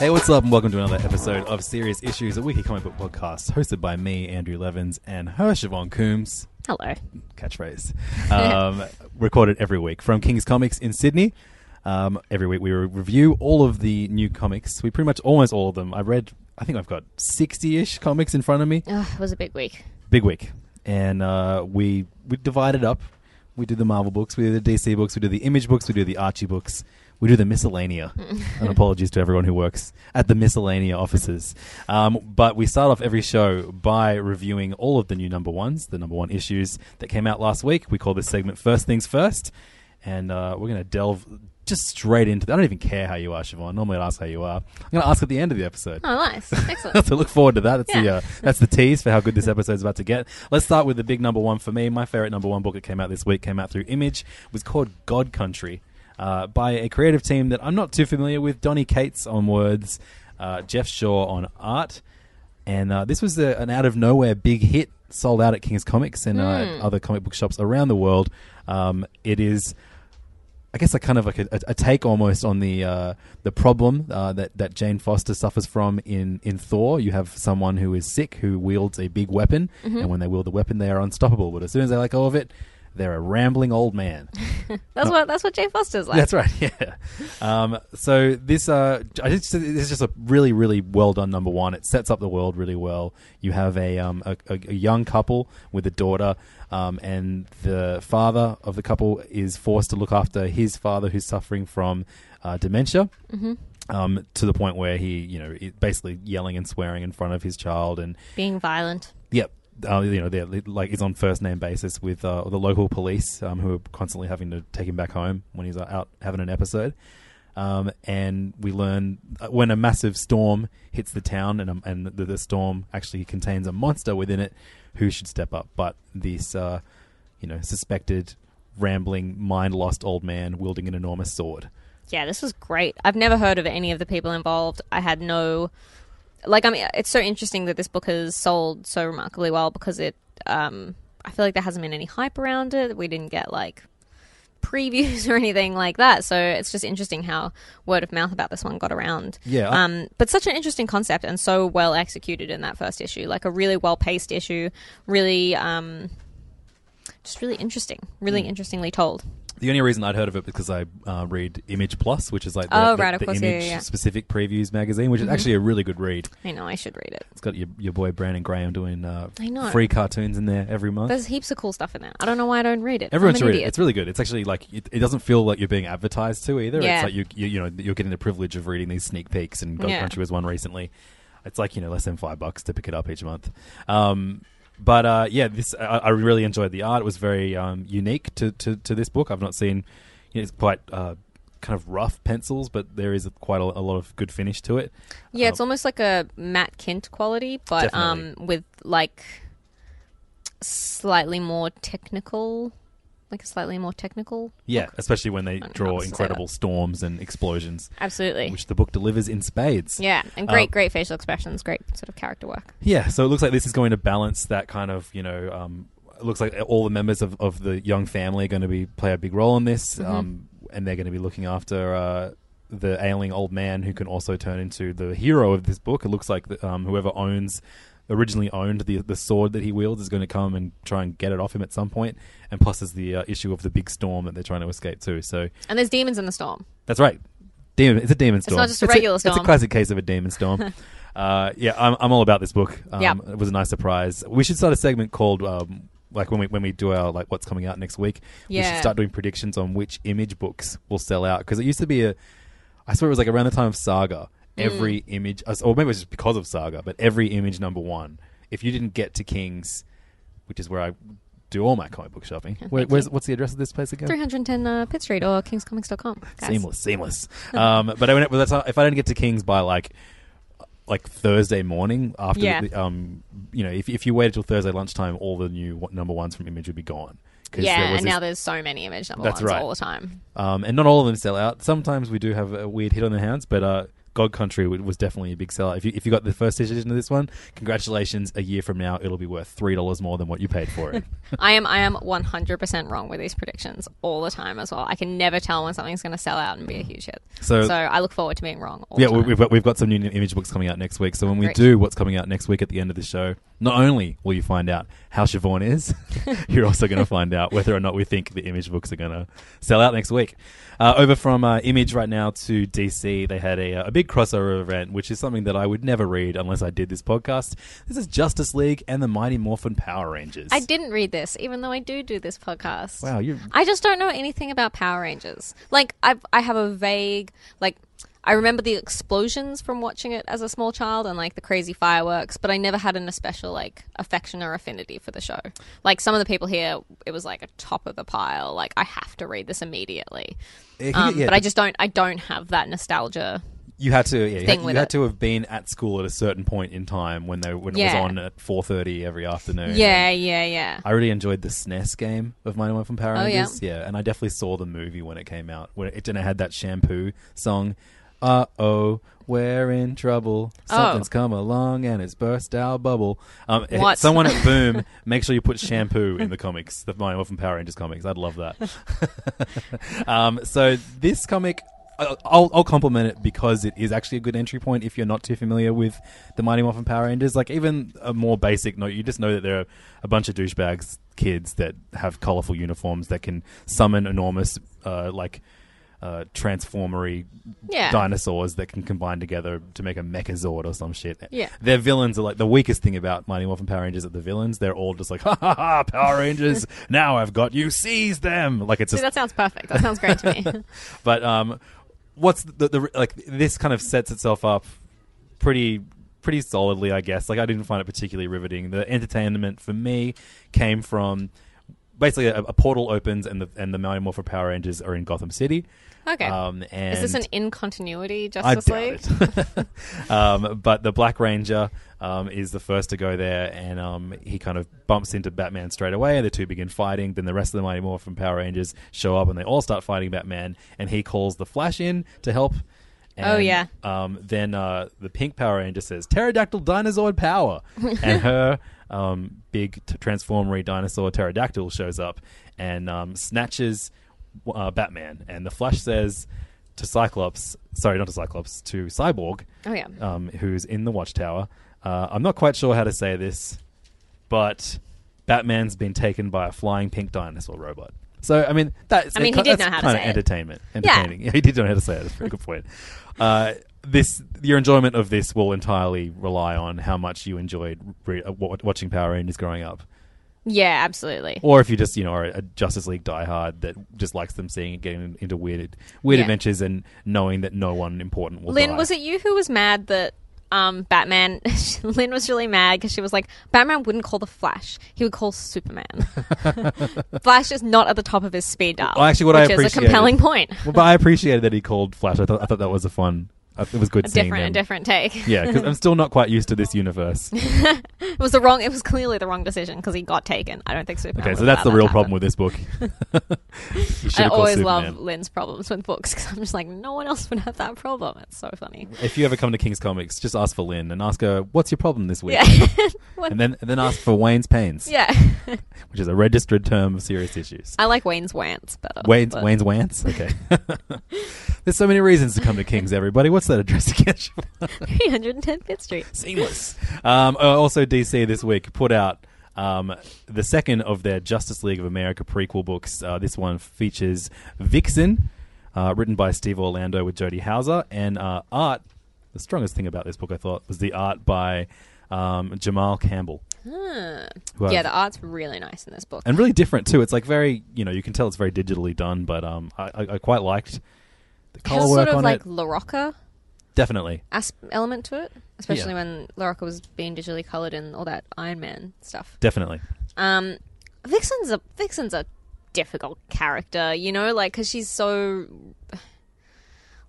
Hey, what's up, and welcome to another episode of Serious Issues, a weekly comic book podcast hosted by me, Andrew Levins, and her, Siobhan Coombs. Hello. Catchphrase. Um, recorded every week from King's Comics in Sydney. Um, every week we review all of the new comics. We pretty much almost all of them. I read, I think I've got 60 ish comics in front of me. Ugh, it was a big week. Big week. And uh, we, we divide it up. We do the Marvel books, we do the DC books, we do the Image books, we do the Archie books, we do the miscellanea. and apologies to everyone who works at the miscellanea offices. Um, but we start off every show by reviewing all of the new number ones, the number one issues that came out last week. We call this segment First Things First. And uh, we're going to delve just straight into that. I don't even care how you are, Siobhan. Normally I'd ask how you are. I'm going to ask at the end of the episode. Oh, nice. Excellent. so look forward to that. That's the uh, that's the tease for how good this episode's about to get. Let's start with the big number one for me. My favorite number one book that came out this week came out through Image. It was called God Country uh, by a creative team that I'm not too familiar with. Donny Cates on words, uh, Geoff Shaw on art, and uh, this was a, an out of nowhere big hit. Sold out at King's Comics and uh, other comic book shops around the world. Um, it is I guess a kind of like a, a, take almost on the uh, the problem uh, that that Jane Foster suffers from in in Thor. You have someone who is sick who wields a big weapon, and when they wield the weapon, they are unstoppable. But as soon as they let go of it, they're a rambling old man. That's what that's what Jane Foster's like. That's right. Yeah. Um, so this, uh, I just this is just a really, really well done number one. It sets up the world really well. You have a um, a, a, a young couple with a daughter, um, and the father of the couple is forced to look after his father who's suffering from uh, dementia. Um, to the point where he, you know, basically yelling and swearing in front of his child, and Being violent. Yep. Uh, you know, they're like is on first name basis with uh, the local police, um, who are constantly having to take him back home when he's uh, out having an episode. Um, and we learn uh, when a massive storm hits the town, and um, and the, the storm actually contains a monster within it, who should step up? But this, uh, you know, suspected rambling, mind lost old man wielding an enormous sword. Yeah, this was great. I've never heard of any of the people involved. I had no like I mean it's so interesting that this book has sold so remarkably well because it um I feel like there hasn't been any hype around it. We didn't get like previews or anything like that. So it's just interesting how word of mouth about this one got around. Yeah, I- Um, but such an interesting concept and so well executed in that first issue. Like a really well paced issue, really um, just really interesting, really interestingly told. The only reason I'd heard of it because I uh, read Image Plus, which is like the, Oh, the, right, of the course, yeah, image yeah, yeah. specific previews magazine, which is actually a really good read. I know I should read it. It's got your, your boy Brandon Graham doing uh, I know. free cartoons in there every month. There's heaps of cool stuff in there. I don't know why I don't read it. Everyone I'm should an read it. idiot. It's really good. It's actually like it, it doesn't feel like you're being advertised to either. Yeah. It's like you, you you know you're getting the privilege of reading these sneak peeks, and God Yeah. Country was one recently. It's like you know less than five bucks to pick it up each month. Um, but uh, yeah, this I, I really enjoyed the art. It was very um, unique to, to, to this book. I've not seen. You know, it's quite uh, kind of rough pencils, but there is quite a, a lot of good finish to it. yeah, it's Um, almost like a Matt Kindt quality, but um, with like slightly more technical, like a slightly more technical. Yeah, especially when they draw incredible storms and explosions, Absolutely. which the book delivers in spades. yeah, and great, Um, great facial expressions, great sort of character work. Yeah, so it looks like this is going to balance that kind of, you know, um, it looks like all the members of, of the young family are going to be play a big role in this, Mm-hmm. um, and they're going to be looking after uh, the ailing old man who can also turn into the hero of this book. It looks like the, um, whoever owns originally owned the the sword that he wields is going to come and try and get it off him at some point. And plus, there's the uh, issue of the big storm that they're trying to escape too. So And there's demons in the storm. that's right. Demon. It's a demon storm. It's not just a regular storm. It's a classic case of a demon storm. uh, yeah, I'm, I'm all about this book. Um, Yeah. It was a nice surprise. We should start a segment called. Um, like when we when we do our like what's coming out next week, yeah. we should start doing predictions on which image books will sell out because it used to be a, I swear it was like around the time of Saga, Mm. every image, uh, or maybe it was just because of Saga, but every image number one, if you didn't get to Kings, which is where I do all my comic book shopping, where, where's, what's the address of this place again? 310 uh, Pitt Street or kingscomics.com. guys. Seamless, seamless. um, but I mean, that's how- if I didn't get to Kings by like like Thursday morning after, Yeah. the, um, you know, if if you waited till Thursday lunchtime, all the new number ones from Image would be gone. 'Cause Yeah, and this- now there's so many image number That's ones right. all the time. um, and not all of them sell out. Sometimes we do have a weird hit on the hands, but uh, God Country was definitely a big seller. If you if you got the first edition of this one, congratulations! A year from now, it'll be worth three dollars more than what you paid for it. I am I am 100% wrong with these predictions all the time as well. I can never tell when something's going to sell out and be a huge hit. So- so I look forward to being wrong. Yeah, the we- time. we've got we've got some new image books coming out next week. So when we Great. do what's coming out next week at the end of the show, not only will you find out how Siobhan is, you're also going to find out whether or not we think the image books are going to sell out next week. Uh, over from uh, Image right now to DC, they had a, uh, a big crossover event, which is something that I would never read unless I did this podcast. This is Justice League and the Mighty Morphin Power Rangers. I didn't read this, even though I do do this podcast. Wow, you I just don't know anything about Power Rangers. Like I I have a vague like I remember the explosions from watching it as a small child and like the crazy fireworks, but I never had an especial like affection or affinity for the show. Like some of the people here, it was like a top of the pile. Like I have to read this immediately. Yeah, Um, yeah, but I just don't. I don't have that nostalgia. You had to, yeah, you had, you had to have been at school at a certain point in time when they when it was on at four thirty every afternoon. Yeah, yeah, yeah. I really enjoyed the SNES game of Mighty Morphin Power Oh, yeah? Rangers. yeah. and I definitely saw the movie when it came out. When it, and it had that shampoo song. Uh oh, we're in trouble. Something's come along and it's burst our bubble. Um, eh, What? Someone at Boom, make sure you put shampoo in the comics, the Mighty Morphin Power Rangers comics. I'd love that. um, so this comic, I- I'll, I'll compliment it because it is actually a good entry point if you're not too familiar with the Mighty Morphin Power Rangers. Like even a more basic note, you just know that there are a bunch of douchebags kids that have colorful uniforms that can summon enormous, uh, like. Uh, transformery Yeah. dinosaurs that can combine together to make a Megazord or some shit. Yeah. Their villains are like the weakest thing about Mighty Morphin Power Rangers are the villains. They're all just like, ha ha ha, Power Rangers, now I've got you, seize them. Like it's See, just that sounds perfect. That sounds great to me. but um, what's the, the like? This kind of sets itself up pretty pretty solidly, I guess. Like I didn't find it particularly riveting. The entertainment for me came from basically a, a portal opens and the and the Mighty Morphin Power Rangers are in Gotham City. Okay. Um, and Is this an in continuity Justice League? it. um, but the Black Ranger um, is the first to go there, and um, he kind of bumps into Batman straight away, and the two begin fighting. Then the rest of the Mighty Morphin Power Rangers show up, and they all start fighting Batman, and he calls the Flash in to help. Oh, yeah. Um, then uh, the Pink Power Ranger says Pterodactyl Dinosaur Power, and her um, big t- transformery dinosaur Pterodactyl shows up and um, snatches uh, Batman, and the Flash says to Cyclops, sorry, not to Cyclops, to Cyborg, Oh, yeah. um, who's in the Watchtower. Uh, I'm not quite sure how to say this, but Batman's been taken by a flying pink dinosaur robot. So I mean, that's I mean, he did know how to say it. entertainment. Yeah. Entertaining. Yeah. he did know how to say it. That's a very good point. Uh, this your enjoyment of this will entirely rely on how much you enjoyed re- uh, watching Power Rangers growing up, Yeah, absolutely. or if you just you know are a Justice League diehard that just likes them seeing it getting into weird weird Yeah. adventures and knowing that no one important will Lynn, die. was it you who was mad that um, Batman? Lynn was really mad because she was like, Batman wouldn't call the Flash; he would call Superman. Flash is not at the top of his speed dial. Well, actually, what I which is a compelling point. Well, but I appreciated that he called Flash. I thought I thought that was a fun. It was good A seeing different, a different take. Yeah, because I'm still not quite used to this universe. It was the wrong. It was clearly the wrong decision because he got taken. I don't think Superman. Okay, so that's the allow real that problem with this book. I always Superman. love Lynn's problems with books because I'm just like, no one else would have that problem. It's so funny. If you ever come to King's Comics, just ask for Lynn and ask her, "What's your problem this week?" Yeah. And then and then ask for Wayne's pains, yeah. which is a registered term of serious issues. I like Wayne's Wants better. Wayne's but- Wayne's Wants. Okay. There's so many reasons to come to King's. Everybody, what's what's that address again? 310 Pitt Street. Seamless. Um, uh, also, DC this week put out um, the second of their Justice League of America prequel books. Uh, this one features Vixen, uh, written by Steve Orlando with Jody Houser, and uh, art. The strongest thing about this book, I thought, was the art by um, Jamal Campbell. who Yeah, the art's really nice in this book. and really different too. It's like very, you know, you can tell it's very digitally done, but um, I, I, I quite liked the It color has work sort of on like it. Larroca Definitely, as- element to it, especially Yeah. when La was being digitally colored and all that Iron Man stuff. definitely. Um, Vixen's a Vixen's a difficult character, you know, like because she's so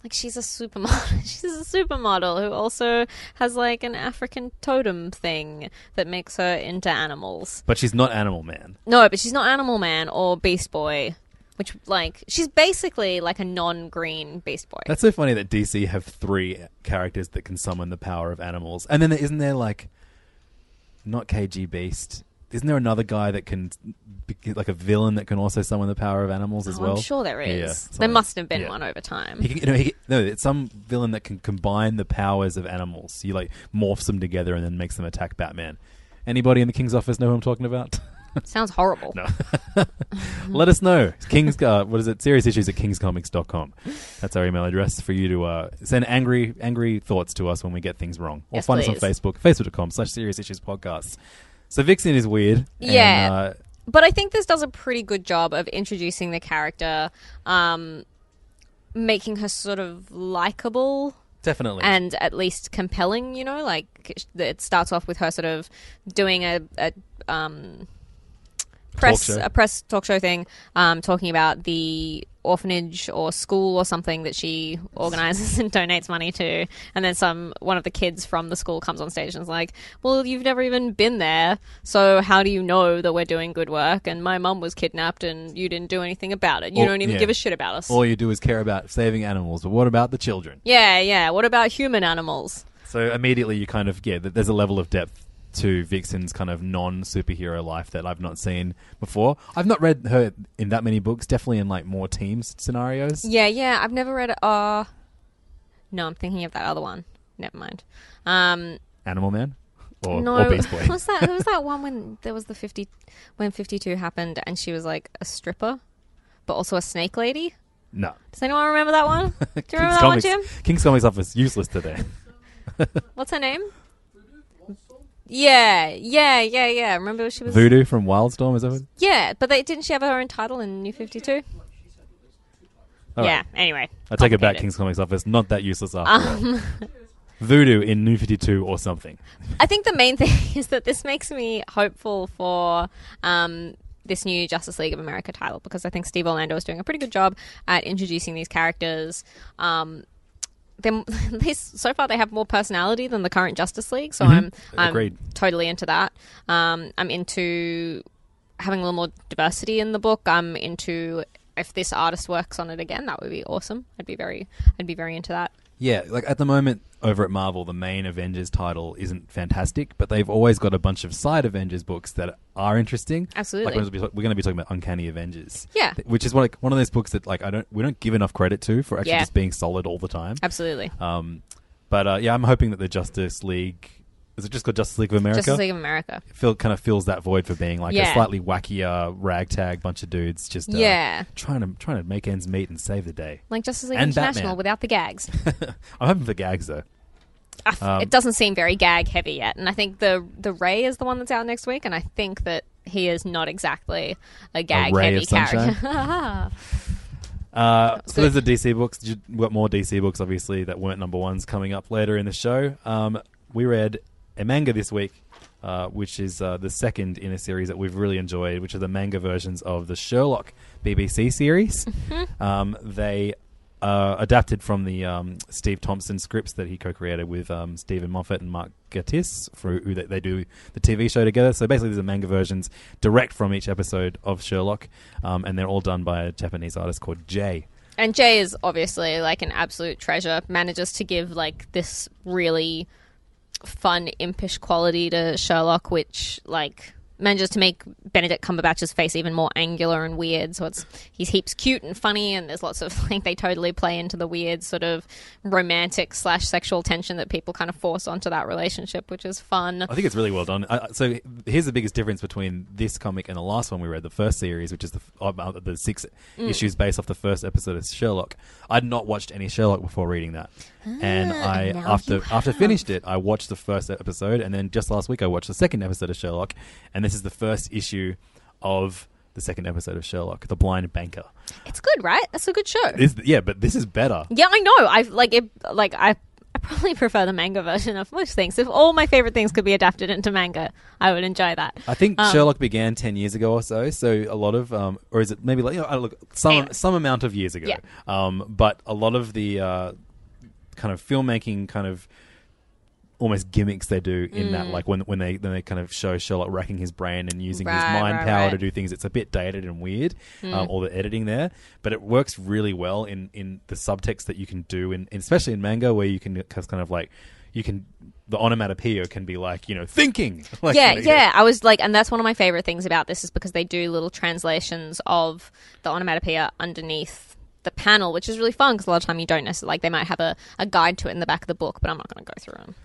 like she's a supermodel. she's a supermodel who also has like an African totem thing that makes her into animals. But she's not Animal Man. No, but she's not Animal Man or Beast Boy, which like she's basically like a non-green Beast Boy. That's so funny that DC have three characters that can summon the power of animals, and then there, isn't there like not KG Beast? Isn't there another guy that can like a villain that can also summon the power of animals as Oh, well? I'm sure there Yeah, is. there must have been yeah. one over time. He can, you know, he, no, it's some villain that can combine the powers of animals. He like morphs them together and then makes them attack Batman. Anybody in the King's office know who I'm talking about? Sounds horrible. No. Let us know. King's uh, what is it? Serious issues at kingscomics.com. That's our email address for you to uh, send angry angry thoughts to us when we get things wrong. Or Yes, find us please. on Facebook, facebook.com slash serious issues podcasts. So Vixen is weird. and, Yeah. uh, but I think this does a pretty good job of introducing the character, um, making her sort of likable definitely. and at least compelling. You know, like it starts off with her sort of doing a, a um, press a press talk show thing, um, talking about the orphanage or school or something that she organizes and donates money to, and then some one of the kids from the school comes on stage and is like, "Well, you've never even been there, so how do you know that we're doing good work?" And my mum was kidnapped, and you didn't do anything about it. You Or- don't even yeah. give a shit about us. all you do is care about saving animals, but what about the children? yeah, yeah. What about human animals? So immediately you kind of yeah, th- there's a level of depth to Vixen's kind of non superhero life that I've not seen before. I've not read her in that many books. Definitely in like more teams scenarios. Yeah, yeah. I've never read it. Uh, no, I'm thinking of that other one. Never mind. Um, Animal Man or, no, or Beast Boy. was that? Was that one when there was the fifty when fifty two happened and she was like a stripper, but also a snake lady? no. Does anyone remember that one? Do you remember King's that Comics, one, Jim? King's Comics office useless today. What's her name? Yeah, yeah, yeah, yeah. Remember she was Voodoo from Wildstorm is that what? Yeah, but they didn't she have her own title in New Fifty Two? All yeah. right. Anyway, I take it back. complicated. King's Comics office not that useless after all. Um, Voodoo in New Fifty Two or something. I think the main thing is that this makes me hopeful for um, this new Justice League of America title because I think Steve Orlando is doing a pretty good job at introducing these characters. Um, least so far they have more personality than the current Justice League, so I'm I'm totally into that. Um, I'm into having a little more diversity in the book. I'm into if this artist works on it again, that would be awesome. I'd be very I'd be very into that. Yeah, like at the moment over at Marvel, the main Avengers title isn't fantastic, but they've always got a bunch of side Avengers books that are interesting. Absolutely. Like we're gonna be- we're going to be talking about Uncanny Avengers. Yeah. which is like one of those books that like I don't we don't give enough credit to for actually Yeah. just being solid all the time. Absolutely. Um, but uh, yeah, I'm hoping that the Justice League is it just called Justice League of America? Justice League of America. Feel kind of fills that void for being like a slightly wackier ragtag bunch of dudes just uh, Yeah. trying to trying to make ends meet and save the day. Like Justice League And International Batman. without the gags. I'm hoping for gags though. I f- Um, it doesn't seem very gag heavy yet, and I think the the Ray is the one that's out next week, and I think that he is not exactly a gag ray heavy of character. Uh, so there's the DC books. J- We've got more DC books, obviously, that weren't number ones coming up later in the show. Um, we read a manga this week, uh, which is uh, the second in a series that we've really enjoyed, which are the manga versions of the Sherlock BBC series. Um, they uh, adapted from the um, Steve Thompson scripts that he co-created with um, Steven Moffat and Mark Gatiss, for who they, they do the TV show together. So basically, these are manga versions direct from each episode of Sherlock, um, and they're all done by a Japanese artist called Jay. and Jay is obviously like an absolute treasure. Manages to give like this really fun impish quality to Sherlock, which like manages to make Benedict Cumberbatch's face even more angular and weird. So it's he's heaps cute and funny, and there's lots of like they totally play into the weird sort of romantic slash sexual tension that people kind of force onto that relationship, which is fun. I think it's really well done. I, so here's the biggest difference between this comic and the last one we read, the first series, which is the uh, the six Mm. issues based off the first episode of Sherlock. I'd not watched any Sherlock before reading that, and I Ah, now after after finished it, I watched the first episode, and then just last week I watched the second episode of Sherlock, and this is the first issue of the second episode of Sherlock, The Blind Banker. It's good, right? That's a good show. Is yeah, but this is better. Yeah, I know. I like it. Like I, I probably prefer the manga version of most things. If all my favorite things could be adapted into manga, I would enjoy that. I think Um, Sherlock began ten years ago or so. So a lot of, um, or is it maybe like you know, I look some some amount of years ago. Yeah. Um, but a lot of the uh, kind of filmmaking kind of almost gimmicks they do in that, Mm. like when when they when they kind of show Sherlock racking his brain and using his mind right, power to do things, it's a bit dated and weird. Mm. Um, all the editing there, but it works really well in in the subtext that you can do, in, especially in manga where you can just kind of like you can the onomatopoeia can be like you know thinking. Like, yeah, yeah. I was like, and that's one of my favorite things about this is because they do little translations of the onomatopoeia underneath the panel, which is really fun because a lot of time you don't necessarily like they might have a, a guide to it in the back of the book, but I'm not going to go through and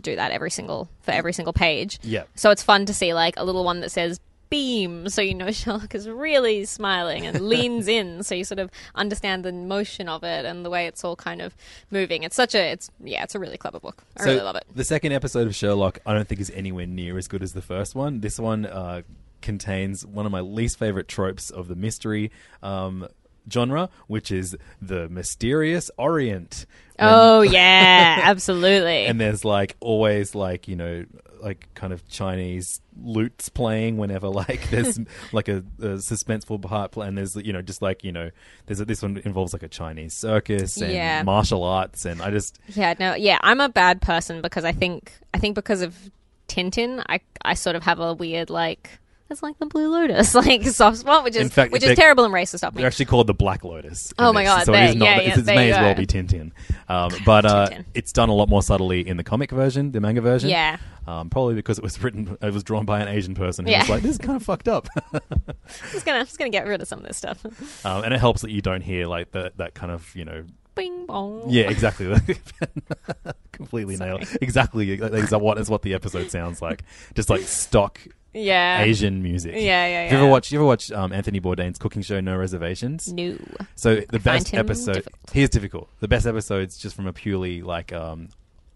do that every single for every single page. Yeah. So it's fun to see like a little one that says beam, so you know Sherlock is really smiling and leans in, so you sort of understand the motion of it and the way it's all kind of moving. It's such a, it's yeah, it's a really clever book. I So really love it. The second episode of Sherlock, I don't think is anywhere near as good as the first one. This one uh, contains one of my least favorite tropes of the mystery um, genre, which is the mysterious Orient. Oh yeah, absolutely. and there's like always like you know like kind of Chinese lutes playing whenever like there's like a, a suspenseful part play, and there's you know just like you know there's a, this one involves like a Chinese circus and Yeah. martial arts, and I just Yeah, no, yeah, I'm a bad person because I think I think because of Tintin, I I sort of have a weird like it's like the Blue Lotus like soft spot, which is fact, which is terrible and racist of me. They're actually called the Black Lotus. Oh my God, So it is not. yeah, it may as well be Tintin, um, but uh, Tintin. it's done a lot more subtly in the comic version, the manga version. Yeah. Um, probably because it was written, it was drawn by an Asian person who Yeah. was like, "This is kind of fucked up," I'm just gonna just gonna get rid of some of this stuff. um, and it helps that you don't hear like the, that kind of you know. Bing bong. Yeah, exactly. Completely nailed. Exactly. That is what is what the episode sounds like. Just like stock Yeah. Asian music. Yeah, yeah, Have you ever watch? You ever watch um, Anthony Bourdain's cooking show, No Reservations? No. So the best episode difficult. he is difficult. The best episodes just from a purely like um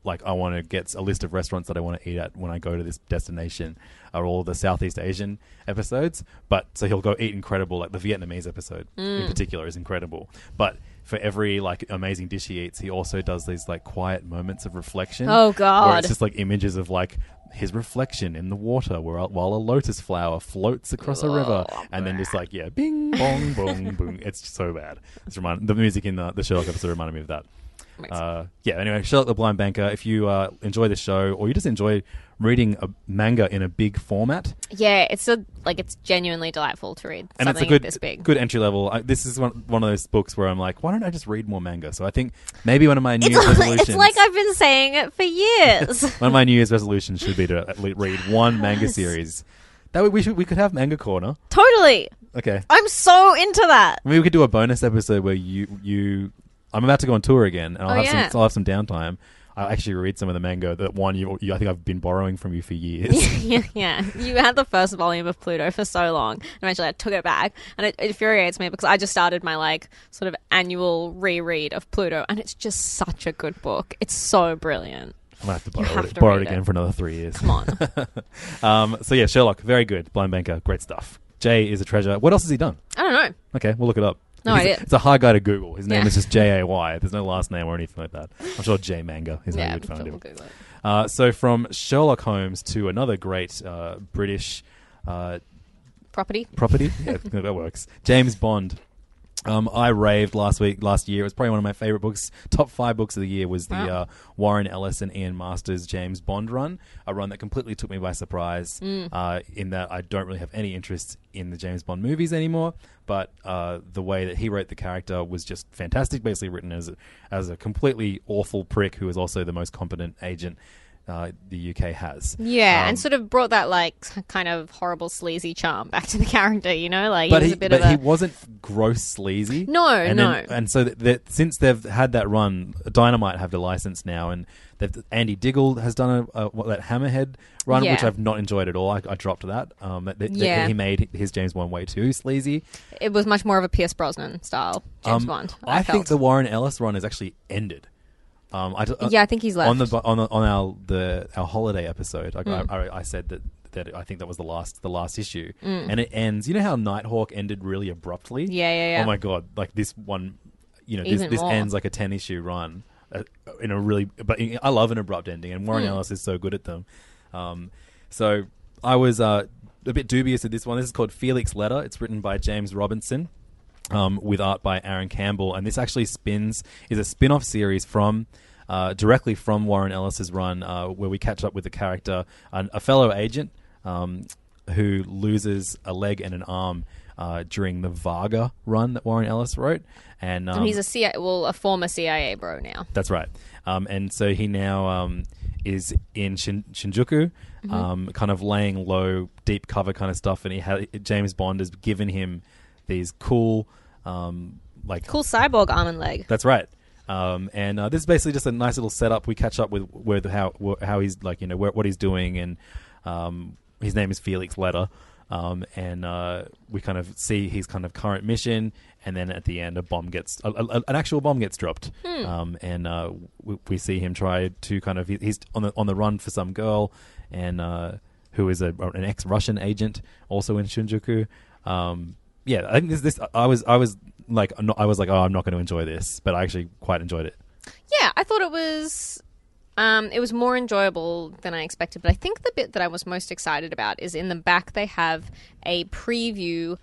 like I want to get a list of restaurants that I want to eat at when I go to this destination are all the Southeast Asian episodes. But so he'll go eat incredible like the Vietnamese episode in Mm. particular is incredible. But for every like amazing dish he eats, he also does these like quiet moments of reflection. Oh, Where God. it's just like images of like his reflection in the water where, while a lotus flower floats across a river Oh, and then just like yeah bing bong boom boom. It's so bad. It's remind the music in the, the Sherlock episode reminded me of that. Uh, yeah anyway Sherlock the Blind Banker if you uh, enjoy the show or you just enjoy reading a manga in a big format Yeah, it's a like it's genuinely delightful to read and it's a good this big. good entry level I, this is one, one of those books where I'm like why don't I just read more manga so I think maybe one of my New It's, Year's like, resolutions it's like I've been saying it for years. one of my New Year's resolutions should be to at least read one manga series that way we should we could have manga corner totally. okay I'm so into that. Maybe we could do a bonus episode where you you. I'm about to go on tour again, and I'll Oh, have yeah. some. I'll have some downtime. I'll actually read some of the manga that one you, you. I think I've been borrowing from you for years. yeah, yeah. You had the first volume of Pluto for so long, and eventually I took it back, and it, it infuriates me because I just started my like sort of annual reread of Pluto, and it's just such a good book. It's so brilliant. I'm gonna have to borrow have it, to borrow it again it. for another three years. Come on. um, so yeah, Sherlock, very good. Blind Banker, great stuff. Jay is a treasure. What else has he done? I don't know. Okay, we'll look it up. No He's a- idea. it's a hard guy to Google. His name Yeah. is just J A Y. There's no last name or anything like that. I'm sure J Manga is how yeah, you would find him. Google it. Uh, so from Sherlock Holmes to another great uh, British uh, Property. property. Yeah, that works. James Bond. Um, I raved last week, last year. It was probably one of my favorite books. Top five books of the year was the Wow. uh, Warren Ellis and Jason Masters James Bond run, a run that completely took me by surprise. Mm. Uh, in that I don't really have any interest in the James Bond movies anymore, but uh, the way that he wrote the character was just fantastic. Basically written as a, as a completely awful prick who is also the most competent agent uh, the UK has. Yeah, Um, and sort of brought that like kind of horrible sleazy charm back to the character. You know, like but he he, a bit but a he wasn't gross sleazy. No, and no. Then, and so that, that since they've had that run, Dynamite have the license now, and they've, Andy Diggle has done a, a what, that Hammerhead run, which I've not enjoyed at all. I, I dropped that. Um, that, that- that Yeah. he made his James Bond way too sleazy. it was much more of a Pierce Brosnan style James Um, Bond. I, I, think the. Warren Ellis run is actually ended. Um, I uh, Yeah, I think he's on left. the on the, on our the our holiday episode. I, Mm. I, I said that that I think that was the last the last issue, Mm. and it ends. You know how Nighthawk ended really abruptly. Yeah, yeah, yeah. Oh my god! Like this one, you know, this, Even this more. ends like a ten issue run uh, in a really. But I love an abrupt ending, and Warren Mm. Ellis is so good at them. Um, so I was uh, a bit dubious of this one. This is called Felix Leiter. It's written by James Robinson um, with art by Aaron Campbell, and this actually spins is a spin-off series from uh, directly from Warren Ellis's run, uh, where we catch up with the character, an, a fellow agent um, who loses a leg and an arm uh, during the VARGR run that Warren Ellis wrote, and um, and he's a CIA, well, a former CIA bro now. that's right. Um, and so he now um, is in Shin- Shinjuku, Mhm. um, kind of laying low, deep cover kind of stuff. And he had James Bond has given him these cool, um, like Cool cyborg arm and leg. That's right. Um, and uh, this is basically just a nice little setup. We catch up with with how wh- how he's like you know where, what he's doing, and um, his name is Felix Leiter. Um, and uh, we kind of see his kind of current mission, and then at the end, a bomb gets a, a, an actual bomb gets dropped, Hmm. um, and uh, we, we see him try to kind of he- he's on the on the run for some girl, and uh, who is a, an ex Russian agent also in Shinjuku. Um, yeah, I think this this I was I was like I was like oh I'm not going to enjoy this, but I actually quite enjoyed it. Yeah, I thought it was um, it was more enjoyable than I expected. But I think the bit that I was most excited about is in the back they have a preview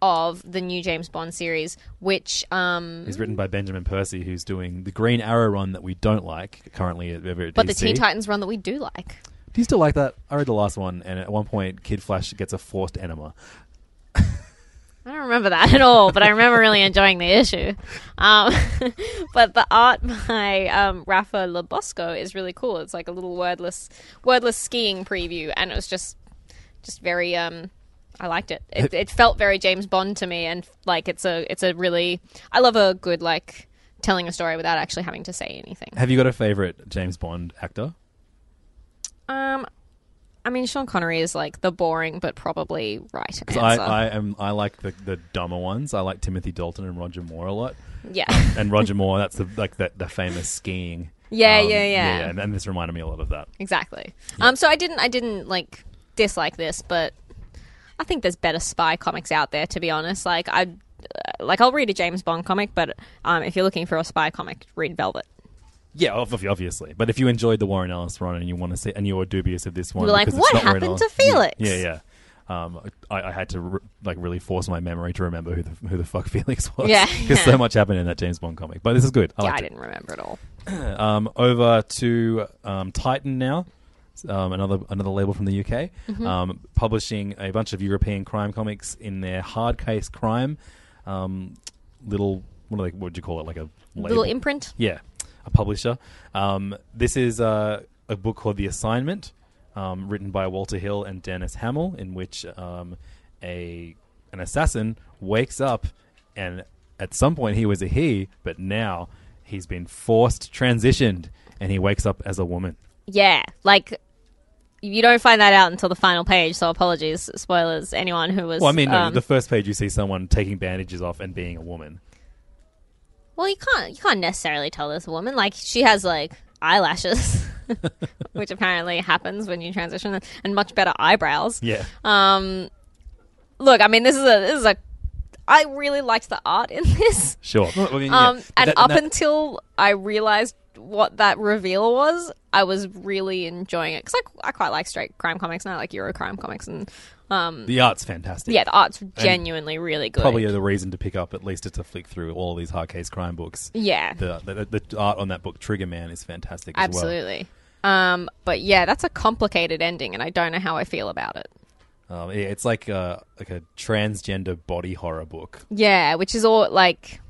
of the new James Bond series, which um, It's written by Benjamin Percy, who's doing the Green Arrow run that we don't like currently at, at but the. Teen Titans run that we do like. Do you still like that? I read the last one, and at one point, Kid Flash gets a forced enema. I don't remember that at all, but I remember really enjoying the issue. Um, but the art by um, Rapha Lobosco is really cool. It's like a little wordless, wordless skiing preview, and it was just, just very. Um, I liked it. It, it felt very James Bond to me, and like it's a, it's a really. I love a good like telling a story without actually having to say anything. Have you got a favorite James Bond actor? Um, I mean, Sean Connery is like the boring but probably right answer. I, I am I like the, the dumber ones. I like Timothy Dalton and Roger Moore a lot. Yeah. and Roger Moore, that's the like the, the famous skiing. Yeah, Um, yeah, yeah. and, and this reminded me a lot of that. Exactly. Um, so I didn't, I didn't like dislike this, but I think there's better spy comics out there. To be honest, like I, uh, like I'll read a James Bond comic, but um, if you're looking for a spy comic, read Velvet. Yeah, obviously. But if you enjoyed the Warren Ellis run and you want to see, and you were dubious of this one, were like, "What happened Ellis- to Felix?" Yeah, yeah. Um, I, I had to re- like really force my memory to remember who the who the fuck Felix was. Yeah, because so much happened in that James Bond comic. But this is good. I yeah, I didn't remember it all. um, over to um, Titan now, um, another another label from the UK, Mhm. um, publishing a bunch of European crime comics in their hard case crime um, little what do they, what would you call it like a Little imprint? Yeah, a publisher. Um, this is uh, a book called The Assignment, um, written by Walter Hill and Dennis Hamill, in which um, a an assassin wakes up and at some point he was a he, but now he's been forced transitioned and he wakes up as a woman. Yeah, like you don't find that out until the final page. So apologies, spoilers. Anyone who was well, I mean, no, um, the first page you see someone taking bandages off and being a woman. Well, you can't you can't necessarily tell this woman like she has like eyelashes, which apparently happens when you transition, and much better eyebrows. Yeah. Um, look, I mean, this is a this is a. I really liked the art in this. Sure. Well, I mean, yeah. Um, and that- up that- until I realized what that reveal was, I was really enjoying it because I, I quite like straight crime comics and I like Euro crime comics and um, the art's fantastic. Yeah, the art's And genuinely really good. Probably the reason to pick up at least it's a flick through all these hard case crime books. Yeah. the, the, the art on that book, Trigger Man, is fantastic. as well. Absolutely. Um, but yeah, that's a complicated ending, and I don't know how I feel about it. Um, yeah, it's like a like a transgender body horror book. Yeah, which is all like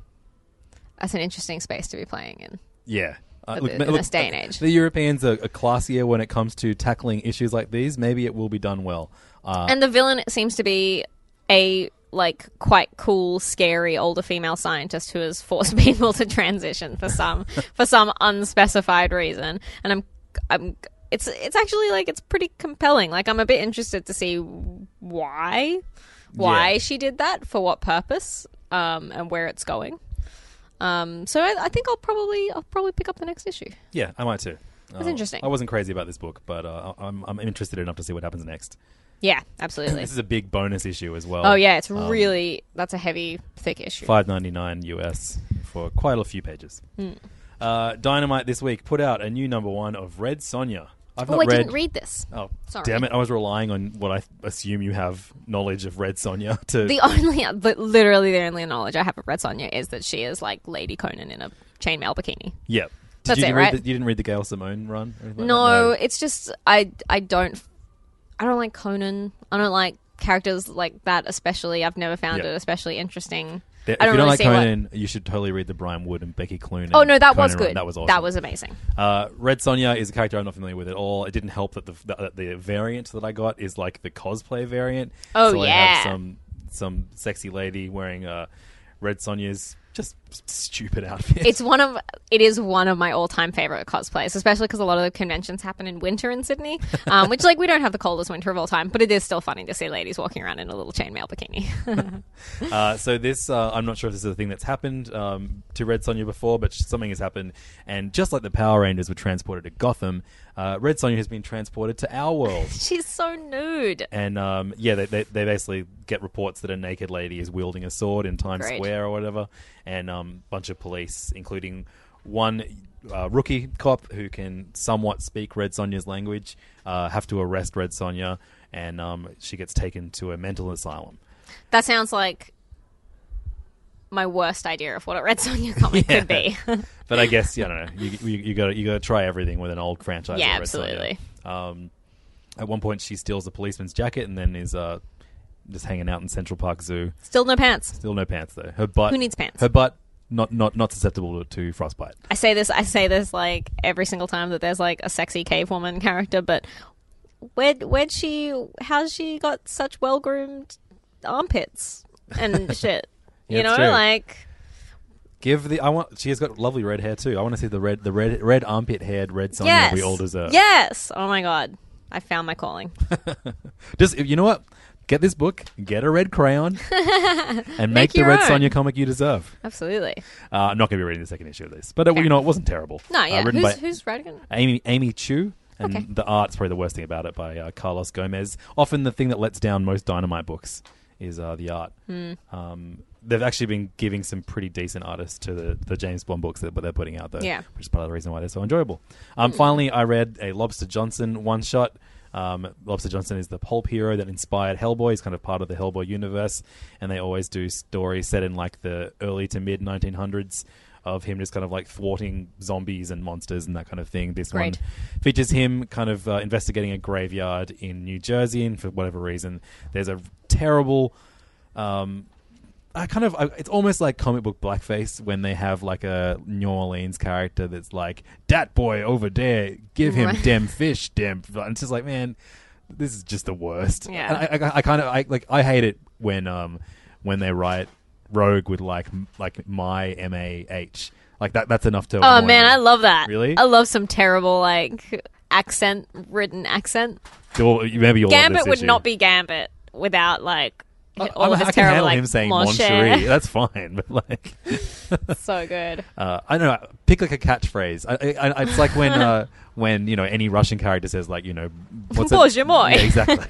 that's an interesting space to be playing in. Yeah, Uh, look, the- ma- in look, this day and age. The Europeans are, are classier when it comes to tackling issues like these. Maybe it will be done well. Uh, and the villain seems to be a like quite cool, scary older female scientist who has forced people to transition for some for some unspecified reason. And I'm I'm it's it's actually like it's pretty compelling. Like I'm a bit interested to see why why Yeah. she did that for what purpose um, and where it's going. Um, so I, I think I'll probably I'll probably pick up the next issue. yeah, I might too. That's Uh, interesting. I wasn't crazy about this book, but uh, I'm, I'm interested enough to see what happens next. Yeah, absolutely. This is a big bonus issue as well. oh yeah, it's Um, really that's a heavy, thick issue. five ninety nine US for quite a few pages. Hmm. Uh, Dynamite this week put out a new number one of Red Sonja. I've Oh, not I read. didn't read this. Oh, Sorry. damn it! I was relying on what I assume you have knowledge of Red Sonja to. The only, literally the only knowledge I have of Red Sonja is that she is like Lady Conan in a chainmail bikini. yeah. Did That's you it, read right? The, you didn't read the Gail Simone run? or anything like No, that? it's just I I don't I don't like Conan. I don't like characters like that especially. I've never found Yeah. it especially interesting. There- I if you don't really like see what- Conan, you should totally read the Brian Wood and Becky Cloonan. Oh no, that was Conan run. good. That was awesome. That was amazing. Uh, Red Sonja is a character I'm not familiar with at all. It didn't help that the that the variant that I got is like the cosplay variant. Oh, so I yeah. have some some sexy lady wearing uh, Red Sonja's just stupid outfit. It's one of it is one of my all time favorite cosplays, especially because a lot of the conventions happen in winter in Sydney, um, which like we don't have the coldest winter of all time, but it is still funny to see ladies walking around in a little chainmail bikini. Uh, so this, uh, I'm not sure if this is a thing that's happened um, to Red Sonja before, but something has happened. And just like the Power Rangers were transported to Gotham, uh, Red Sonja has been transported to our world. She's so nude. And um, yeah, they, they, they basically get reports that a naked lady is wielding a sword in Times Great. Square or whatever, and um, bunch of police, including one uh, rookie cop who can somewhat speak Red Sonja's language, uh, have to arrest Red Sonja, and um, she gets taken to a mental asylum. That sounds like my worst idea of what a Red Sonja comic Yeah. could be. But I guess yeah, I don't know. You, you, you got you got to try everything with an old franchise. Yeah, absolutely. Um, at one point, she steals a policeman's jacket and then is uh, just hanging out in Central Park Zoo. Still no pants. Still no pants though. Her butt. Who needs pants? Her butt not not not susceptible to frostbite. I say this. I say this like every single time that there's like a sexy cave woman character, but where where'd she? How's she got such well groomed armpits and shit? Yeah, you know, true. like Give the I want. She has got lovely red hair too. I want to see the red the red red armpit haired red Sonja yes, we all deserve. Yes. Oh my god, I found my calling. Just you know what. Get this book, get a red crayon, and make, Make the Red own. Sonja comic you deserve. Absolutely. Uh, I'm not going to be reading the second issue of this, but it, Okay. you know it wasn't terrible. No, Uh, yeah. written who's by who's writing it? Amy Amy Chu, and Okay. the art's probably the worst thing about it by uh, Carlos Gomez. Often the thing that lets down most Dynamite books is uh, the art. Hmm. Um, they've actually been giving some pretty decent artists to the, the James Bond books that they're putting out, though. Yeah. which is part of the reason why they're so enjoyable. Um, Finally, I read a Lobster Johnson one shot. Um, Lobster Johnson is the pulp hero that inspired Hellboy. He's kind of part of the Hellboy universe, and they always do stories set in like the early to mid 1900s of him just kind of like thwarting zombies and monsters and that kind of thing. This Great. one features him kind of uh, investigating a graveyard in New Jersey, and for whatever reason, there's a terrible. Um, I kind of, I, it's almost like comic book blackface when they have like a New Orleans character that's like, "Dat boy over there, give him Right. dem fish, dem." And it's just like, man, this is just the worst. Yeah. And I, I, I kind of, I like, I hate it when, um, when they write Rogue with like, m- like my M A H, like that. That's enough to. Oh annoy man, me. I love that. Really? I love some terrible like accent written accent. Well, maybe you'll love Gambit this would issue. not be Gambit without like I, all I, of his I terrible, can handle like, him saying mon. That's fine, but like, so good. Uh, I don't know. Pick like a catchphrase. I, I, it's like when uh, when you know any Russian character says like you know what's Yeah, exactly.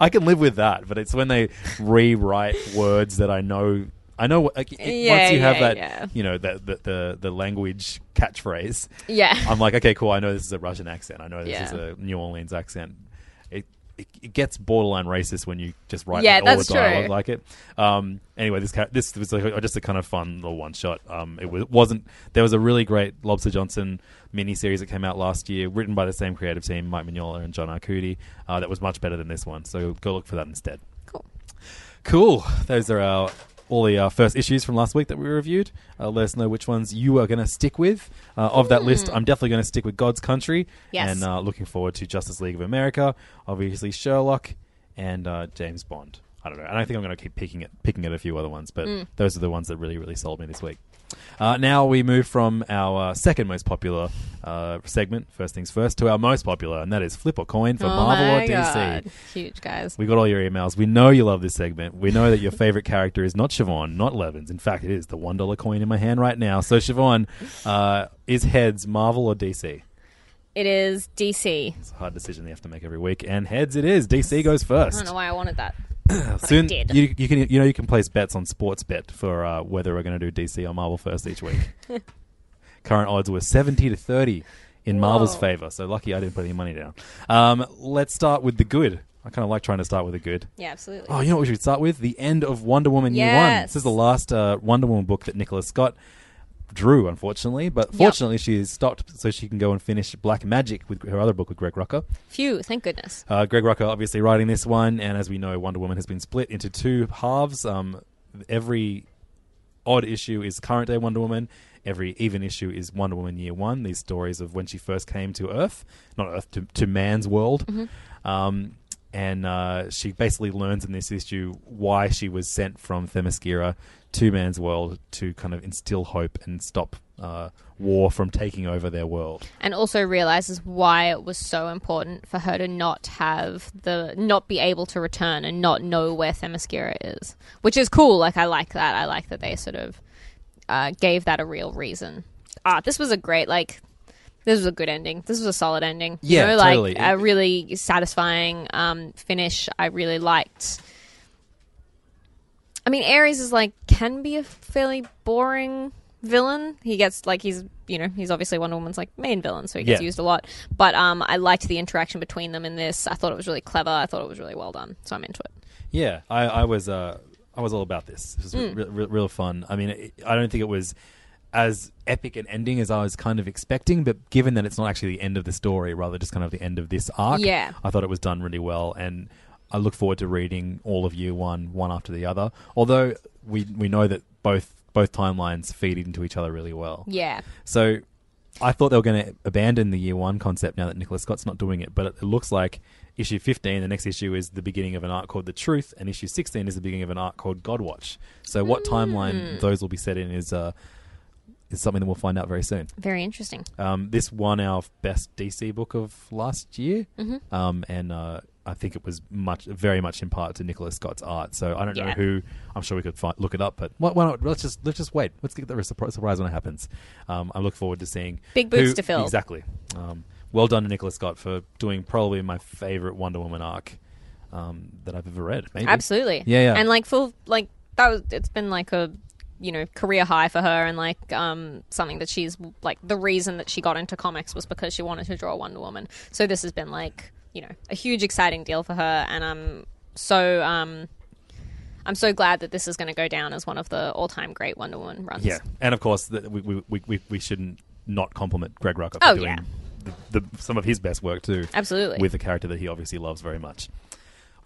I can live with that, but it's when they rewrite words that I know. I know like, it, yeah, once you yeah, have that, yeah. you know, that the, the, the language catchphrase. Yeah, I'm like, okay, cool. I know this is a Russian accent. I know this is a New Orleans accent it, it gets borderline racist when you just write Yeah, all the that's dialogue true. like it. Um, anyway, this this was like just a kind of fun little one shot. Um, it was, wasn't. There was a really great Lobster Johnson miniseries that came out last year, written by the same creative team, Mike Mignola and John Arcudi. Uh, that was much better than this one. So go look for that instead. Cool. Cool. Those are our all the uh, first issues from last week that we reviewed. Uh, let us know which ones you are going to stick with. Uh, of that list, I'm definitely going to stick with God's Country. Yes. And uh, looking forward to Justice League of America, obviously Sherlock, and uh, James Bond. I don't know. And I think I'm going to keep picking it, picking at a few other ones, but those are the ones that really, really sold me this week. Uh, now we move from our uh, second most popular uh, segment, first things first, to our most popular, and that is Flip or Coin for oh Marvel or DC. God. Huge guys. We got all your emails. We know you love this segment. We know that your favorite character is not Siobhan, not Levins. In fact, it is the one dollar coin in my hand right now. So Siobhan, uh, is heads Marvel or DC? It is DC. It's a hard decision they have to make every week, and heads it is. DC goes first. I don't know why I wanted that. Soon, you, you can you know you can place bets on sports bet for uh, whether we're going to do DC or Marvel first each week. Current odds were seventy to thirty in Marvel's Whoa. favor. So lucky I didn't put any money down. Um, let's start with the good. I kind of like trying to start with the good. Yeah, absolutely. Oh, you know what we should start with? The end of Wonder Woman Year One. This is the last uh, Wonder Woman book that Nicola Scott drew, unfortunately. But fortunately, she is stopped so she can go and finish Black Magic with her other book with Greg Rucka. Phew, thank goodness. Uh, Greg Rucka obviously writing this one, and as we know, Wonder Woman has been split into two halves. Um, every odd issue is current day Wonder Woman. Every even issue is Wonder Woman Year One. These stories of when she first came to Earth, not Earth to, to man's world. Um, and uh, she basically learns in this issue why she was sent from Themyscira to man's world to kind of instill hope and stop uh, war from taking over their world. and also realizes why it was so important for her to not have the not be able to return and not know where Themyscira is, which is cool. Like I like that. I like that they sort of uh, gave that a real reason. Ah, this was a great like. This was a good ending. This was a solid ending. You Yeah, know, like totally. a really satisfying um, finish. I really liked. I mean, Ares is like can be a fairly boring villain. He gets like he's you know he's obviously Wonder Woman's like main villain, so he gets Yeah. used a lot. But um, I liked the interaction between them in this. I thought it was really clever. I thought it was really well done. So I'm into it. Yeah, I, I was uh, I was all about this. This was Hmm. re- re- real fun. I mean, it, I don't think it was as epic an ending as I was kind of expecting, but given that it's not actually the end of the story, rather just kind of the end of this arc, Yeah. I thought it was done really well, and I look forward to reading all of Year One, one after the other. Although we we know that both both timelines feed into each other really well. Yeah, So I thought they were going to abandon the year one concept now that Nicholas Scott's not doing it, but it, it looks like issue 15, the next issue is the beginning of an arc called The Truth, and issue 16 is the beginning of an arc called Godwatch. So what timeline those will be set in is uh, is something that we'll find out very soon. very interesting. Um, this won our best DC book of last year, Mm-hmm. um, and uh, I think it was much, very much in part to Nicholas Scott's art. So I don't know who. I'm sure we could find, look it up, but why, not? Let's just let's just wait. Let's get the surprise, surprise when it happens. Um, I look forward to seeing Big boots who- to fill. Exactly. Um, well done to Nicholas Scott for doing probably my favorite Wonder Woman arc um, that I've ever read. Maybe Absolutely. Yeah, yeah. And like full like that was it's been like a you know career high for her and like um something that she's like the reason that she got into comics was because she wanted to draw Wonder Woman. So this has been like you know a huge exciting deal for her and I'm so um I'm so glad that this is going to go down as one of the all-time great Wonder Woman runs. Yeah, and of course that we, we, we, we, we shouldn't not compliment Greg Rucka for Oh, doing yeah. the, the, some of his best work too. Absolutely. with a character that he obviously loves very much.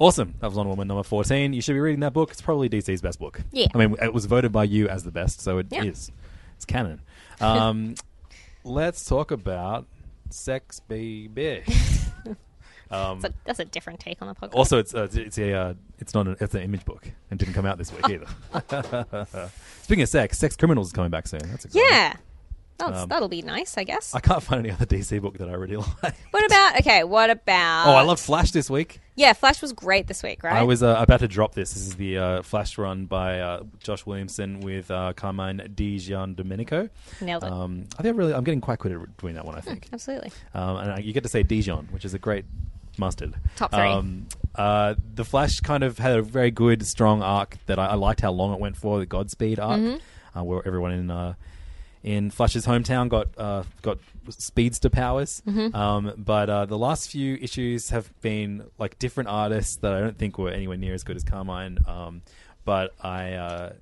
Awesome. That was Wonder Woman number 14. You should be reading that book. It's probably DC's best book. Yeah. I mean, it was voted by you as the best, so it is. Yeah. It's canon. Um, let's talk about Sex Baby. That's a, that's a different take on the podcast. Also, it's uh, it's a uh, it's not an, it's an image book and didn't come out this week either. Speaking of sex, Sex Criminals is coming back soon. That's exciting. yeah. That's, Um, that'll be nice, I guess. I can't find any other DC book that I really like. what about okay? What about? Oh, I love Flash this week. Yeah, Flash was great this week, right? I was uh, about to drop this. This is the uh, Flash run by uh, Josh Williamson with uh, Carmine Di Giandomenico. Nailed it. Um, I think I really, I'm getting quite good at doing that one. I think, Absolutely. um, and I, you get to say Dijon, which is a great mustard. Top three. Um, uh, the Flash kind of had a very good, strong arc that I, I liked how long it went for. The Godspeed arc, Mm-hmm. uh, where everyone in uh, in Flash's hometown got uh, got speedster powers. Mm-hmm. Um, but uh, the last few issues have been like different artists that I don't think were anywhere near as good as Carmine. Um, but I. Uh,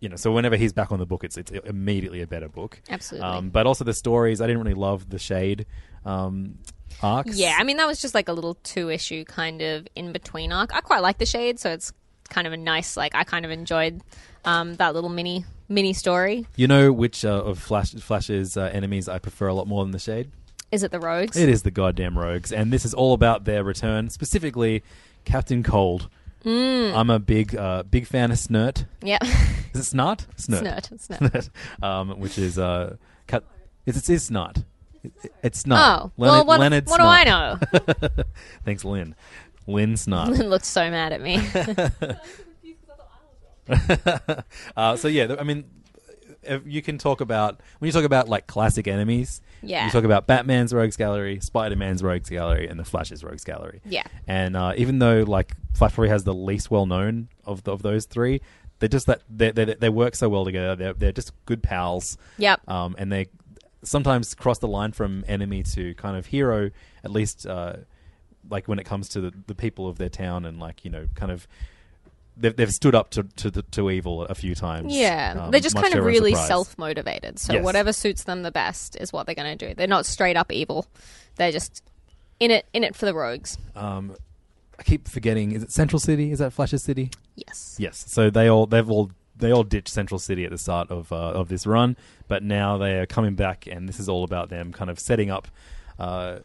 you know, so whenever he's back on the book, it's it's immediately a better book. Absolutely. Um, but also the stories, I didn't really love the shade um, arcs. Yeah, I mean that was just like a little two issue kind of in between arc. I quite like the shade, so it's kind of a nice like I kind of enjoyed um, that little mini mini story. You know which uh, of Flash Flash's uh, enemies I prefer a lot more than the Shade? Is it the rogues? It is the goddamn Rogues, and this is all about their return, specifically Captain Cold. Mm. I'm a big uh, big fan of Snurt. Yeah. Is it Snart? Snurt, snurt. um, which is uh, cut. It's it's, it's Snart. It, it- it's not. Oh, well, what, Leonard what do I know? Thanks, Lynn. Lynn Snart. Lynn looked so mad at me. uh, so yeah, I mean, if you can talk about when you talk about like classic enemies. Yeah. You talk about Batman's Rogues Gallery, Spider Man's Rogues Gallery, and the Flash's Rogues Gallery. Yeah. And uh, even though like Flash probably has the least well known of of those three, they're just that they they they work so well together. They're they're just good pals. Yep. Um, and they sometimes cross the line from enemy to kind of hero, at least uh, like when it comes to the, the people of their town and like you know kind of. They've, they've stood up to, to to evil a few times. Yeah, um, they're just kind of really self motivated. So Yes. whatever suits them the best is what they're going to do. They're not straight up evil. They're just in it in it for the rogues. Um, I keep forgetting. Is it Central City? Is that Flash's city? Yes. Yes. So they all they've all they all ditched Central City at the start of uh, of this run, but now they are coming back, and this is all about them kind of setting up. Uh,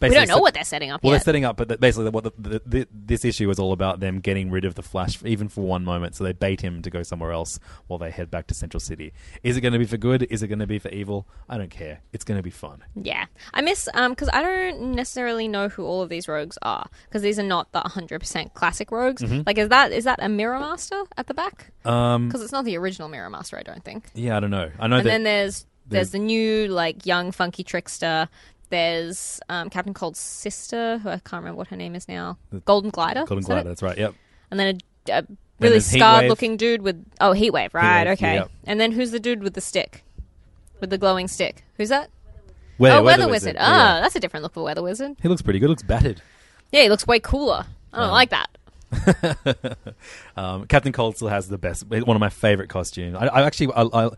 We don't know what they're setting up Well, yet. they're setting up, but basically, what the, the, the, this issue is all about them getting rid of the Flash, even for one moment. So they bait him to go somewhere else while they head back to Central City. Is it going to be for good? Is it going to be for evil? I don't care. It's going to be fun. Yeah, I miss um because I don't necessarily know who all of these rogues are because these are not the hundred percent classic rogues. Like, is that is that a Mirror Master at the back? Mm-hmm. Um, Because it's not the original Mirror Master, I don't think. yeah, I don't know. I know And then there's- there's the new like young funky trickster. There's um, Captain Cold's sister, who I can't remember what her name is now. Golden Glider. Golden is that Glider. it? That's right. Yep. And then a, a really there's Heatwave. scarred looking dude with oh Heatwave, right? Heatwave, okay. yeah. And then who's the dude with the stick, with the glowing stick? Who's that? Where- oh, Weather Weather Wizard. Yeah. Ah, that's a different look for Weather Wizard. He looks pretty good. Looks battered. Yeah, he looks way cooler. I don't like that. Um, Captain Cold still has the best, one of my favorite costumes. I, I actually, I, I,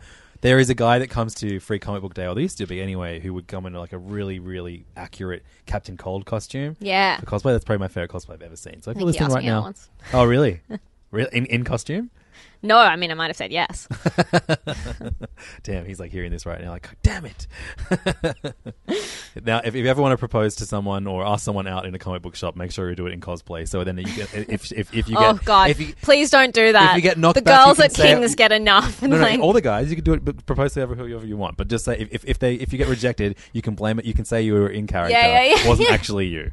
there is a guy that comes to Free Comic Book Day, or there used to be anyway, who would come in like a really, really accurate Captain Cold costume. Yeah. For cosplay, that's probably my favorite cosplay I've ever seen. So I think he listening asked right me out now, once. oh really, really in, in costume? No, I mean I might have said yes. Damn, he's like hearing this right now, like, damn it. now, if, if you ever want to propose to someone or ask someone out in a comic book shop, make sure you do it in cosplay. So then you get, if if, if you oh, get, oh God! if you, Please don't do that. If you get knocked the back, girls at Kings get enough. And No, no, like, all the guys you can do it, but propose to whoever, whoever you want. But just say if, if, if they if you get rejected, you can blame it. You can say you were in character. Yeah, yeah, yeah. It wasn't actually you.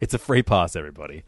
It's a free pass, everybody.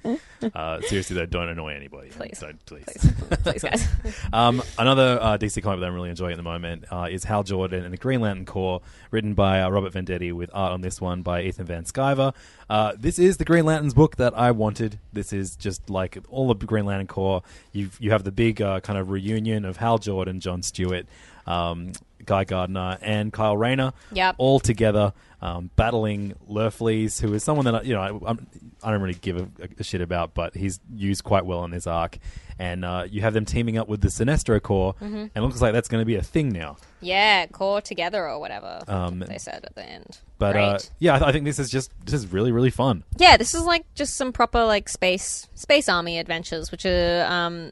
Uh, seriously, though, don't annoy anybody. Please. don't, please. please, please, guys. Um, another uh, DC comic that I'm really enjoying at the moment uh, is Hal Jordan and the Green Lantern Corps, written by uh, Robert Venditti, with art on this one by Ethan Van Sciver. Uh, this is the Green Lantern's book that I wanted. This is just like all of the Green Lantern Corps. You you have the big uh, kind of reunion of Hal Jordan, John Stewart, um, Guy Gardner, and Kyle Rayner, Yep. all together. Um, battling Larfleeze, who is someone that I, you know I, I'm, I don't really give a, a shit about, but he's used quite well in this arc. And uh, you have them teaming up with the Sinestro Corps, Mm-hmm. and it looks like that's going to be a thing now. yeah, core together or whatever Um, they said at the end. But uh, yeah, I, th- I think this is just this is really really fun. yeah, this is like just some proper like space space army adventures, which are um,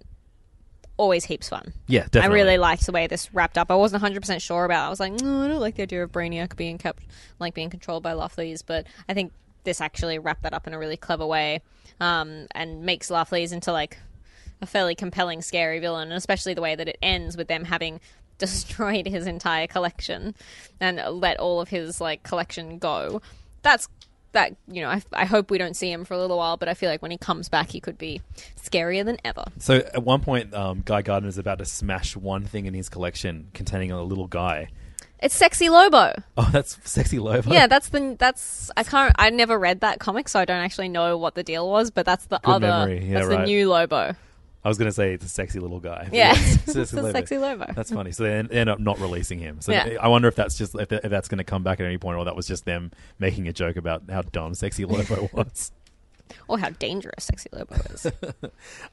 always heaps fun. Yeah, definitely. I really liked the way this wrapped up. I wasn't 100 percent sure about. it. I was like, no, I don't like the idea of Brainiac being kept like being controlled by Larfleeze, but I think this actually wrapped that up in a really clever way, um, and makes Larfleeze into like a fairly compelling, scary villain, and especially the way that it ends with them having destroyed his entire collection and let all of his like collection go. That's that you know. I, I hope we don't see him for a little while, but I feel like when he comes back, he could be scarier than ever. So at one point, um, Guy Gardner is about to smash one thing in his collection containing a little guy. It's sexy Lobo. Oh, that's sexy Lobo. Yeah, that's the that's I can't I never read that comic, so I don't actually know what the deal was. But that's the Good other memory. Yeah, that's right. the new Lobo. I was going to say it's a sexy little guy. Yeah, It's it's a sexy Lobo. That's funny. So they en- end up not releasing him. So Yeah. I wonder if that's just if, if that's going to come back at any point, or that was just them making a joke about how dumb sexy Lobo was. Or how dangerous sexy Lobo is.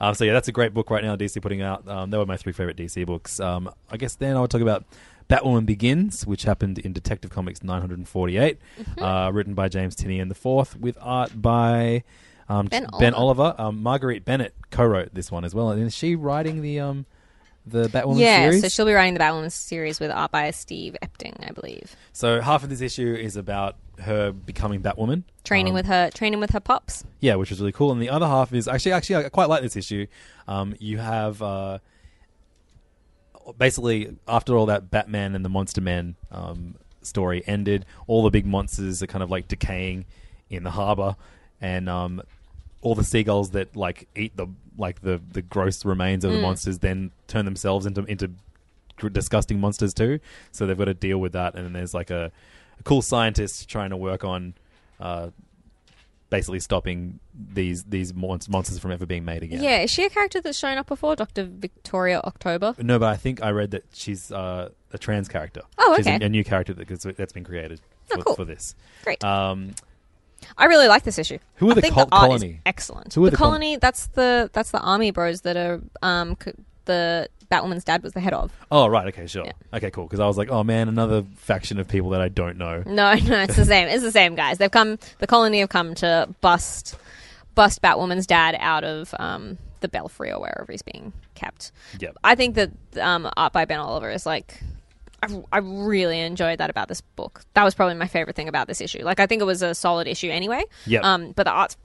Um, so yeah, that's a great book right now. DC putting out. Um, they were my three favorite DC books. Um, I guess then I would talk about Batwoman Begins, which happened in Detective Comics 948, Mm-hmm. uh, written by James Tynion the fourth, with art by Um, Ben ben Oliver. Um, Marguerite Bennett co-wrote this one as well, and is she writing the um, the Batwoman series? yeah, series? so she'll be writing the Batwoman series with art by Steve Epting, I believe. So half of this issue is about her becoming Batwoman, Training Um, with her, training with her pops. Yeah, which was really cool. And the other half is actually, actually, I quite like this issue. Um, you have uh, basically after all that Batman and the Monster Man um, story ended, all the big monsters are kind of like decaying in the harbor, and um, all the seagulls that like eat the like the the gross remains of the monsters then turn themselves into into gr- disgusting monsters too. So they've got to deal with that, and then there's like a, a cool scientist trying to work on. Uh, basically stopping these these mon- monsters from ever being made again. Yeah. is she a character that's shown up before? Dr. Victoria October? No, but I think I read that she's uh, a trans character. Oh, She's a, okay. a new character that, that's been created Oh, for, cool. for this. Great. Um, I really like this issue. Who are I the think col- the art colony? Is excellent. Who are the, the col- colony? that's the that's the army bros that are um c- the Batwoman's dad was the head of. oh, right. Okay, sure. Yeah. Okay, cool. Because I was like, oh man, another faction of people that I don't know. No, no, it's the same. It's the same guys. They've come. The colony have come to bust bust Batwoman's dad out of um the Belfry or wherever he's being kept. Yep. I think that um, art by Ben Oliver is like. I, I really enjoyed that about this book. That was probably my favorite thing about this issue. Like, I think it was a solid issue anyway. Yep. Um, but the art's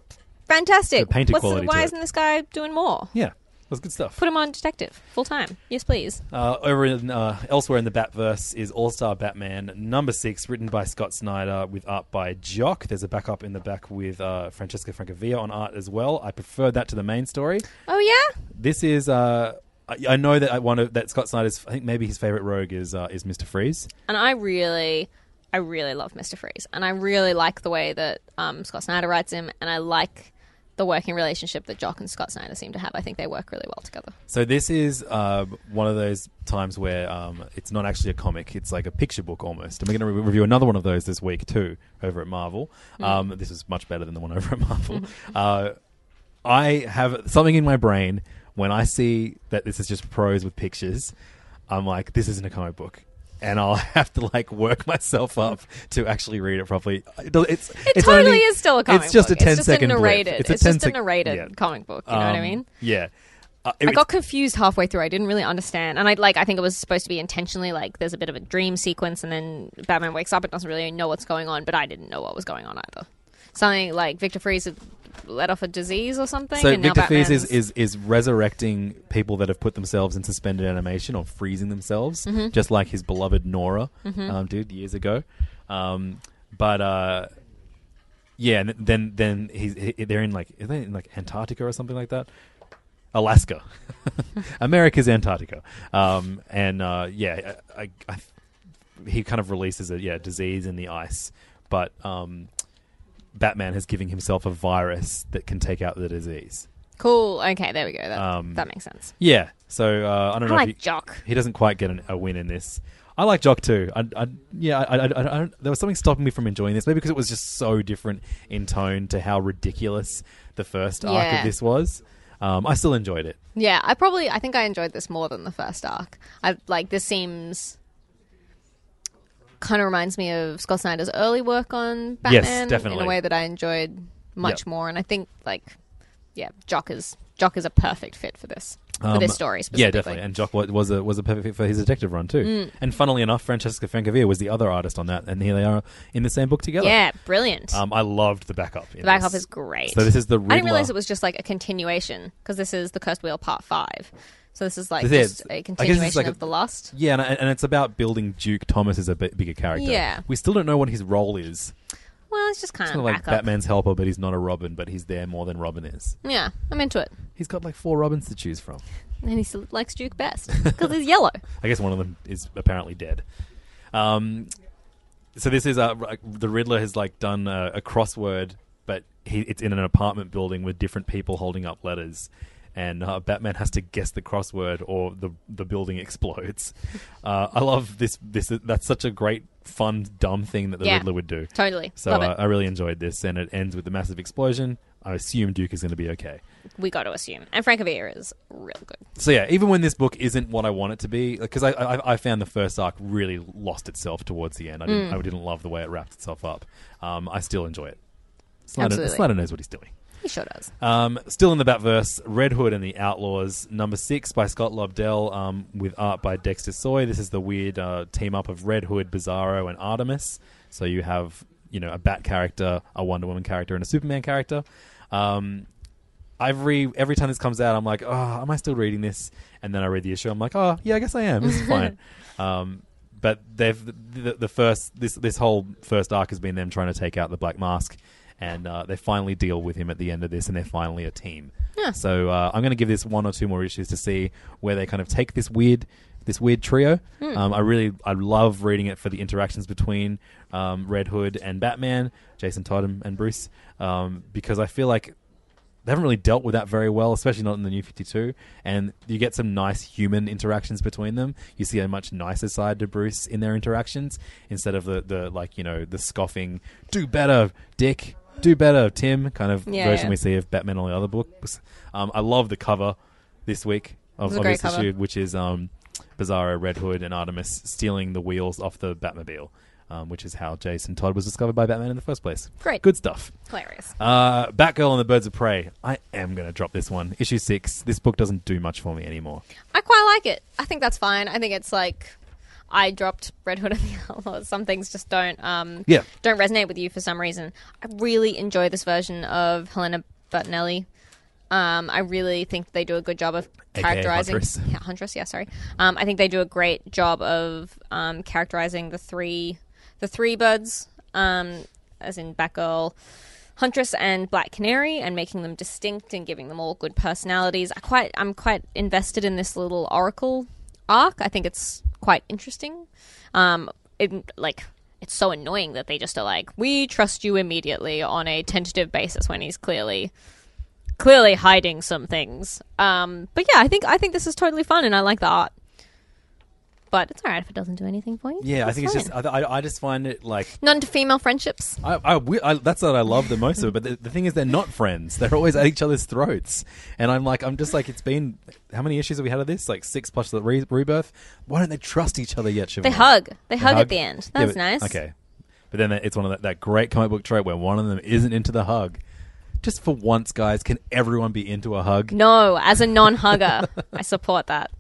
fantastic. The painted What's the- quality why to it. isn't this guy doing more? Yeah, that's good stuff. Put him on detective full time. Yes, please. Uh, over in uh, elsewhere in the Batverse is All Star Batman number six, written by Scott Snyder with art by Jock. There's a backup in the back with uh, Francesca Francavilla on art as well. I prefer that to the main story. Oh yeah. This is. Uh, I, I know that I one of that Scott Snyder's. I think maybe his favorite rogue is uh, is Mister Freeze. And I really, I really love Mr. Freeze, and I really like the way that um, Scott Snyder writes him, and I like the working relationship that Jock and Scott Snyder seem to have. I think they work really well together. So this is uh, one of those times where um, it's not actually a comic; it's like a picture book almost. And we're going to re- review another one of those this week too, over at Marvel. Um, this is much better than the one over at Marvel. uh, I have something in my brain when I see that this is just prose with pictures. I'm like, this isn't a comic book. And I'll have to like work myself up to actually read it properly. It, it's, It it's totally only- is still a comic It's just book. a 10 it's just second a blip. narrated. It's, a It's 10 just a narrated yeah. comic book. You know what I Um, mean? Yeah. Uh, I got confused halfway through. I didn't really understand, and I like. I think it was supposed to be intentionally like there's a bit of a dream sequence, and then Batman wakes up and doesn't really know what's going on. But I didn't know what was going on either. Something like Victor Freeze let off a disease or something. So and Victor Freeze is, is is resurrecting people that have put themselves in suspended animation or freezing themselves, Mm-hmm. just like his beloved Nora um, did years ago. Um, but uh, yeah, and then then he's he, they're in like are they in like Antarctica or something like that. Alaska, America's Antarctica, um, and uh, yeah, I, I, I, he kind of releases a yeah disease in the ice, but um, Batman has given himself a virus that can take out the disease. cool. Okay, there we go. That, Um, that makes sense. Yeah, so uh, I don't I know. like if he, Jock. He doesn't quite get an, a win in this. I like Jock too. I, I yeah, I, I, I, I don't, there was something stopping me from enjoying this. Maybe because it was just so different in tone to how ridiculous the first arc Yeah. of this was. Um, I still enjoyed it. Yeah, I probably I think I enjoyed this more than the first arc. I like this seems kind of reminds me of Scott Snyder's early work on Yes, Batman in a way that I enjoyed much Yep. more. And I think like yeah, Jock is Jock is a perfect fit for this for Um, this story. Yeah, definitely. And Jock was a was a perfect fit for his detective run too. Mm. And funnily enough, Francesca Francavilla was the other artist on that, and here they are in the same book together. yeah, brilliant. Um, I loved the backup. the backup this. is great. So this is the I didn't realize it was just like a continuation because this is the Cursed Wheel Part Five. So this is like This is- just I a guess it's continuation like a- of the Lust. Yeah, and, and it's about building Duke Thomas as a bit bigger character. Yeah. we still don't know what his role is. Well, it's just kind It's of of like backup. Batman's helper, but he's not a Robin, but he's there more than Robin is. Yeah, I'm into it. He's got like four Robins to choose from. And he still likes Duke best because he's yellow. I guess one of them is apparently dead. Um, so this is uh, like, the Riddler has like done a, a crossword, but he, it's in an apartment building with different people holding up letters, and uh, Batman has to guess the crossword or the the building explodes. Uh, I love this. This that's such a great, fun, dumb thing that the Yeah. Riddler would do. Totally. So Love uh, it. I really enjoyed this, and it ends with a massive explosion. I assume Duke is going to be okay. we got to assume. And Francavilla is real good. So yeah, even when this book isn't what I want it to be, because I, I I found the first arc really lost itself towards the end. I didn't Mm. I didn't love the way it wrapped itself up. Um, I still enjoy it. Snyder, Absolutely. Snyder knows what he's doing. He sure does. Um, still in the Batverse, Red Hood and the Outlaws, number six by Scott Lobdell, um, with art by Dexter Soy. This is the weird uh, team up of Red Hood, Bizarro, and Artemis. So you have, you know, a Bat character, a Wonder Woman character, and a Superman character. Um, every every time this comes out, I'm like, oh, am I still reading this? And then I read the issue, I'm like, oh, yeah, I guess I am. This is fine. um, but they've the, the first this this whole first arc has been them trying to take out the Black Mask, and uh, they finally deal with him at the end of this, and they're finally a team. Yeah. So uh, I'm going to give this one or two more issues to see where they kind of take this weird this weird trio. Um, I really I love reading it for the interactions between um, Red Hood and Batman, Jason Todd and, and Bruce, um, because I feel like they haven't really dealt with that very well, especially not in the New 52. And you get some nice human interactions between them. You see a much nicer side to Bruce in their interactions instead of the, the like, you know, the scoffing, do better, Dick, do better, Tim kind of Yeah, version yeah. we see of Batman on the other books. Um, I love the cover this week of, It's a of great this cover. issue, which is um, Bizarro, Red Hood, and Artemis stealing the wheels off the Batmobile. Um, which is how Jason Todd was discovered by Batman in the first place. Great. Good stuff. Hilarious. Uh, Batgirl and the Birds of Prey. I am going to drop this one. Issue six. This book doesn't do much for me anymore. I quite like it. I think that's fine. I think it's like I dropped Red Hood and the Outlaws. Some things just don't um Yeah. don't resonate with you for some reason. I really enjoy this version of Helena Bertinelli. Um, I really think they do a good job of characterizing Huntress. Yeah, Huntress. Yeah, sorry. Um, I think they do a great job of um, characterizing the three the three birds, um, as in Batgirl, Huntress, and Black Canary, and making them distinct and giving them all good personalities. I quite I'm quite invested in this little Oracle arc. I think it's quite interesting. Um, it, like it's so annoying that they just are like, we trust you immediately on a tentative basis when he's clearly clearly hiding some things. Um, but yeah, I think I think this is totally fun, and I like the art. But it's alright if it doesn't do anything for you. Yeah, I think it's just. I, I, I just find it like. none to female friendships. I, I, wi- I- that's what I love the most of it. But the, the thing is, they're not friends. They're always at each other's throats. And I'm like, I'm just like, it's been how many issues have we had of this? Like six plus the re- rebirth. Why don't they trust each other yet? Siobhan? They hug. They hug at the end. Yeah, That's but- nice. Okay, but then it's one of that, that great comic book trope where one of them isn't into the hug. Just for once, guys, can everyone be into a hug? No, as a non-hugger, I support that.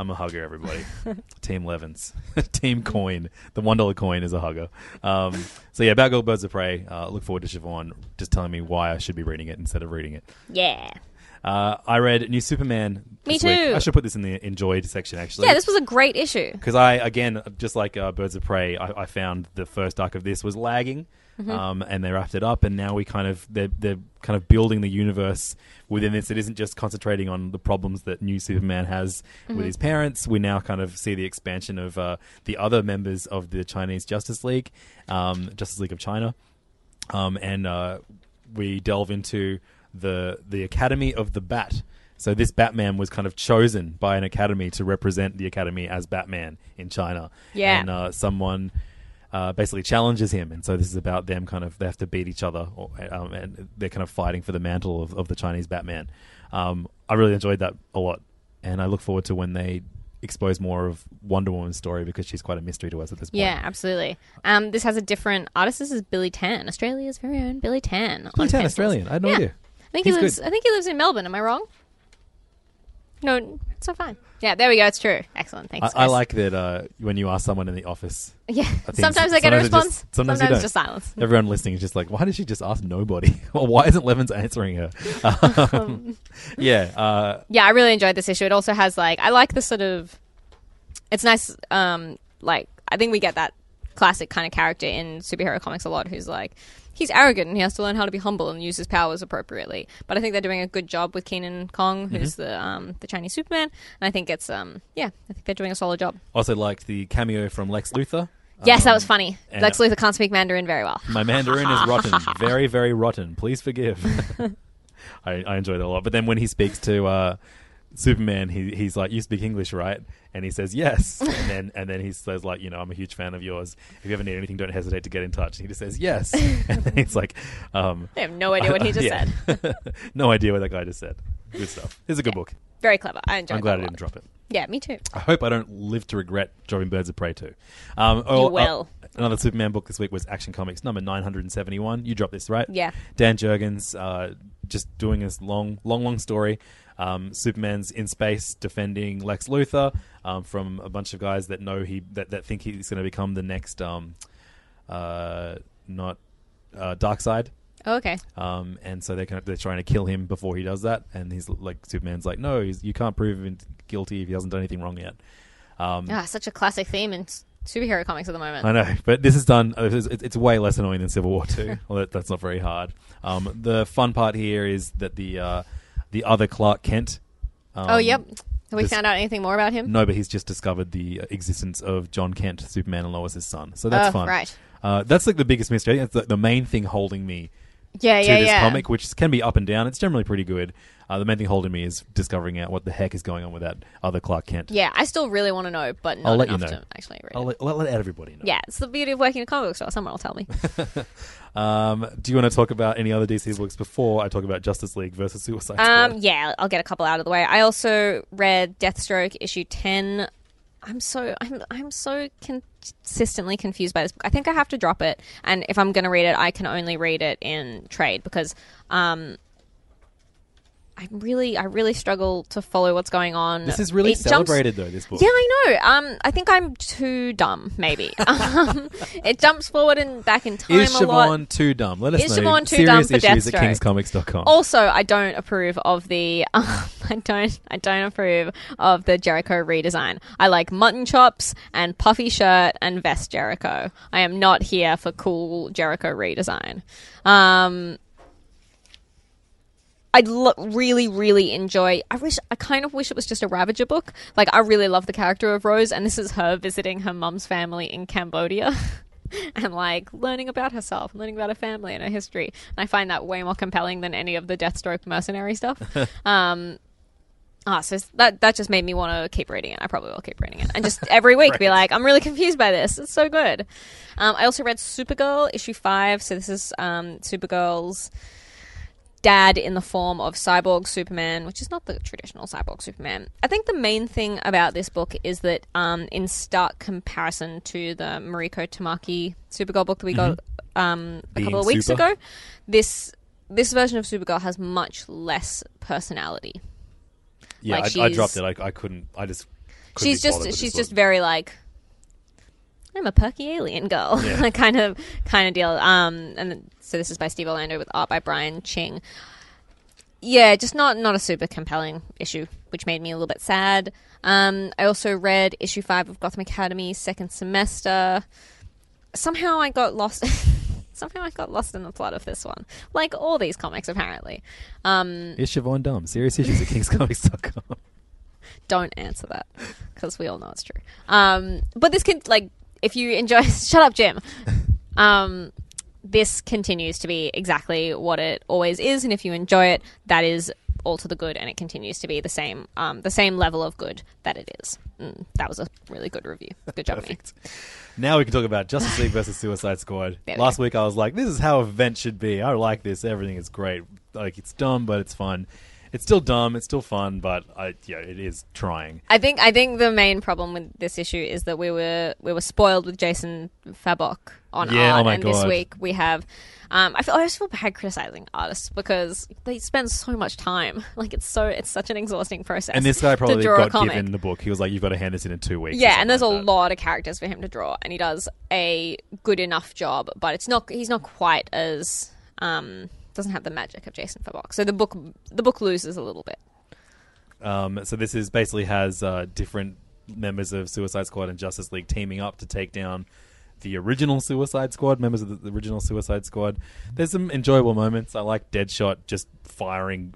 I'm a hugger, everybody. Team Levens. Team Coin. The $1 coin is a hugger. Um, so, yeah, Batgirl Birds of Prey. Uh, look forward to Siobhan just telling me why I should be reading it instead of reading it. Yeah. Uh, I read New Superman. Me this week. too. I should put this in the enjoyed section, actually. Yeah, this was a great issue. because I again, just like uh, Birds of Prey, I, I found the first arc of this was lagging, Mm-hmm. um, and they wrapped it up, and now we kind of they're, they're kind of building the universe within this. It isn't just concentrating on the problems that New Superman has Mm-hmm. with his parents. We now kind of see the expansion of uh, the other members of the Chinese Justice League, um, Justice League of China, um, and uh, we delve into the the Academy of the Bat. So this Batman was kind of chosen by an academy to represent the academy as Batman in China. Yeah. and uh, someone uh, basically challenges him, and so this is about them kind of they have to beat each other, or, um, and they're kind of fighting for the mantle of, of the Chinese Batman. Um, I really enjoyed that a lot, and I look forward to when they expose more of Wonder Woman's story because she's quite a mystery to us at this point. Yeah, absolutely. Um, this has a different artist. This is Billy Tan, Australia's very own Billy Tan. Billy Tan, pencils. Australian. I had no Yeah. idea. I think He's he lives. good. I think he lives in Melbourne. Am I wrong? No, it's so fine. Yeah, there we go. It's true. Excellent. I, Thanks. I guys. like that uh, when you ask someone in the office. Yeah. I think Sometimes I get a sometimes it response. just- sometimes you don't. just silence. Everyone listening is just like, why did she just ask nobody? or why isn't Levin's answering her? Um, yeah, uh, yeah, I really enjoyed this issue. It also has like I like the sort of it's nice um like I think we get that classic kind of character in superhero comics a lot who's like he's arrogant and he has to learn how to be humble and use his powers appropriately. But I think they're doing a good job with Kenan Kong, who's Mm-hmm. the um the Chinese Superman, and I think it's um yeah, I think they're doing a solid job. also liked the cameo from Lex Luthor. Yes, that Um, was funny. Lex Luthor can't speak Mandarin very well. My Mandarin is rotten, very, very rotten. Please forgive. I, I enjoyed it a lot. But then when he speaks to uh, Superman, he, he's like, "You speak English, right?" And he says, "Yes." And then and then he says, "Like, you know, I'm a huge fan of yours. If you ever need anything, don't hesitate to get in touch." And he just says, "Yes." and then he's like, um, I have no idea what he just yeah. said. no idea what that guy just said. Good stuff. It's a good book. Very clever. I enjoyed I'm glad I didn't drop it. Yeah, me too. I hope I don't live to regret dropping Birds of Prey too. Um, You oh, uh. Another Superman book this week was Action Comics number 971. You dropped this, right? Yeah. Dan Jurgens uh, just doing this long, long, long story. Um, Superman's in space defending Lex Luthor um, from a bunch of guys that know he that, that think he's going to become the next, um, uh, not uh, Darkseid. Oh, okay. Um, and so they're kind of, they're trying to kill him before he does that. And he's like, Superman's like, no, he's, you can't prove him guilty if he hasn't done anything wrong yet. Um, Ah, such a classic theme in superhero comics at the moment. I know, but this is done. uh, It's, it's way less annoying than Civil War Two. well, that, that's not very hard. Um, the fun part here is that the uh, the other Clark Kent. Um, oh, yep. Have we this- found out anything more about him? No, but he's just discovered the uh, existence of Jon Kent, Superman and Lois's son. So that's Oh, fun. right. Uh, that's like the biggest mystery. I think That's the, the main thing holding me Yeah, to yeah, this yeah. comic, which can be up and down. It's generally pretty good. Uh, the main thing holding me is discovering out what the heck is going on with that other Clark Kent. Yeah, I still really want to know, but not I'll let you enough know. to actually read I'll it. let, let, let everybody know. Yeah, it's the beauty of working in a comic book store. Someone will tell me. Um, do you want to talk about any other DC books before I talk about Justice League versus Suicide Um, Squad? yeah, I'll get a couple out of the way. I also read Deathstroke issue ten. I'm so I'm I'm so consistently confused by this book. I think I have to drop it, and if I'm going to read it, I can only read it in trade because um, I really I really struggle to follow what's going on. This is really It jumps- celebrated though. This book. Yeah, I know. Um, I think I'm too dumb. Maybe um, it jumps forward and back in time Is a lot. Too dumb? Let us Is know. Siobhan too Serious dumb for issues at kingscomics.com. Also, I don't approve of the. Um, I don't. I don't approve of the Jericho redesign. I like mutton chops and puffy shirt and vest Jericho. I am not here for cool Jericho redesign. Um, I lo- really, really enjoy. I wish. I kind of wish it was just a Ravager book. Like I really love the character of Rose, and this is her visiting her mum's family in Cambodia. And like learning about herself, learning about her family and her history, and I find that way more compelling than any of the Deathstroke mercenary stuff. um, Ah, so that that just made me want to keep reading it. I probably will keep reading it, and just every week be like, I'm really confused by this. It's so good. Um, I also read Supergirl issue five. So this is um, Supergirl's dad in the form of Cyborg Superman, which is not the traditional Cyborg Superman. I think the main thing about this book is that, um, in stark comparison to the Mariko Tamaki Supergirl book that we got um, a Being couple of weeks Super. ago, this this version of Supergirl has much less personality. yeah, like, I, I dropped it. I, I couldn't. I just. couldn't she's just she's just book. very like I'm a perky alien girl, Yeah. kind of kind of deal. Um, and so this is by Steve Orlando with art by Brian Ching. Yeah, just not not a super compelling issue, which made me a little bit sad. Um, I also read issue five of Gotham Academy second semester. Somehow I got lost. somehow I got lost in the plot of this one, like all these comics apparently. Um, Is Siobhan dumb? Serious issues at kingscomics.com. don't answer that because we all know it's true. Um, but this can like if you enjoy. shut up, Jim. Um, this continues to be exactly what it always is, and if you enjoy it, that is all to the good, and it continues to be the same, um, the same level of good that it is. Mm, that was a really good review. Good job, me. Now we can talk about Justice League versus Suicide Squad. We Last go. week I was like, this is how event should be. I like this. Everything is great. Like it's dumb, but it's fun. It's still dumb. It's still fun, but I, yeah, it is trying. I think I think the main problem with this issue is that we were we were spoiled with Jason Fabok on Yeah, art, oh my and this week we have. Um, I feel I just feel bad criticizing artists because they spend so much time. Like it's so it's such an exhausting process. And this guy probably got given the book. He was like, "You've got to hand this in in two weeks." Yeah, and there's like a that. lot of characters for him to draw, and he does a good enough job, but it's not he's not quite as um doesn't have the magic of Jason Fabok. So the book the book loses a little bit. Um, so this is basically has uh, different members of Suicide Squad and Justice League teaming up to take down the original Suicide Squad, members of the, original Suicide Squad. There's some enjoyable moments. I like Deadshot just firing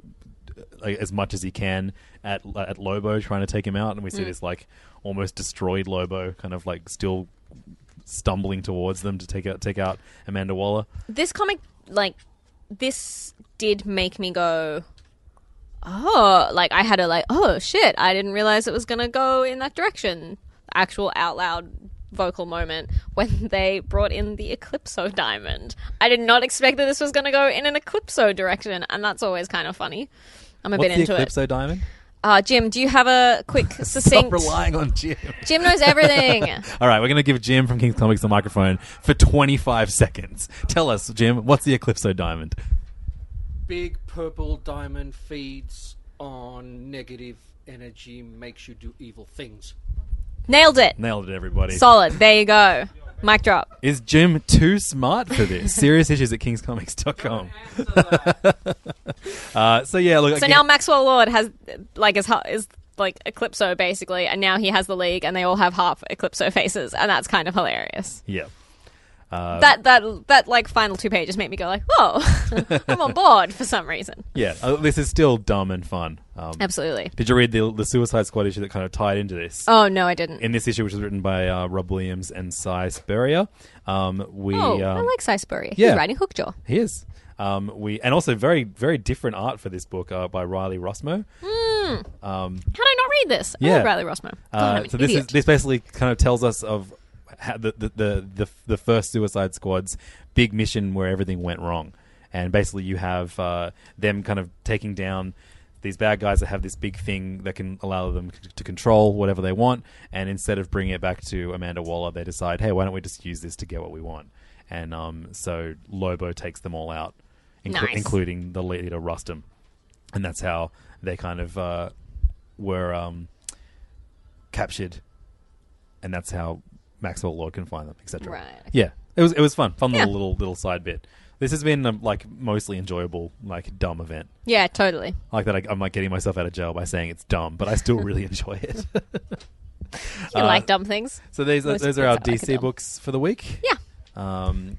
like, as much as he can at at Lobo, trying to take him out, and we see this like almost destroyed Lobo, kind of like still stumbling towards them to take out take out Amanda Waller. this comic like this did make me go oh like i had a like oh shit i didn't realize it was gonna go in that direction. Actual out loud vocal moment when they brought in the eclipso diamond. I did not expect that this was gonna go in an eclipso direction and that's always kind of funny. I'm a What's bit the into it. Eclipso Diamond? Uh, Jim, do you have a quick, Stop succinct? relying on Jim. Jim knows everything. All right, we're going to give Jim from King's Comics the microphone for 25 seconds. Tell us, Jim, what's the Eclipso Diamond? Big purple diamond feeds on negative energy, makes you do evil things. Nailed it. Nailed it, everybody. Solid. There you go. Mic drop. Is Jim too smart for this? Serious issues at kingscomics.com. uh, so, yeah, look. So again- now Maxwell Lord has like is is like Eclipso basically, and now he has the league, and they all have half Eclipso faces, and that's kind of hilarious. Yeah. Uh, that that that like final two pages make me go like, oh, I'm on board for some reason. Yeah, uh, this is still dumb and fun. Um, Absolutely. Did you read the the Suicide Squad issue that kind of tied into this? Oh no, I didn't. In this issue, which was written by uh, Rob Williams and Si Spurrier, um, we oh, I um, like Si Spurrier. yeah. He's writing Hookjaw. he is. Um, we and also very very different art for this book uh, by Riley Rossmo. Hmm. Um, How did I not read this? I Yeah. love Riley Rossmo. God, Uh, so this is this basically kind of tells us of the, the, the the the first Suicide Squad's big mission where everything went wrong, and basically you have uh, them kind of taking down these bad guys that have this big thing that can allow them c- to control whatever they want, and instead of bringing it back to Amanda Waller, they decide, hey, why don't we just use this to get what we want? And um, so Lobo takes them all out, inclu- Nice. including the leader Rustam, and that's how they kind of uh, were um, captured, and that's how Maxwell Lord can find them, etc. Right. Yeah, it was it was fun, fun Yeah. little little little side bit. This has been um, like mostly enjoyable, like dumb event. yeah, totally. Like that I, I'm like getting myself out of jail by saying it's dumb, but I still really enjoy it. You Uh, like dumb things. So these Most those are our I like DC books for the week. Yeah. Um,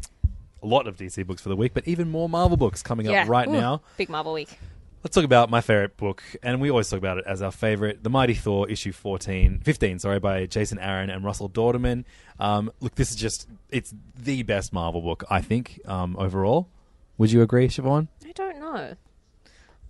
a lot of DC books for the week, but even more Marvel books coming yeah. up right Ooh, now. Big Marvel week. Let's talk about my favorite book, and we always talk about it as our favorite, The Mighty Thor, issue 14, 15, sorry, by Jason Aaron and Russell Dauterman. Um, look, this is just, it's the best Marvel book, I think, um, overall. Would you agree, Siobhan? I don't know.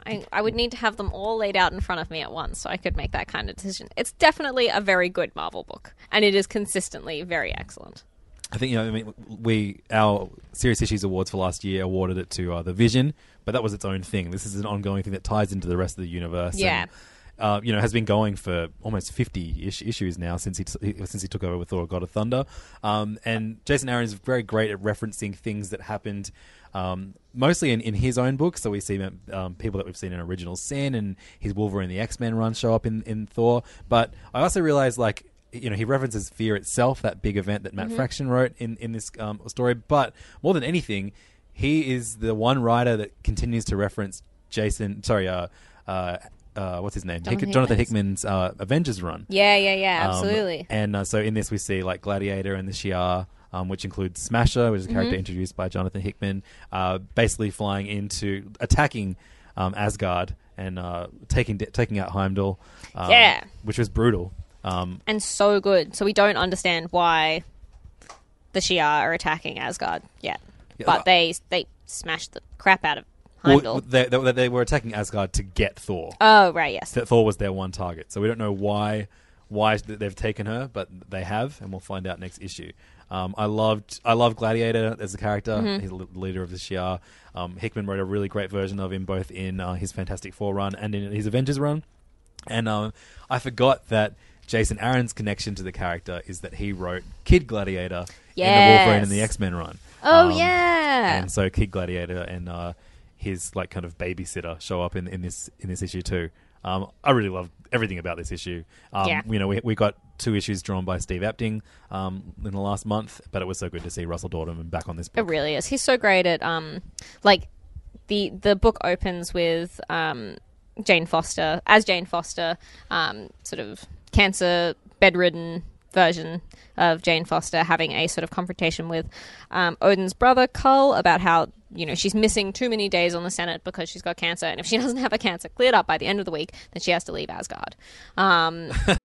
I, I would need to have them all laid out in front of me at once so I could make that kind of decision. It's definitely a very good Marvel book, and it is consistently very excellent. I think, you know, I mean, we, our Serious Issues Awards for last year awarded it to uh, The Vision, but that was its own thing. This is an ongoing thing that ties into the rest of the universe. Yeah. And, uh, you know, has been going for almost fifty ish issues now since he t- since he took over with Thor: God of Thunder. Um, and Jason Aaron is very great at referencing things that happened, um, mostly in, in his own books. So we see um, people that we've seen in Original Sin and his Wolverine the X Men run show up in, in Thor. But I also realized like you know, he references Fear itself, that big event that Matt Fraction wrote in in this um, story. But more than anything, he is the one writer that continues to reference Jason. Sorry, uh, uh, uh, what's his name? Jonathan Jonathan Hickman's. Uh, Avengers run. Yeah, yeah, yeah, Um, absolutely. and uh, so in this, we see like Gladiator and the Shi'ar, um, which includes Smasher, which is a character Mm-hmm. introduced by Jonathan Hickman, uh, basically flying into attacking um, Asgard and uh, taking taking out Heimdall. Um, Yeah. which was brutal. Um, and so good. So we don't understand why the Shi'ar are attacking Asgard yet, Yeah, but well- they they smashed the crap out of well, Heimdall. they, they, they were attacking Asgard to get Thor. oh right, yes. that Thor was their one target. So we don't know why why they've taken her, but they have, and we'll find out next issue. Um, I loved I love Gladiator as a character. Mm-hmm. He's the leader of the Shi'ar. Um, Hickman wrote a really great version of him both in uh, his Fantastic Four run and in his Avengers run. And um, I forgot that Jason Aaron's connection to the character is that he wrote Kid Gladiator in the Wolverine and the X Men run. Oh Um, yeah. and so Kid Gladiator and uh, his like kind of babysitter show up in, in this in this issue too. Um, I really love everything about this issue. Um, Yeah. You know, we, we got two issues drawn by Steve Epting um, in the last month, but it was so good to see Russell Dauterman back on this It really is. He's so great at um, like the the book opens with um Jane Foster as Jane Foster, um, sort of cancer bedridden version of Jane Foster having a sort of confrontation with um, Odin's brother Cul about how you know she's missing too many days on the Senate because she's got cancer, and if she doesn't have her cancer cleared up by the end of the week, then she has to leave Asgard. Um,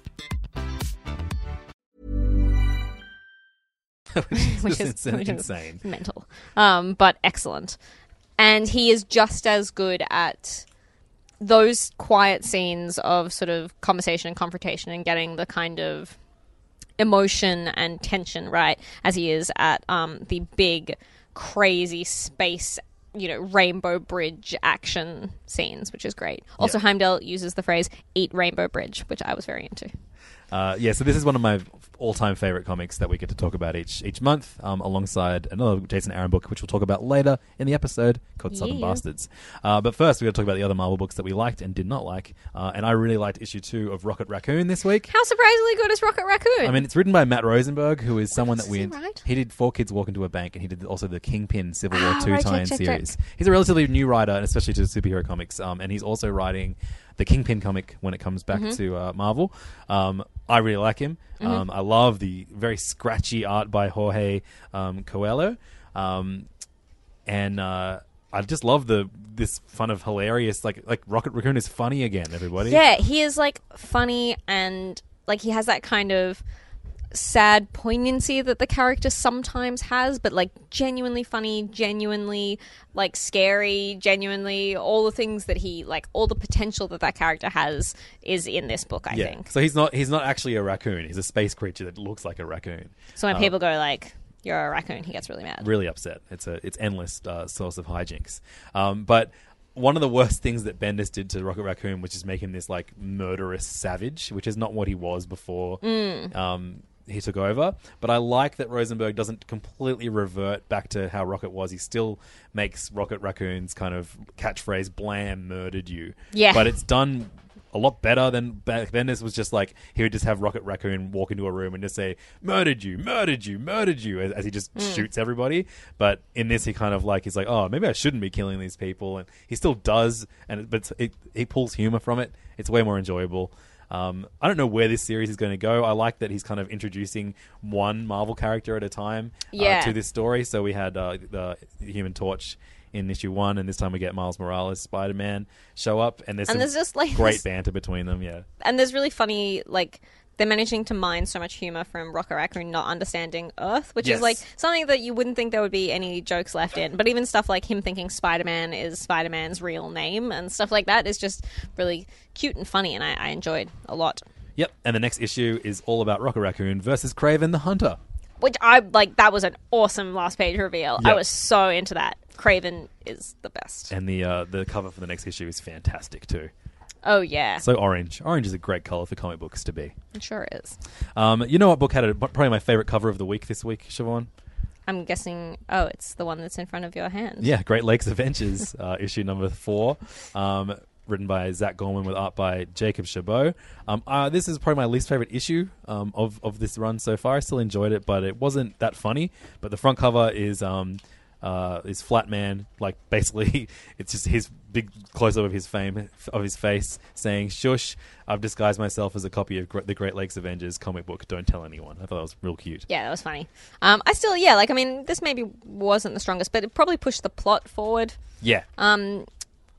which is, insane- which is insane. mental, um, but excellent. And he is just as good at those quiet scenes of sort of conversation and confrontation and getting the kind of emotion and tension right as he is at um, the big, crazy space. You know, rainbow bridge action scenes, which is great. Also, Heimdall uses the phrase "eat rainbow bridge," which I was very into. Uh, yeah, so this is one of my all-time favorite comics that we get to talk about each each month, um, alongside another Jason Aaron book, which we'll talk about later in the episode called Southern Yeah. Bastards. Uh, but first, we're going to talk about the other Marvel books that we liked and did not like. Uh, and I really liked issue two of Rocket Raccoon this week. How surprisingly good is Rocket Raccoon? I mean, it's written by Matt Rosenberg, who is someone that we he he did Four Kids Walk Into a Bank, and he did also the Kingpin Civil War Ah, Two right, check, tie-in check, check. series. He's a relatively new writer, and especially to superhero comics. Um, and he's also writing the Kingpin comic when it comes back Mm-hmm. to uh, Marvel. Um, I really like him. Um, I love the very scratchy art by Jorge um, Coelho, um, and uh, I just love the this fun of hilarious like like Rocket Raccoon is funny again. Everybody, Yeah, he is like funny and like he has that kind of sad poignancy that the character sometimes has, but like genuinely funny, genuinely like scary, genuinely all the things that he like all the potential that that character has is in this book, I yeah. think. So he's not he's not actually a raccoon. He's a space creature that looks like a raccoon. So when people go like you're a raccoon, he gets really mad. really upset. It's a it's endless uh, source of hijinks. Um, but one of the worst things that Bendis did to Rocket Raccoon was just make him this like murderous savage, which is not what he was before. Um, he took over, but I like that Rosenberg doesn't completely revert back to how Rocket was. He still makes Rocket Raccoon's kind of catchphrase "blam murdered you." Yeah. but it's done a lot better than back then. This was just like he would just have Rocket Raccoon walk into a room and just say "murdered you, murdered you, murdered you" as, as he just mm. shoots everybody. But in this, he kind of like he's like, "Oh, maybe I shouldn't be killing these people," and he still does. And but it, he pulls humor from it. It's way more enjoyable. Um, I don't know where this series is going to go. I like that he's kind of introducing one Marvel character at a time uh, to this story. So we had uh, the Human Torch in issue one, and this time we get Miles Morales, Spider Man show up, and there's And there's just, like, great this- banter between them. Yeah, and there's really funny like they're managing to mine so much humor from Rocket Raccoon not understanding Earth, which Yes. is like something that you wouldn't think there would be any jokes left in. But even stuff like him thinking Spider Man is Spider Man's real name and stuff like that is just really cute and funny, and I, I enjoyed a lot. yep. And the next issue is all about Rocket Raccoon versus Kraven the Hunter. Which I like. That was an awesome last page reveal. I was so into that. Kraven is the best. And the uh, the cover for the next issue is fantastic too. Oh yeah, So orange, orange is a great color for comic books to be. it sure is. Um, you know what book had a, probably my favorite cover of the week this week, Siobhan? I'm guessing. Oh, it's the one that's in front of your hand. Yeah, Great Lakes Avengers, uh, issue number four, um, written by Zac Gorman with art by Jacob Chabot. Um, uh, this is probably my least favorite issue um, of of this run so far. I still enjoyed it, but it wasn't that funny. But the front cover is. Um, uh, is Flatman like basically it's just his big close up of his fame of his face saying shush I've disguised myself as a copy of the Great Lakes Avengers comic book. Don't tell anyone. I thought that was real cute. Yeah, that was funny. Um, I still, yeah, like I mean, this maybe wasn't the strongest, but it probably pushed the plot forward. Yeah. Um,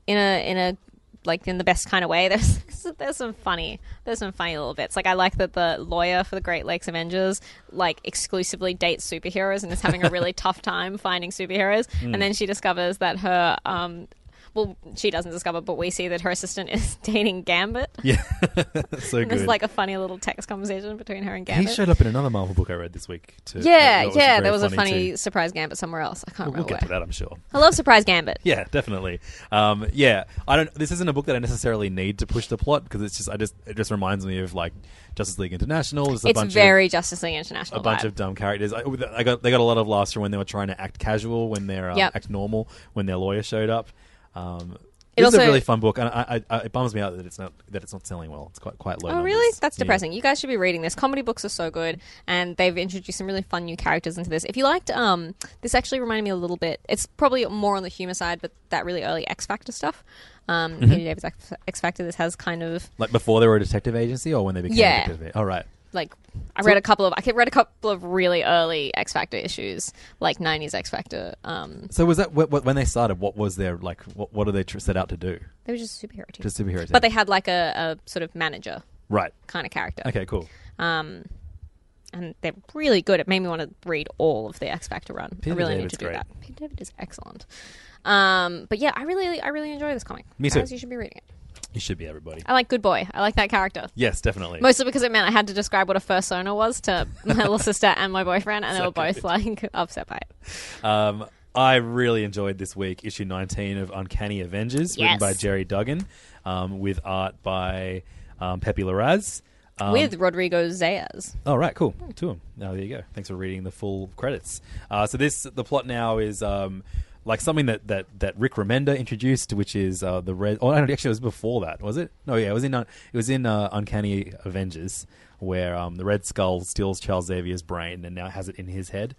in a in a like in the best kind of way. There's there's some funny there's some funny little bits. Like I like that the lawyer for the Great Lakes Avengers like exclusively dates superheroes and is having a really tough time finding superheroes. Mm. And then she discovers that her um well, she doesn't discover, but we see that her assistant is dating Gambit. Yeah, so And There's like a funny little text conversation between her and Gambit. he showed up in another Marvel book I read this week. Too. yeah, That- that yeah, there was a funny too. surprise Gambit somewhere else. I can't We'll, we'll remember get to where. that, I'm sure. I love surprise Gambit. Yeah, definitely. Um, yeah, I don't. This isn't a book that I necessarily need to push the plot because it's just. I just. It just reminds me of like Justice League International. Just a It's bunch very of, Justice League International. a bunch vibe. of dumb characters. I, I got. They got a lot of laughter when they were trying to act casual when they're um, Yep. act normal when their lawyer showed up. Um, It was a really fun book, and I, I, I, it bums me out that it's not that it's not selling well. It's quite quite low. Oh, numbers. really? That's Yeah. depressing. You guys should be reading this. Comedy books are so good, and they've introduced some really fun new characters into this. If you liked, um, this actually reminded me a little bit. It's probably more on the humor side, but that really early X Factor stuff. Um, Mhm. Katie Davis X- Factor. This has kind of Like before they were a detective agency, or when they became Yeah. a detective. agency? Oh, right. Like I read a couple of I read a couple of really early X Factor issues, like '90s X Factor. Um, So was that wh- wh- when they started? What was their like? What, what did they tr- set out to do? they were just superhero teams, Just superhero but they had like a, a sort of manager Right. kind of character. Okay. Cool. Um, and they're really good. It made me want to read all of the X Factor run. Peter I really David's need to do great. that. Peter David is excellent. Um, but yeah, I really, I really enjoy this comic. Me too. Guys, you should be reading it. You should be everybody. I like Good Boy. I like that character. Yes, definitely. Mostly because it meant I had to describe what a fursona was to my little sister and my boyfriend, and they were both like upset by it. Um, I really enjoyed this week issue 19 of Uncanny Avengers, written by Gerry Duggan, um, with art by um, Pepe Larraz. Um, With Rodrigo Zayas. Oh right, cool. Two of them. Oh, there you go. Thanks for reading the full credits. Uh, so this the plot now is um, like something that, that, that Rick Remender introduced, which is uh, the red. Oh, no, actually, it was before that, was it? No, yeah, it was in uh, it was in uh, Uncanny Avengers, where um, the Red Skull steals Charles Xavier's brain and now has it in his head.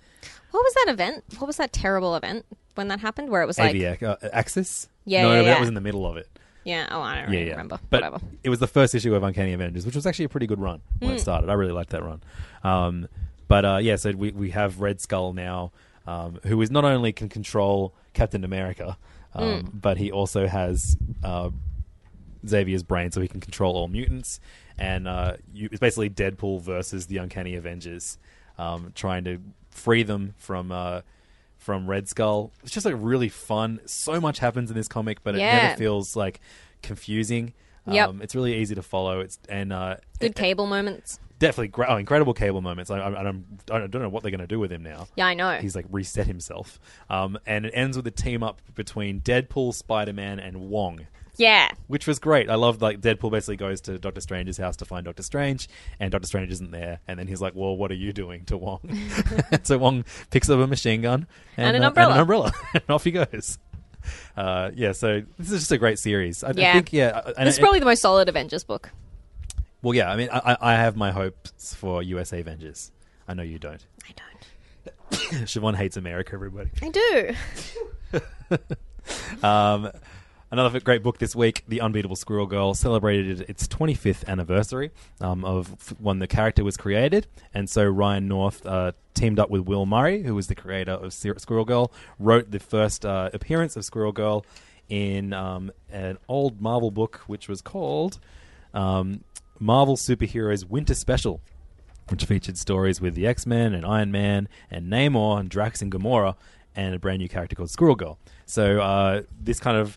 What was that event? What was that terrible event when that happened? Where it was like, Aviac, uh, Axis. Yeah, no, yeah, no, yeah. that was in the middle of it. yeah, oh, I don't really yeah. remember. But Whatever. it was the first issue of Uncanny Avengers, which was actually a pretty good run when Mm. it started. I really liked that run. Um, but uh, yeah, so we we have Red Skull now, um, who is not only can control Captain America, um, Mm. but he also has uh, Xavier's brain, so he can control all mutants. And uh, you, it's basically Deadpool versus the Uncanny Avengers, um, trying to free them from. Uh, from Red Skull, it's just like really fun. So much happens in this comic, but it never feels like confusing. Yep. Um, it's really easy to follow. It's and uh, Good cable moments. Definitely gra- oh, incredible cable moments. I, I, I, don't, I don't know what they're going to do with him now. Yeah, I know. He's like reset himself. Um, and it ends with a team up between Deadpool, Spider Man, and Wong. Yeah. Which was great. I loved like Deadpool basically goes to Doctor Strange's house to find Doctor Strange, and Doctor Strange isn't there. And then he's like, "Well, what are you doing to Wong?" so Wong picks up a machine gun And an uh, umbrella. and an umbrella, and off he goes. Uh, yeah, so this is just a great series. I, I Yeah. think, yeah, uh, and this is it- probably the most solid Avengers book. Well, yeah. I mean, I, I I have my hopes for USA Avengers. I know you don't. I don't. Siobhan hates America. Everybody. I do. Um, another great book this week, The Unbeatable Squirrel Girl, celebrated its 25th anniversary um, of when the character was created. And so Ryan North uh, teamed up with Will Murray, who was the creator of Squirrel Girl, wrote the first uh, appearance of Squirrel Girl in um, an old Marvel book, which was called um, Marvel Superheroes Winter Special. Which featured stories with the X Men and Iron Man and Namor and Drax and Gamora and a brand new character called Squirrel Girl. So uh, this kind of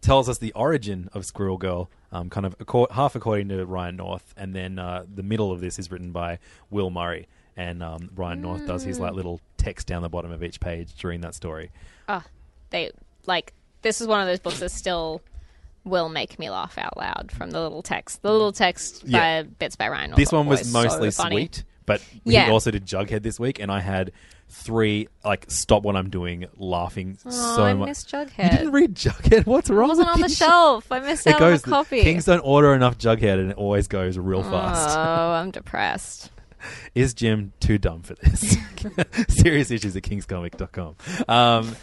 tells us the origin of Squirrel Girl, um, kind of half according to Ryan North, and then uh, the middle of this is written by Will Murray, and um, Ryan North does his like little text down the bottom of each page during that story. Ah, they like this is one of those books that still will make me laugh out loud from the little text. The little text Yeah. by bits by Ryan. This one was mostly so sweet, but Yeah. he also did Jughead this week, and I had three like stop what I'm doing, laughing Oh, so I much. missed Jughead. You didn't read Jughead? What's wrong? It wasn't on the shelf. I missed It out goes. on a copy. Kings don't order enough Jughead, and it always goes real fast. Oh, I'm depressed. Is Jim too dumb for this? Serious issues at kingscomic.com. Um,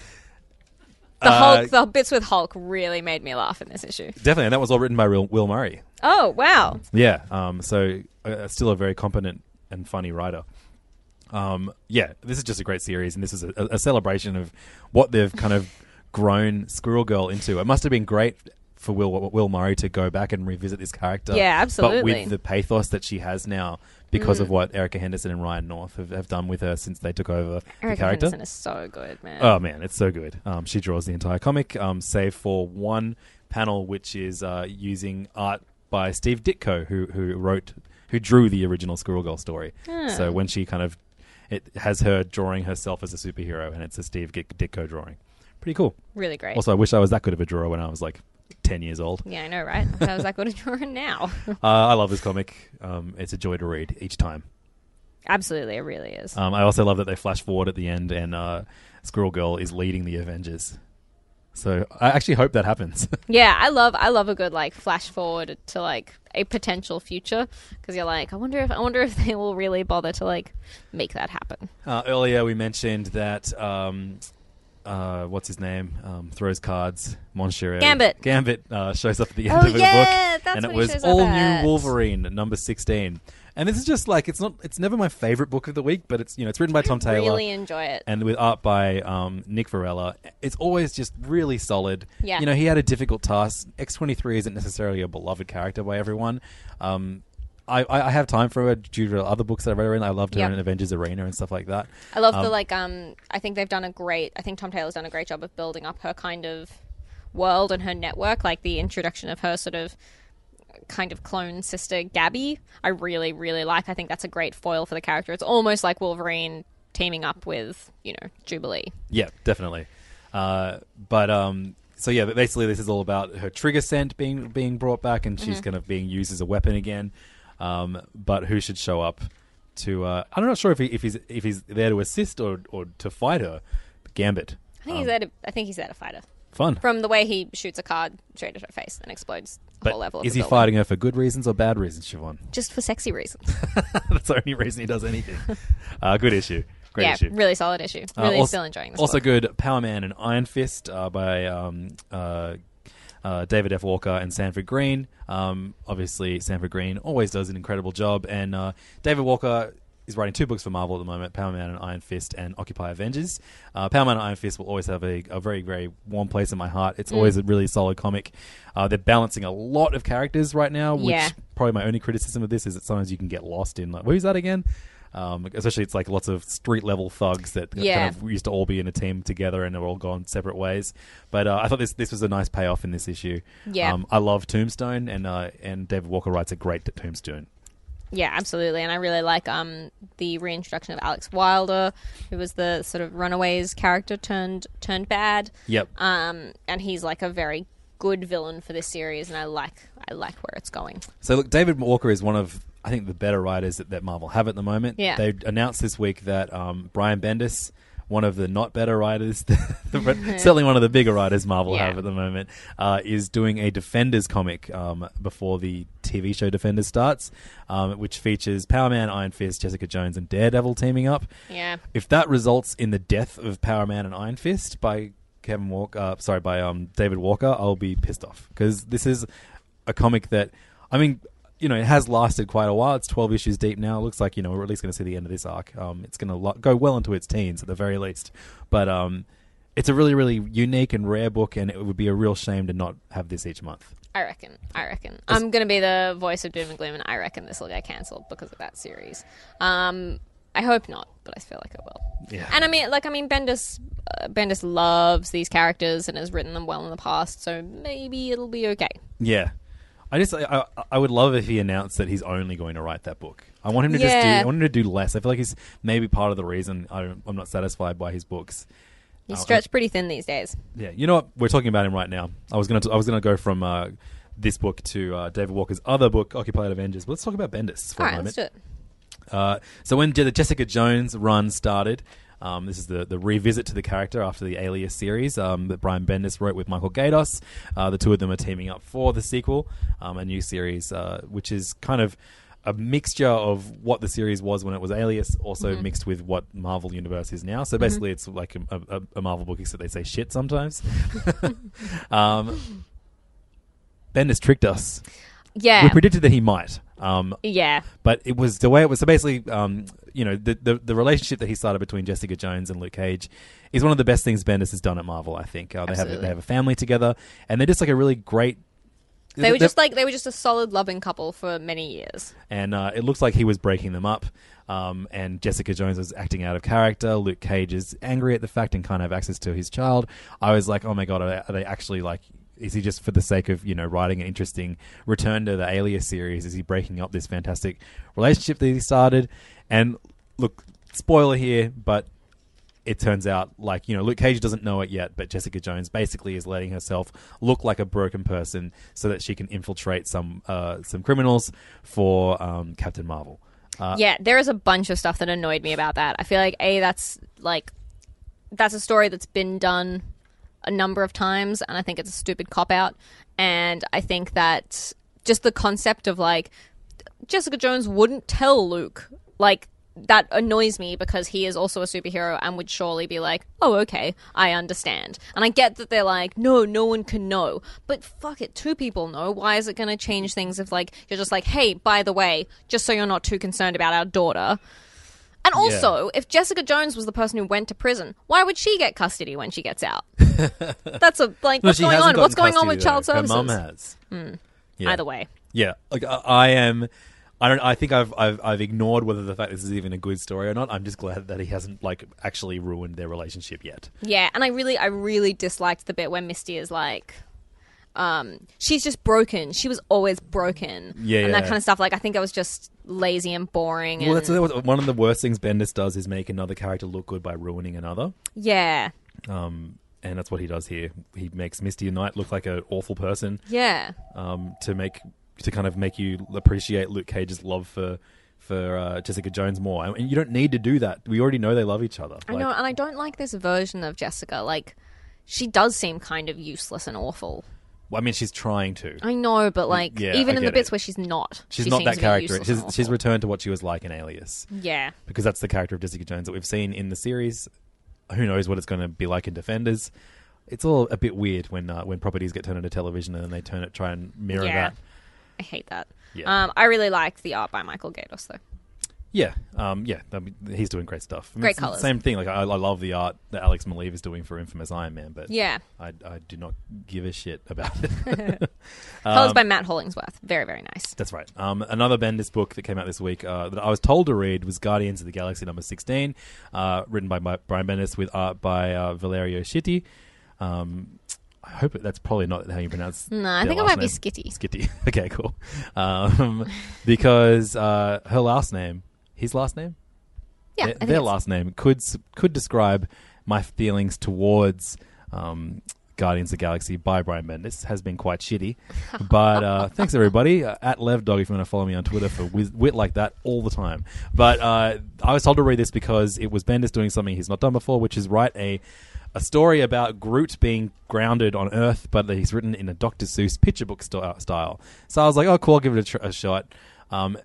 The uh, Hulk, the bits with Hulk really made me laugh in this issue. Definitely, and that was all written by Will, Will Murray. Oh wow! Yeah, um, so uh, still a very competent and funny writer. Um, yeah, this is just a great series, and this is a, a celebration of what they've kind of grown Squirrel Girl into. It must have been great for Will Will Murray to go back and revisit this character. Yeah, absolutely. But with the pathos that she has now because Mm. of what Erica Henderson and Ryan North have, have done with her since they took over the Erica character. Henderson is so good, man. Oh man, it's so good. Um, she draws the entire comic, um, save for one panel which is uh, using art by Steve Ditko, who who wrote, who drew the original Squirrel Girl story. Ah. So when she kind of, it has her drawing herself as a superhero, and it's a Steve Git- Ditko drawing. Pretty cool. Really great. Also, I wish I was that good of a drawer when I was like ten years old. Yeah, I know, right? I was that going to draw now? Uh, I love this comic. Um, it's a joy to read each time. Absolutely, it really is. Um, I also love that they flash forward at the end and uh, Squirrel Girl is leading the Avengers. So I actually hope that happens. Yeah, I love I love a good like flash forward to like a potential future because you're like I wonder if I wonder if they will really bother to like make that happen. uh, earlier we mentioned that um, uh, what's his name um, throws cards. Monsieur Gambit. Gambit uh, shows up at the end Oh, of the yeah, book, that's and it was all at. new Wolverine, number sixteen. And this is just like it's not. It's never my favorite book of the week, but it's you know it's written by Tom Taylor. Really enjoy it. and with art by um, Nik Virella. It's always just really solid. Yeah. You know, he had a difficult task. X23 isn't necessarily a beloved character by everyone. Um, I, I I have time for her due to other books that I've read. I loved her Yep. in Avengers Arena and stuff like that. I love Um, the like um I think they've done a great I think Tom Taylor's done a great job of building up her kind of world and her network like the introduction of her sort of kind of clone sister Gabby I really really like I think that's a great foil for the character it's almost like Wolverine teaming up with you know Jubilee Yeah, definitely. Uh, but um, so yeah, but basically this is all about her trigger scent being being brought back, and she's Mhm. kind of being used as a weapon again. Um, but who should show up to? Uh, I'm not sure if he, if he's if he's there to assist or or to fight her. Gambit. I think Um, he's there to, I think he's there to fight her Fun. from the way he shoots a card straight at her face and explodes a But whole level of is the he building. fighting her for good reasons or bad reasons, Siobhan? just for sexy reasons That's the only reason he does anything. uh, good issue. Great yeah issue. really solid issue Uh, really also, still enjoying this Also book. good, Power Man and Iron Fist uh, by um, uh, David F. Walker and Sanford Greene. Um, obviously, Sanford Greene always does an incredible job, and uh, David Walker is writing two books for Marvel at the moment: Power Man and Iron Fist, and Occupy Avengers. Uh, Power Man and Iron Fist will always have a, a very, very warm place in my heart. It's Mm. always a really solid comic. Uh, they're balancing a lot of characters right now, which Yeah. probably my only criticism of this is that sometimes you can get lost in like, who's that again? Um, especially it's like lots of street level thugs that Yeah. kind of used to all be in a team together and they're all gone separate ways. But uh, I thought this this was a nice payoff in this issue. Yeah. um, I love Tombstone and uh, and David Walker writes a great Tombstone. Yeah, absolutely, and I really like um the reintroduction of Alex Wilder, who was the sort of Runaways character turned turned bad. Yep. Um, and he's like a very good villain for this series, and I like I like where it's going. So look, David Walker is one of I think the better writers that, that Marvel have at the moment. Yeah. They announced this week that um, Brian Bendis, one of the not better writers, but certainly one of the bigger writers Marvel Yeah. have at the moment, uh, is doing a Defenders comic um, before the TV show Defenders starts, um, which features Power Man, Iron Fist, Jessica Jones, and Daredevil teaming up. Yeah. If that results in the death of Power Man and Iron Fist by Kevin Walker, uh, sorry, by um, David Walker, I'll be pissed off because this is a comic that, I mean, you know, it has lasted quite a while. It's 12 issues deep now. It looks like, you know, we're at least going to see the end of this arc. Um, it's going to lo- go well into its teens at the very least. But um, it's a really, really unique and rare book, and it would be a real shame to not have this each month. I reckon. I reckon. I'm going to be the voice of Doom and Gloom, and I reckon this will get cancelled because of that series. Um, I hope not, but I feel like it will. Yeah. And I mean, like, I mean, Bendis, uh, Bendis loves these characters and has written them well in the past, so maybe it'll be okay. Yeah. I just I, I- I would love if he announced that he's only going to write that book. I want him to just do Yeah. I want him to do less. I feel like he's maybe part of the reason I I'm not satisfied by his books. He's Uh, stretched pretty thin these days. Yeah, you know what? We're talking about him right now. I was gonna t- I was gonna go from uh, this book to uh, David Walker's other book, Occupied Avengers. But let's talk about Bendis for All a right, moment. let's do it. Uh, so when Je- the Jessica Jones run started, um, this is the, the revisit to the character after the Alias series um, that Brian Bendis wrote with Michael Gaydos. Uh, the two of them are teaming up for the sequel, um, a new series, uh, which is kind of a mixture of what the series was when it was Alias, also Mhm. mixed with what Marvel Universe is now. So basically, it's like a, a, a Marvel book, except they say shit sometimes. um, Bendis tricked us. Yeah. We predicted that he might. Um, Yeah. But it was the way it was. So basically, um, you know, the, the the relationship that he started between Jessica Jones and Luke Cage is one of the best things Bendis has done at Marvel. I think uh, they have a, they have a family together, and they're just like a really great They were just like they were just a solid loving couple for many years. and uh, it looks like he was breaking them up. Um, and Jessica Jones was acting out of character. Luke Cage is angry at the fact and can't have access to his child. I was like, oh my god, are they, are they actually like? Is he just for the sake of you know writing an interesting return to the Alias series? Is he breaking up this fantastic relationship that he started? And look, spoiler here, but it turns out like you know Luke Cage doesn't know it yet, but Jessica Jones basically is letting herself look like a broken person so that she can infiltrate some uh, some criminals for um, Captain Marvel. Uh, yeah, there is a bunch of stuff that annoyed me about that. I feel like a that's like that's a story that's been done a number of times, and I think it's a stupid cop out. And I think that just the concept of like Jessica Jones wouldn't tell Luke like that annoys me because he is also a superhero and would surely be like, "Oh, okay, I understand." And I get that they're like, "No, no one can know." But fuck it, two people know. Why is it going to change things if like you're just like, "Hey, by the way, just so you're not too concerned about our daughter." And also, if Jessica Jones was the person who went to prison, why would she get custody when she gets out? That's a like No, what's going on? What's going on with custody, child services? Her mum has. Hmm. Yeah. Either way. Yeah, like I, I am. I don't. I think I've, I've I've ignored whether the fact this is even a good story or not. I'm just glad that he hasn't like actually ruined their relationship yet. Yeah, and I really, I really disliked the bit where Misty is like, um, she's just broken. She was always broken. Yeah, and that yeah. kind of stuff. Like, I think I was just lazy and boring. And Well, that's, one of the worst things Bendis does is make another character look good by ruining another. yeah, Um, and that's what he does here. He makes Misty and Knight look like an awful person. yeah, Um, to make to kind of make you appreciate Luke Cage's love for for uh, Jessica Jones more. And you don't need to do that. We already know they love each other. I Like, know, and I don't like this version of Jessica. Like, she does seem kind of useless and awful. well, I mean, she's trying to. I know, but like, Yeah, even I in the bits it. where she's not, She's she not that character. She's, she's returned to what she was like in Alias. Yeah. Because that's the character of Jessica Jones that we've seen in the series. Who knows what it's going to be like in Defenders? It's all a bit weird when uh, when properties get turned into television and then they turn it try and mirror Yeah. that. I hate that. Yeah. Um, I really like the art by Michael Gaydos, though. Yeah, um, yeah, I mean, he's doing great stuff. I mean, Great it's the colours. Same thing. Like I, I love the art that Alex Maleev is doing for Infamous Iron Man, but Yeah. I, I do not give a shit about it. Colors Um, by Matt Hollingsworth. Very, very nice. That's right. Um, another Bendis book that came out this week uh, that I was told to read was Guardians of the Galaxy number 16, uh, written by, by Brian Bendis with art by uh, Valerio Schitti. Um, I hope that's probably not how you pronounce No, I think it might be. Skitty. Skitty. okay, cool. Um, because uh, her last name, his last name? Yeah, their, their last name could could describe my feelings towards um, Guardians of the Galaxy by Brian Bendis has been quite shitty. But uh, thanks everybody uh, at LevDog if you want to follow me on Twitter for whiz- wit like that all the time. But uh, I was told to read this because it was Bendis doing something he's not done before, which is write a a story about Groot being grounded on Earth, but he's written in a Dr. Seuss picture book st- style. So I was like, oh, cool, I'll give it a, tr- a shot. Um,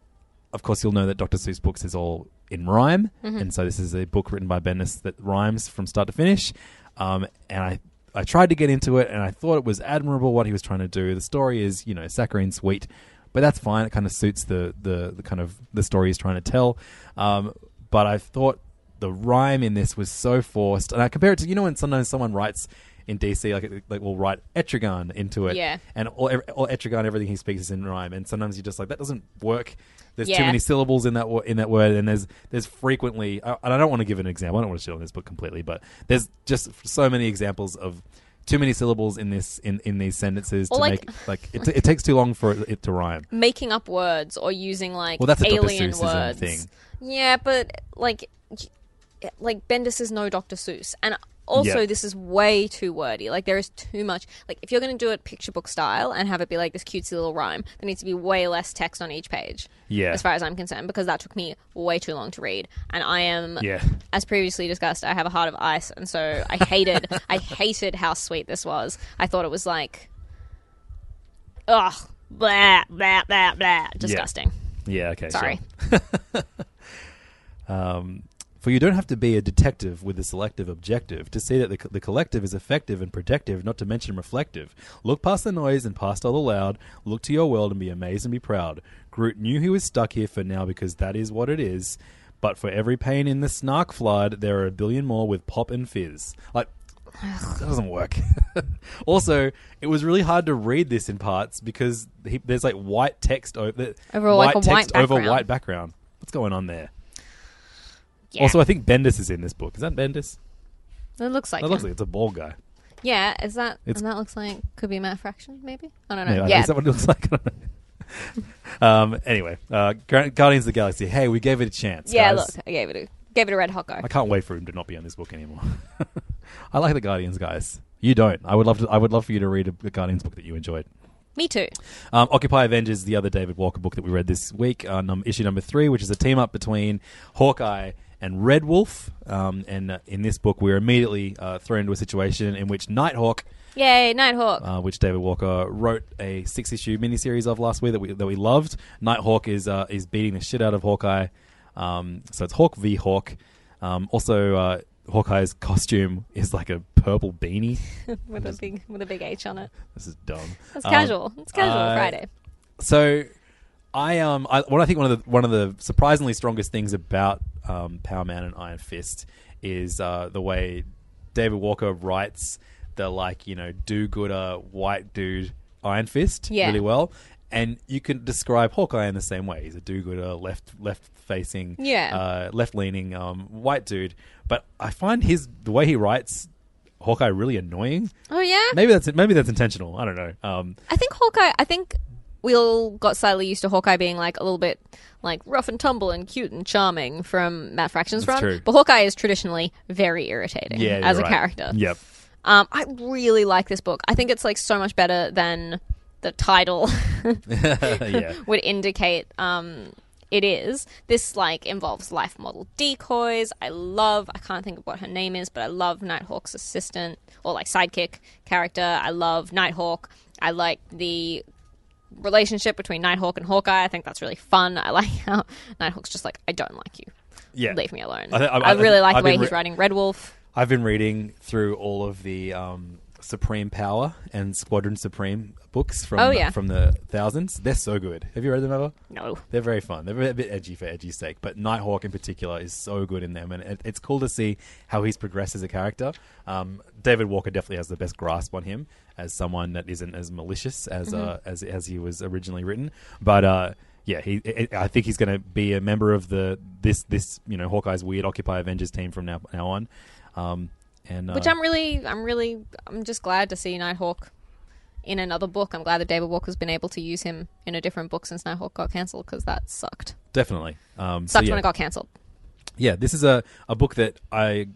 of course, you'll know that Dr. Seuss books is all in rhyme, Mhm. and so this is a book written by Bendis that rhymes from start to finish. Um, and I, I tried to get into it, and I thought it was admirable what he was trying to do. The story is, you know, saccharine sweet, but that's fine. It kind of suits the the, the kind of the story he's trying to tell. Um, but I thought the rhyme in this was so forced, and I compare it to you know when sometimes someone writes in DC like like will write etrigan into it, Yeah. and all, ev- all etrigan everything he speaks is in rhyme, and sometimes you're just like that doesn't work. There's too Yeah. many syllables in that wo- in that word, and there's there's frequently, uh, and I don't want to give an example. I don't want to shit on this book completely, but there's just so many examples of too many syllables in this in, in these sentences Or to like- make like it, it takes too long for it, it to rhyme. Making up words or using like Well, that's a Dr. alien words. thing. Yeah, but like, like Bendis is no Dr. Seuss, and also Yeah. this is way too wordy. Like there is too much. Like if you're going to do it picture book style and have it be like this cutesy little rhyme, there needs to be way less text on each page. Yeah. As far as I'm concerned, because that took me way too long to read, and I am Yeah. as previously discussed, I have a heart of ice, and so I hated, I hated how sweet this was. I thought it was like, ugh, blah, blah, blah, blah, disgusting. Yeah. Okay. Sorry. sure. um, for you don't have to be a detective with a selective objective to see that the, the collective is effective and protective, not to mention reflective. Look past the noise and past all the loud. Look to your world and be amazed and be proud. Groot knew he was stuck here for now because that is what it is. But for every pain in the snark flood, there are a billion more with pop and fizz. Like, That doesn't work. also, it was really hard to read this in parts because he, there's like white text over Over, like, a white text over white background. What's going on there? Yeah. Also, I think Bendis is in this book. Is that Bendis? It looks like It looks like it's a bald guy. Yeah, is that It's- and that looks like could be Matt Fraction, maybe? I don't Maybe, know. I- Yeah. Is that what it looks like? I don't know. um, anyway, uh, Gu- Guardians of the Galaxy. Hey, we gave it a chance. yeah, guys. look, I gave it a gave it a red hot go. I can't wait for him to not be on this book anymore. I like the Guardians guys. You don't. I would love to. I would love for you to read a, a Guardians book that you enjoyed. Me too. Um, Occupy Avengers, the other David Walker book that we read this week, uh, num- issue number three, which is a team up between Hawkeye and Red Wolf. Um, and uh, in this book, we're immediately uh, thrown into a situation in which Nighthawk, Yay, Nighthawk. uh, which David Walker wrote a six issue miniseries of last week that we that we loved. Nighthawk is uh, is beating the shit out of Hawkeye. Um, so it's Hawk v Hawk. Um, also, uh, Hawkeye's costume is like a purple beanie. with a big with a big H on it. This is dumb. It's Um, casual. It's casual uh, Friday. So, I um, I, what I think one of the one of the surprisingly strongest things about um, Power Man and Iron Fist is uh, the way David Walker writes the like you know do-gooder white dude Iron Fist Yeah. really well, and you can describe Hawkeye in the same way. He's a do-gooder, left left facing, Yeah. uh, left leaning um, white dude. But I find his the way he writes Hawkeye really annoying. Oh yeah. Maybe that's maybe that's intentional. I don't know. Um, I think Hawkeye. I think we all got slightly used to Hawkeye being like a little bit like rough and tumble and cute and charming from Matt Fraction's That's run. true. But Hawkeye is traditionally very irritating yeah, as a you're right. character. Yep. Um, I really like this book. I think it's like so much better than the title yeah. would indicate. Um, it is. This like involves life model decoys. I love. I can't think of what her name is, but I love Nighthawk's assistant or like sidekick character. I love Nighthawk. I like the relationship between Nighthawk and Hawkeye. I think that's really fun. I like how Nighthawk's just like, I don't like you. Yeah. Leave me alone. I I, I- I- really like the way been he's re- writing Red Wolf. I've been reading through all of the um, Supreme Power and Squadron Supreme books from Oh, yeah. from the thousands. They're so good. Have you read them ever? No. They're very fun. They're a bit edgy for edgy's sake, but Nighthawk in particular is so good in them, and it, it's cool to see how he's progressed as a character. Um, David Walker definitely has the best grasp on him as someone that isn't as malicious as uh, Mm-hmm. as as he was originally written, but. Uh, yeah, he. I I think he's going to be a member of the this this you know Hawkeye's weird Occupy Avengers team from now now on, um, and uh, Which I'm really, I'm really, I'm just glad to see Nighthawk in another book. I'm glad that David Walker's been able to use him in a different book since Nighthawk got cancelled because that sucked. definitely um, so Sucked yeah. when it got cancelled. yeah, this is a, a book that I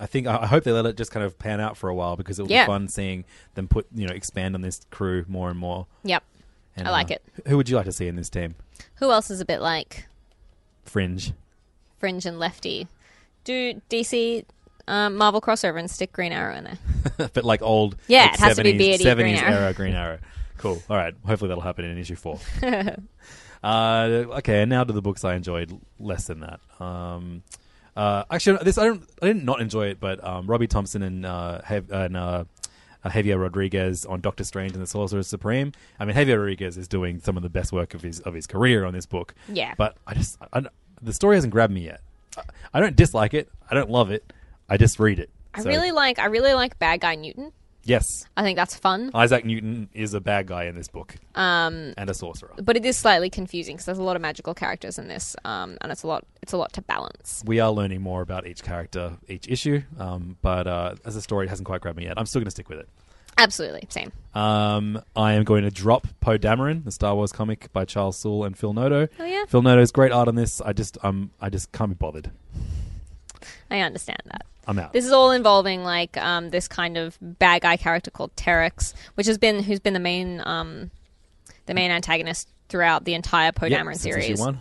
I think I I hope they let it just kind of pan out for a while because it will Yeah. be fun seeing them put you know expand on this crew more and more. Yep. And, I like uh, it. Who would you like to see in this team? Who else is a bit like Fringe. Fringe and Lefty? Do DC um, Marvel crossover and stick Green Arrow in there? but like old Yeah, like it has to be 70s beardy 70s Green Arrow. era Green Arrow. Cool. All right. Hopefully that'll happen in issue four. uh, okay, and now to the books I enjoyed less than that. Um, uh, actually, this I don't. I didn't not enjoy it, but um, Robbie Thompson and uh, Jav- and uh, uh, Javier Rodriguez on Doctor Strange and the Sorcerer Supreme. I mean, Javier Rodriguez is doing some of the best work of his of his career on this book. Yeah. But I just I, the story hasn't grabbed me yet. I, I don't dislike it. I don't love it. I just read it. I So, really like, I really like Bad Guy Newton. yes. I think that's fun. Isaac Newton is a bad guy in this book Um, and a sorcerer. but it is slightly confusing because there's a lot of magical characters in this, um, and it's a lot, it's a lot to balance. We are learning more about each character each issue, um, but uh, as a story, it hasn't quite grabbed me yet. I'm still going to stick with it. Absolutely, same. Um, I am going to drop Poe Dameron, the Star Wars comic by Charles Soule and Phil Noto. Oh, yeah? Phil Noto's great art on this. I just um, I just can't be bothered. I understand that. I'm out. This is all involving like um, this kind of bad guy character called Terex, which has been who's been the main um, the main antagonist throughout the entire Poe Yep, Dameron series. one.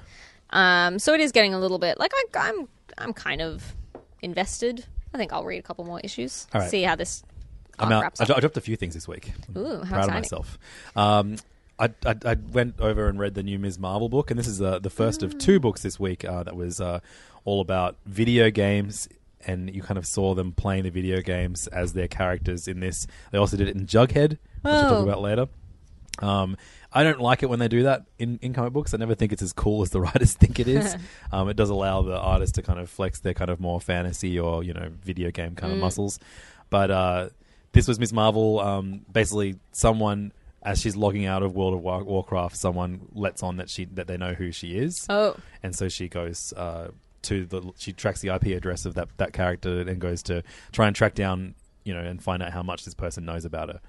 Um, so it is getting a little bit like I, I'm I'm kind of invested. I think I'll read a couple more issues, right. see how this I'm out. wraps I, I dropped a few things this week. I'm Ooh, how proud exciting. of myself. Um, I, I, I went over and read the new Ms. Marvel book, and this is uh, the first of Mm. two books this week uh, that was uh, all about video games. And you kind of saw them playing the video games as their characters in this. They also did it in Jughead, which we'll talk Oh. about later. Um, I don't like it when they do that in, in comic books. I never think it's as cool as the writers think it is. um, it does allow the artists to kind of flex their kind of more fantasy or you know video game kind of Mm. muscles. But uh, this was Miss Marvel. Um, basically, someone as she's logging out of World of War- Warcraft, someone lets on that she that they know who she is. Oh. and so she goes uh, to the she tracks the IP address of that that character and goes to try and track down you know and find out how much this person knows about her.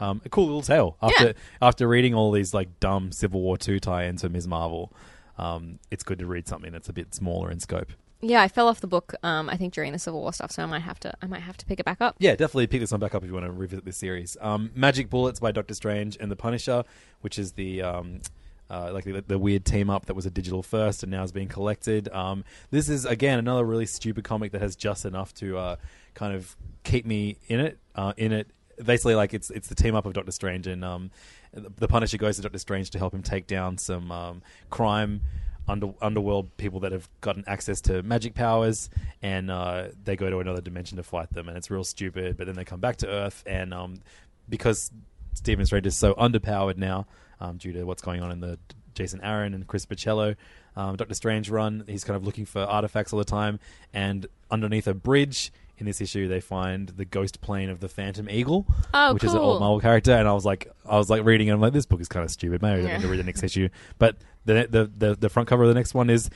Um, a cool little tale. After Yeah. after reading all these like dumb Civil War two tie-ins for Ms. Marvel, um, it's good to read something that's a bit smaller in scope. Yeah, I fell off the book. Um, I think during the Civil War stuff, so I might have to. I might have to pick it back up. Yeah, definitely pick this one back up if you want to revisit this series. Um, Magic Bullets by Doctor Strange and the Punisher, which is the um, uh, like the, the weird team up that was a digital first and now is being collected. Um, this is again another really stupid comic that has just enough to uh, kind of keep me in it. Uh, in it, basically, like it's it's the team up of Doctor Strange and um, the Punisher goes to Doctor Strange to help him take down some um, crime under, underworld people that have gotten access to magic powers, and uh, they go to another dimension to fight them, and it's real stupid. But then they come back to Earth, and um, because Stephen Strange is so underpowered now um, due to what's going on in the Jason Aaron and Chris Bachalo um, Doctor Strange run, he's kind of looking for artifacts all the time, and underneath a bridge. In this issue, they find the ghost plane of the Phantom Eagle, Oh, which is an old cool. Marvel character, and I was like, I was like reading it. I'm like, this book is kind of stupid. Maybe I Yeah. need to read the next issue. But the, the the the front cover of the next one is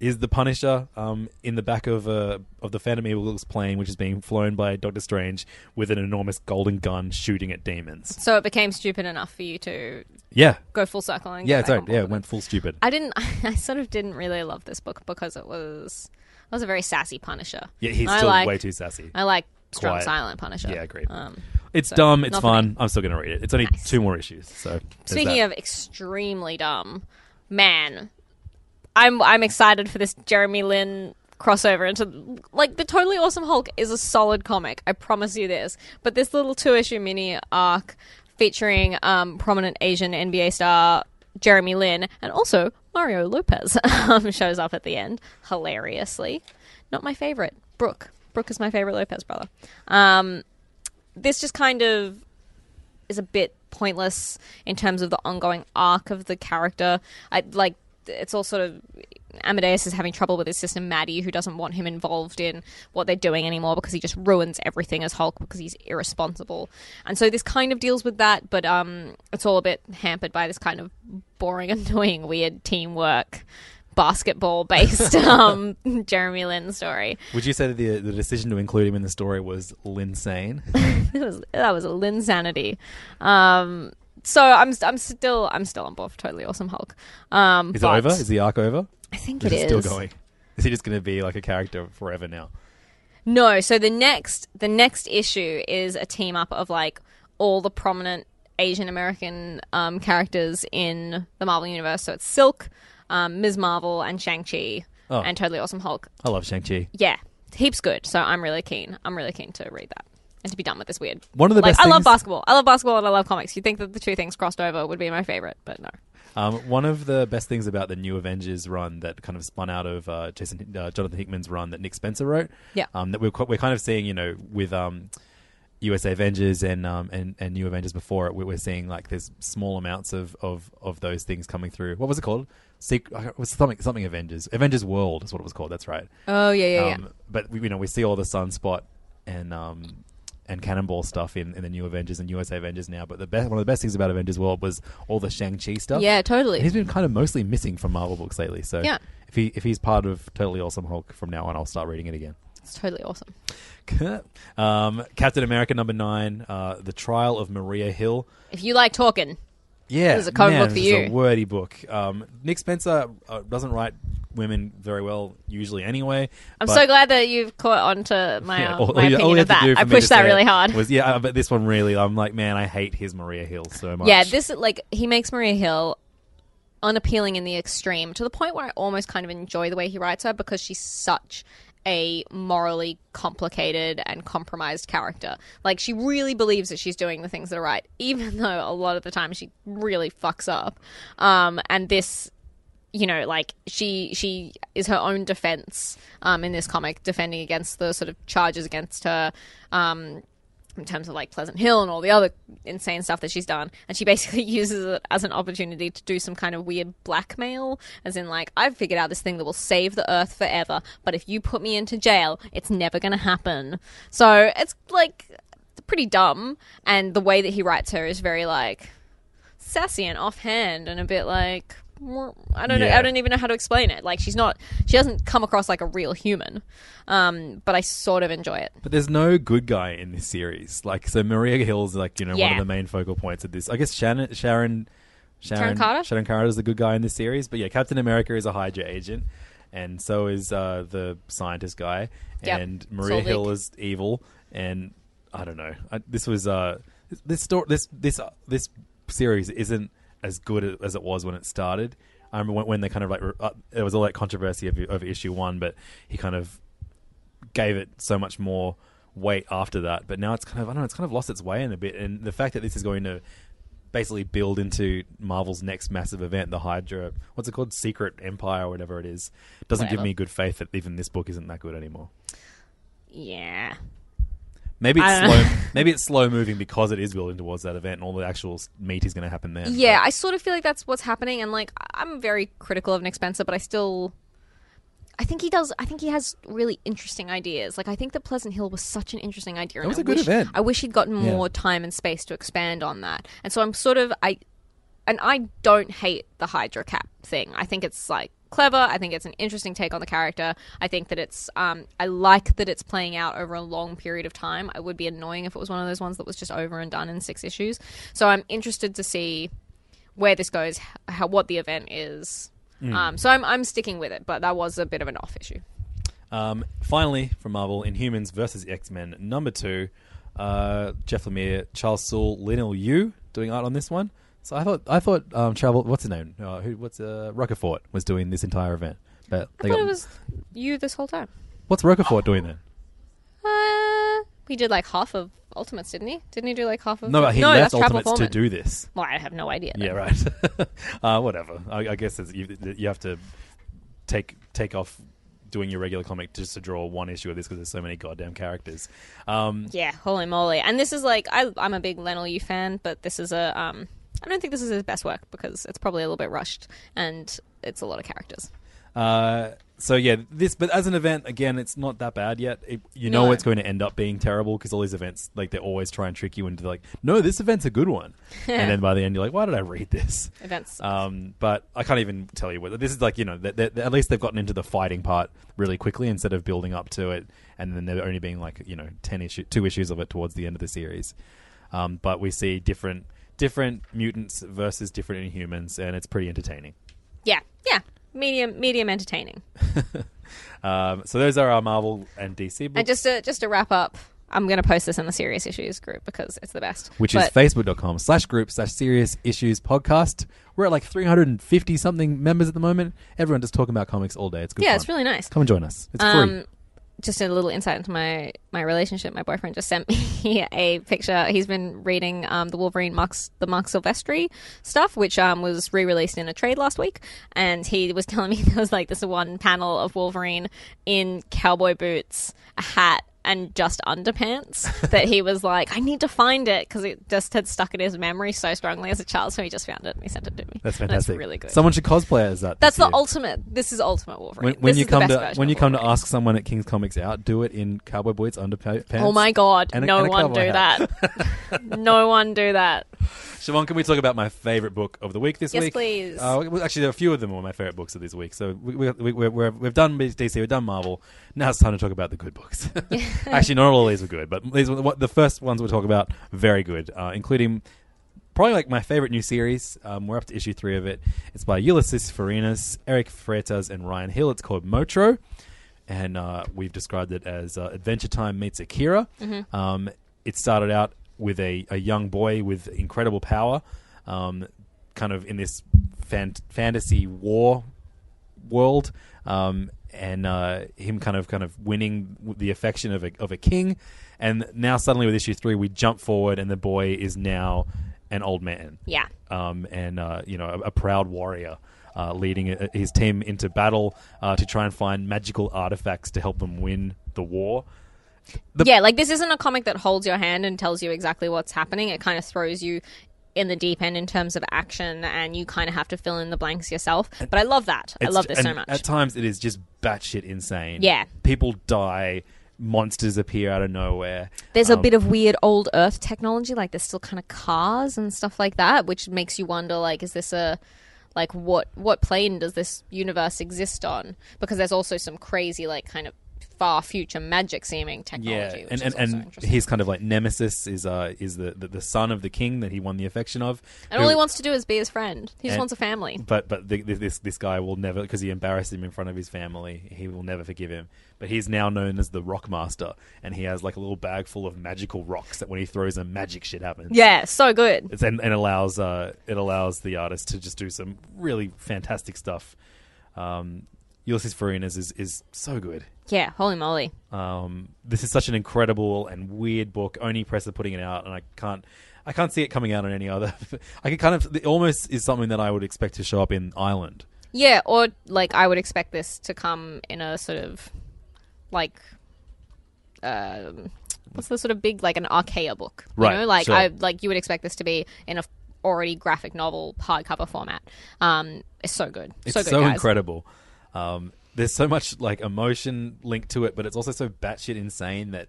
is the Punisher um, in the back of uh, of the Phantom Eagle's plane, which is being flown by Doctor Strange with an enormous golden gun shooting at demons. So it became stupid enough for you to Yeah, go full circle and yeah, get it's right. Yeah, it went full stupid. I didn't. I sort of didn't really love this book because it was. It was a very sassy Punisher. Yeah, he's I still like- way too sassy. I like strong, Quiet. silent Punisher. Yeah, agreed. Um, It's so, dumb. It's me. fun. I'm still going to read it. It's only Nice. two more issues. So Speaking that. of extremely dumb, man, I'm I'm excited for this Jeremy Lin crossover into like the totally awesome Hulk is a solid comic. I promise you this. But this little two issue mini arc featuring um, prominent Asian NBA star Jeremy Lin and also Mario Lopez um, shows up at the end hilariously. Not my favorite, Brook. Brook is my favorite Lopez brother. Um, this just kind of is a bit pointless in terms of the ongoing arc of the character. I like it's all sort of Amadeus is having trouble with his sister Maddie, who doesn't want him involved in what they're doing anymore because he just ruins everything as Hulk because he's irresponsible. And so this kind of deals with that, but um, it's all a bit hampered by this kind of boring, annoying, weird teamwork. Basketball based um, Jeremy Lin story. Would you say that the the decision to include him in the story was Linsane? It was, that was a Linsanity. Um, so I'm I'm still I'm still on board for Totally Awesome Hulk. Um, Is but it over? Is the arc over? I think Or it is still going? Is he just going to be like a character forever now? No, so the next the next issue is a team up of like all the prominent Asian American um, characters in the Marvel universe. So it's Silk, um, Ms. Marvel, and Shang Chi, Oh. and Totally Awesome Hulk. I love Shang Chi. Yeah, heaps good. So I'm really keen. I'm really keen to read that and to be done with this weird. One of the like, best I love things- basketball. I love basketball and I love comics. You'd think that the two things crossed over would be my favorite, but no. Um, one of the best things about the new Avengers run that kind of spun out of uh, Jason uh, Jonathan Hickman's run that Nick Spencer wrote, Yeah. um, that we're we're kind of seeing, you know, with um, USA Avengers and um, and and New Avengers before it, we- we're seeing like there's small amounts of, of, of those things coming through. What was it called? Sec- it was something something Avengers Avengers World is what it was called. That's right. Oh yeah, yeah, yeah. Um, But we, you know, we see all the Sunspot and um, and Cannonball stuff in, in the new Avengers and USA Avengers now. But the best one of the best things about Avengers World was all the Shang Chi stuff. Yeah, totally. And he's been kind of mostly missing from Marvel books lately. So Yeah. if he if he's part of Totally Awesome Hulk from now on, I'll start reading it again. It's totally awesome. um, Captain America number nine, uh, The Trial of Maria Hill. If you like talking, Yeah, This is a comic man, book for is a wordy book. Um, Nick Spencer uh, doesn't write women very well usually anyway. I'm but- so glad that you've caught on to my, Yeah, uh, all- my all opinion of that. I pushed that really hard. Was yeah, but this one really, I'm like, man, I hate his Maria Hill so much. Yeah, this like he makes Maria Hill unappealing in the extreme to the point where I almost kind of enjoy the way he writes her because she's such a morally complicated and compromised character. Like she really believes that she's doing the things that are right, even though a lot of the time she really fucks up. Um, and this you know, like she she is her own defense um, in this comic, defending against the sort of charges against her. Um, in terms of like Pleasant Hill and all the other insane stuff that she's done. And she basically uses it as an opportunity to do some kind of weird blackmail, as in, like, I've figured out this thing that will save the earth forever, but if you put me into jail, it's never going to happen. So it's like pretty dumb. And the way that he writes her is very like sassy and offhand and a bit like. I don't know. Yeah. I don't even know how to explain it. Like she's not. She doesn't come across like a real human. Um, but I sort of enjoy it. But there's no good guy in this series. Like, so Maria Hill's like you know one of the main focal points of this. I guess Shannon, Sharon, Sharon Carter? Sharon Carter is the good guy in this series. But yeah, Captain America is a Hydra agent, and so is uh, the scientist guy, Yep. and Maria Selvig. Hill is evil. And I don't know. I, this was uh, this story. This this uh, this series isn't as good as it was when it started. I remember when, when they kind of like uh, there was all that controversy over, of issue one, but he kind of gave it so much more weight after that. But now it's kind of I don't know, it's kind of lost its way in a bit. And the fact that this is going to basically build into Marvel's next massive event, the Hydra, what's it called, Secret Empire or whatever it is, doesn't give me good faith that even this book isn't that good anymore. Yeah. Maybe it's slow. maybe it's slow moving because it is building towards that event, and all the actual meat is going to happen there. Yeah, I sort of feel like that's what's happening, and like I'm very critical of Nick Spencer, but I still, I think he does. I think he has really interesting ideas. Like I think that Pleasant Hill was such an interesting idea. and was I a good wish- event. I wish he'd gotten Yeah. more time and space to expand on that. And so I'm sort of I, and I don't hate the Hydra Cap thing. I think it's like clever. I think it's an interesting take on the character. I think that it's um I like that it's playing out over a long period of time. I would be annoying if it was one of those ones that was just over and done in six issues. So I'm interested to see where this goes, how what the event is. Mm. Um, so I'm I'm sticking with it, but that was a bit of an off issue. Um, finally, from Marvel, Inhumans versus X Men number two, uh, Jeff Lemire, Charles Soule, Leinil Yu doing art on this one. So I thought I thought um, Travel, what's his name? Uh, who, what's uh, Rocafort was doing this entire event. But I they thought got, it was you this whole time. what's Rocafort doing then? Uh, he did like half of Ultimates, didn't he? Didn't he do like half of? No, but he left that's Travel Ultimates to Foreman. do this. Well, I have no idea. Yeah, right. uh, whatever. I, I guess it's, you, you have to take take off doing your regular comic just to draw one issue of this because there's so many goddamn characters. Um, Yeah, holy moly! And this is like I, I'm a big Leinil Yu fan, but this is a um. I don't think this is his best work because it's probably a little bit rushed and it's a lot of characters. Uh, so yeah, this but as an event, again, it's not that bad yet. It, you know No. it's going to end up being terrible because all these events, like they always try and trick you into like, no, this event's a good one, and then by the end you're like, why did I read this? Events. Um, but I can't even tell you whether this is like you know that that- at least they've gotten into the fighting part really quickly instead of building up to it, and then there only being like you know ten issue two issues of it towards the end of the series. Um, but we see different different mutants versus different Inhumans, and it's pretty entertaining. Yeah, yeah, medium, medium entertaining. Um, so those are our Marvel and DC books, And just to just to wrap up, I'm going to post this in the serious issues group because it's the best. which But- is facebook.com slash group slash serious issues podcast. We're at like 350 something members at the moment. Everyone just talking about comics all day. It's good Yeah, fun. it's really nice. Come and join us. It's free. Just a little insight into my my relationship. My boyfriend just sent me a picture. He's been reading um, the Wolverine Marks the Marc Silvestri stuff, which um, was re released in a trade last week, and he was telling me there was like this one panel of Wolverine in cowboy boots, a hat. And just underpants that he was like, I need to find it because it just had stuck in his memory so strongly as a child. So he just found it and he sent it to me. That's fantastic. It's really good. Someone should cosplay as that. That's the year. ultimate. This is ultimate Wolverine. When, when This you is the come best to when you come to ask someone at King's Comics out, do it in cowboy boots, underpants. Oh my god! and a- no and one do hat. that. no one do that. Siobhan, can we talk about my favorite book of the week this Yes, week? Yes, please. Uh, actually, there are a few of them were my favorite books of this week. So we, we, we, we're, we're, we've done DC, we've done Marvel. Now it's time to talk about the good books. actually, not all of these are good, but these were the, the first ones we'll talk about very good, uh, including probably like my favorite new series. Um, we're up to issue three of it. It's by Ulysses Farinas, Eric Freitas, and Ryan Hill. It's called Motro, and uh, we've described it as uh, Adventure Time meets Akira. Mhm. Um, it started out with a, a young boy with incredible power, um, kind of in this fan- fantasy war world, um, and uh, him kind of kind of winning the affection of a of a king. And now suddenly with issue three, we jump forward, and the boy is now an old man. Yeah. Um, and uh, you know, a, a proud warrior. Uh, leading uh, his team into battle uh, to try and find magical artifacts to help them win the war. yeah, like this isn't a comic that holds your hand and tells you exactly what's happening. It kind of throws you in the deep end in terms of action, and you kind of have to fill in the blanks yourself. But I love that. I love this so much. At times, it is just batshit insane. Yeah. people die, monsters appear out of nowhere. There's a Um, bit of weird old Earth technology, like there's still kind of cars and stuff like that, which makes you wonder, like, is this a like what what plane does this universe exist on? Because there's also some crazy, like, kind of far future magic seeming technology. Yeah, and and, and he's kind of like nemesis is uh is the, the the son of the king that he won the affection of, and who- all he wants to do is be his friend. He just and- wants a family. But but the, this this guy will never because he embarrassed him in front of his family. He will never forgive him. But he's now known as the Rock Master, and he has like a little bag full of magical rocks that when he throws them, magic shit happens. Yeah, so good. It's, and, and allows uh, it allows the artist to just do some really fantastic stuff. Um, Ulysses Farinas is is so good. Yeah, holy moly. Um, this is such an incredible and weird book. Oni Press are putting it out, and I can't, I can't see it coming out on any other. I can kind of, it almost is something that I would expect to show up in Ireland. Yeah, or like I would expect this to come in a sort of like um what's the sort of big like an Archaia book. You Right, know? Like sure. I like you would expect this to be in a already graphic novel hardcover format. Um it's so good. It's so so, good, guys. incredible. Um, there's so much like emotion linked to it, but it's also so batshit insane that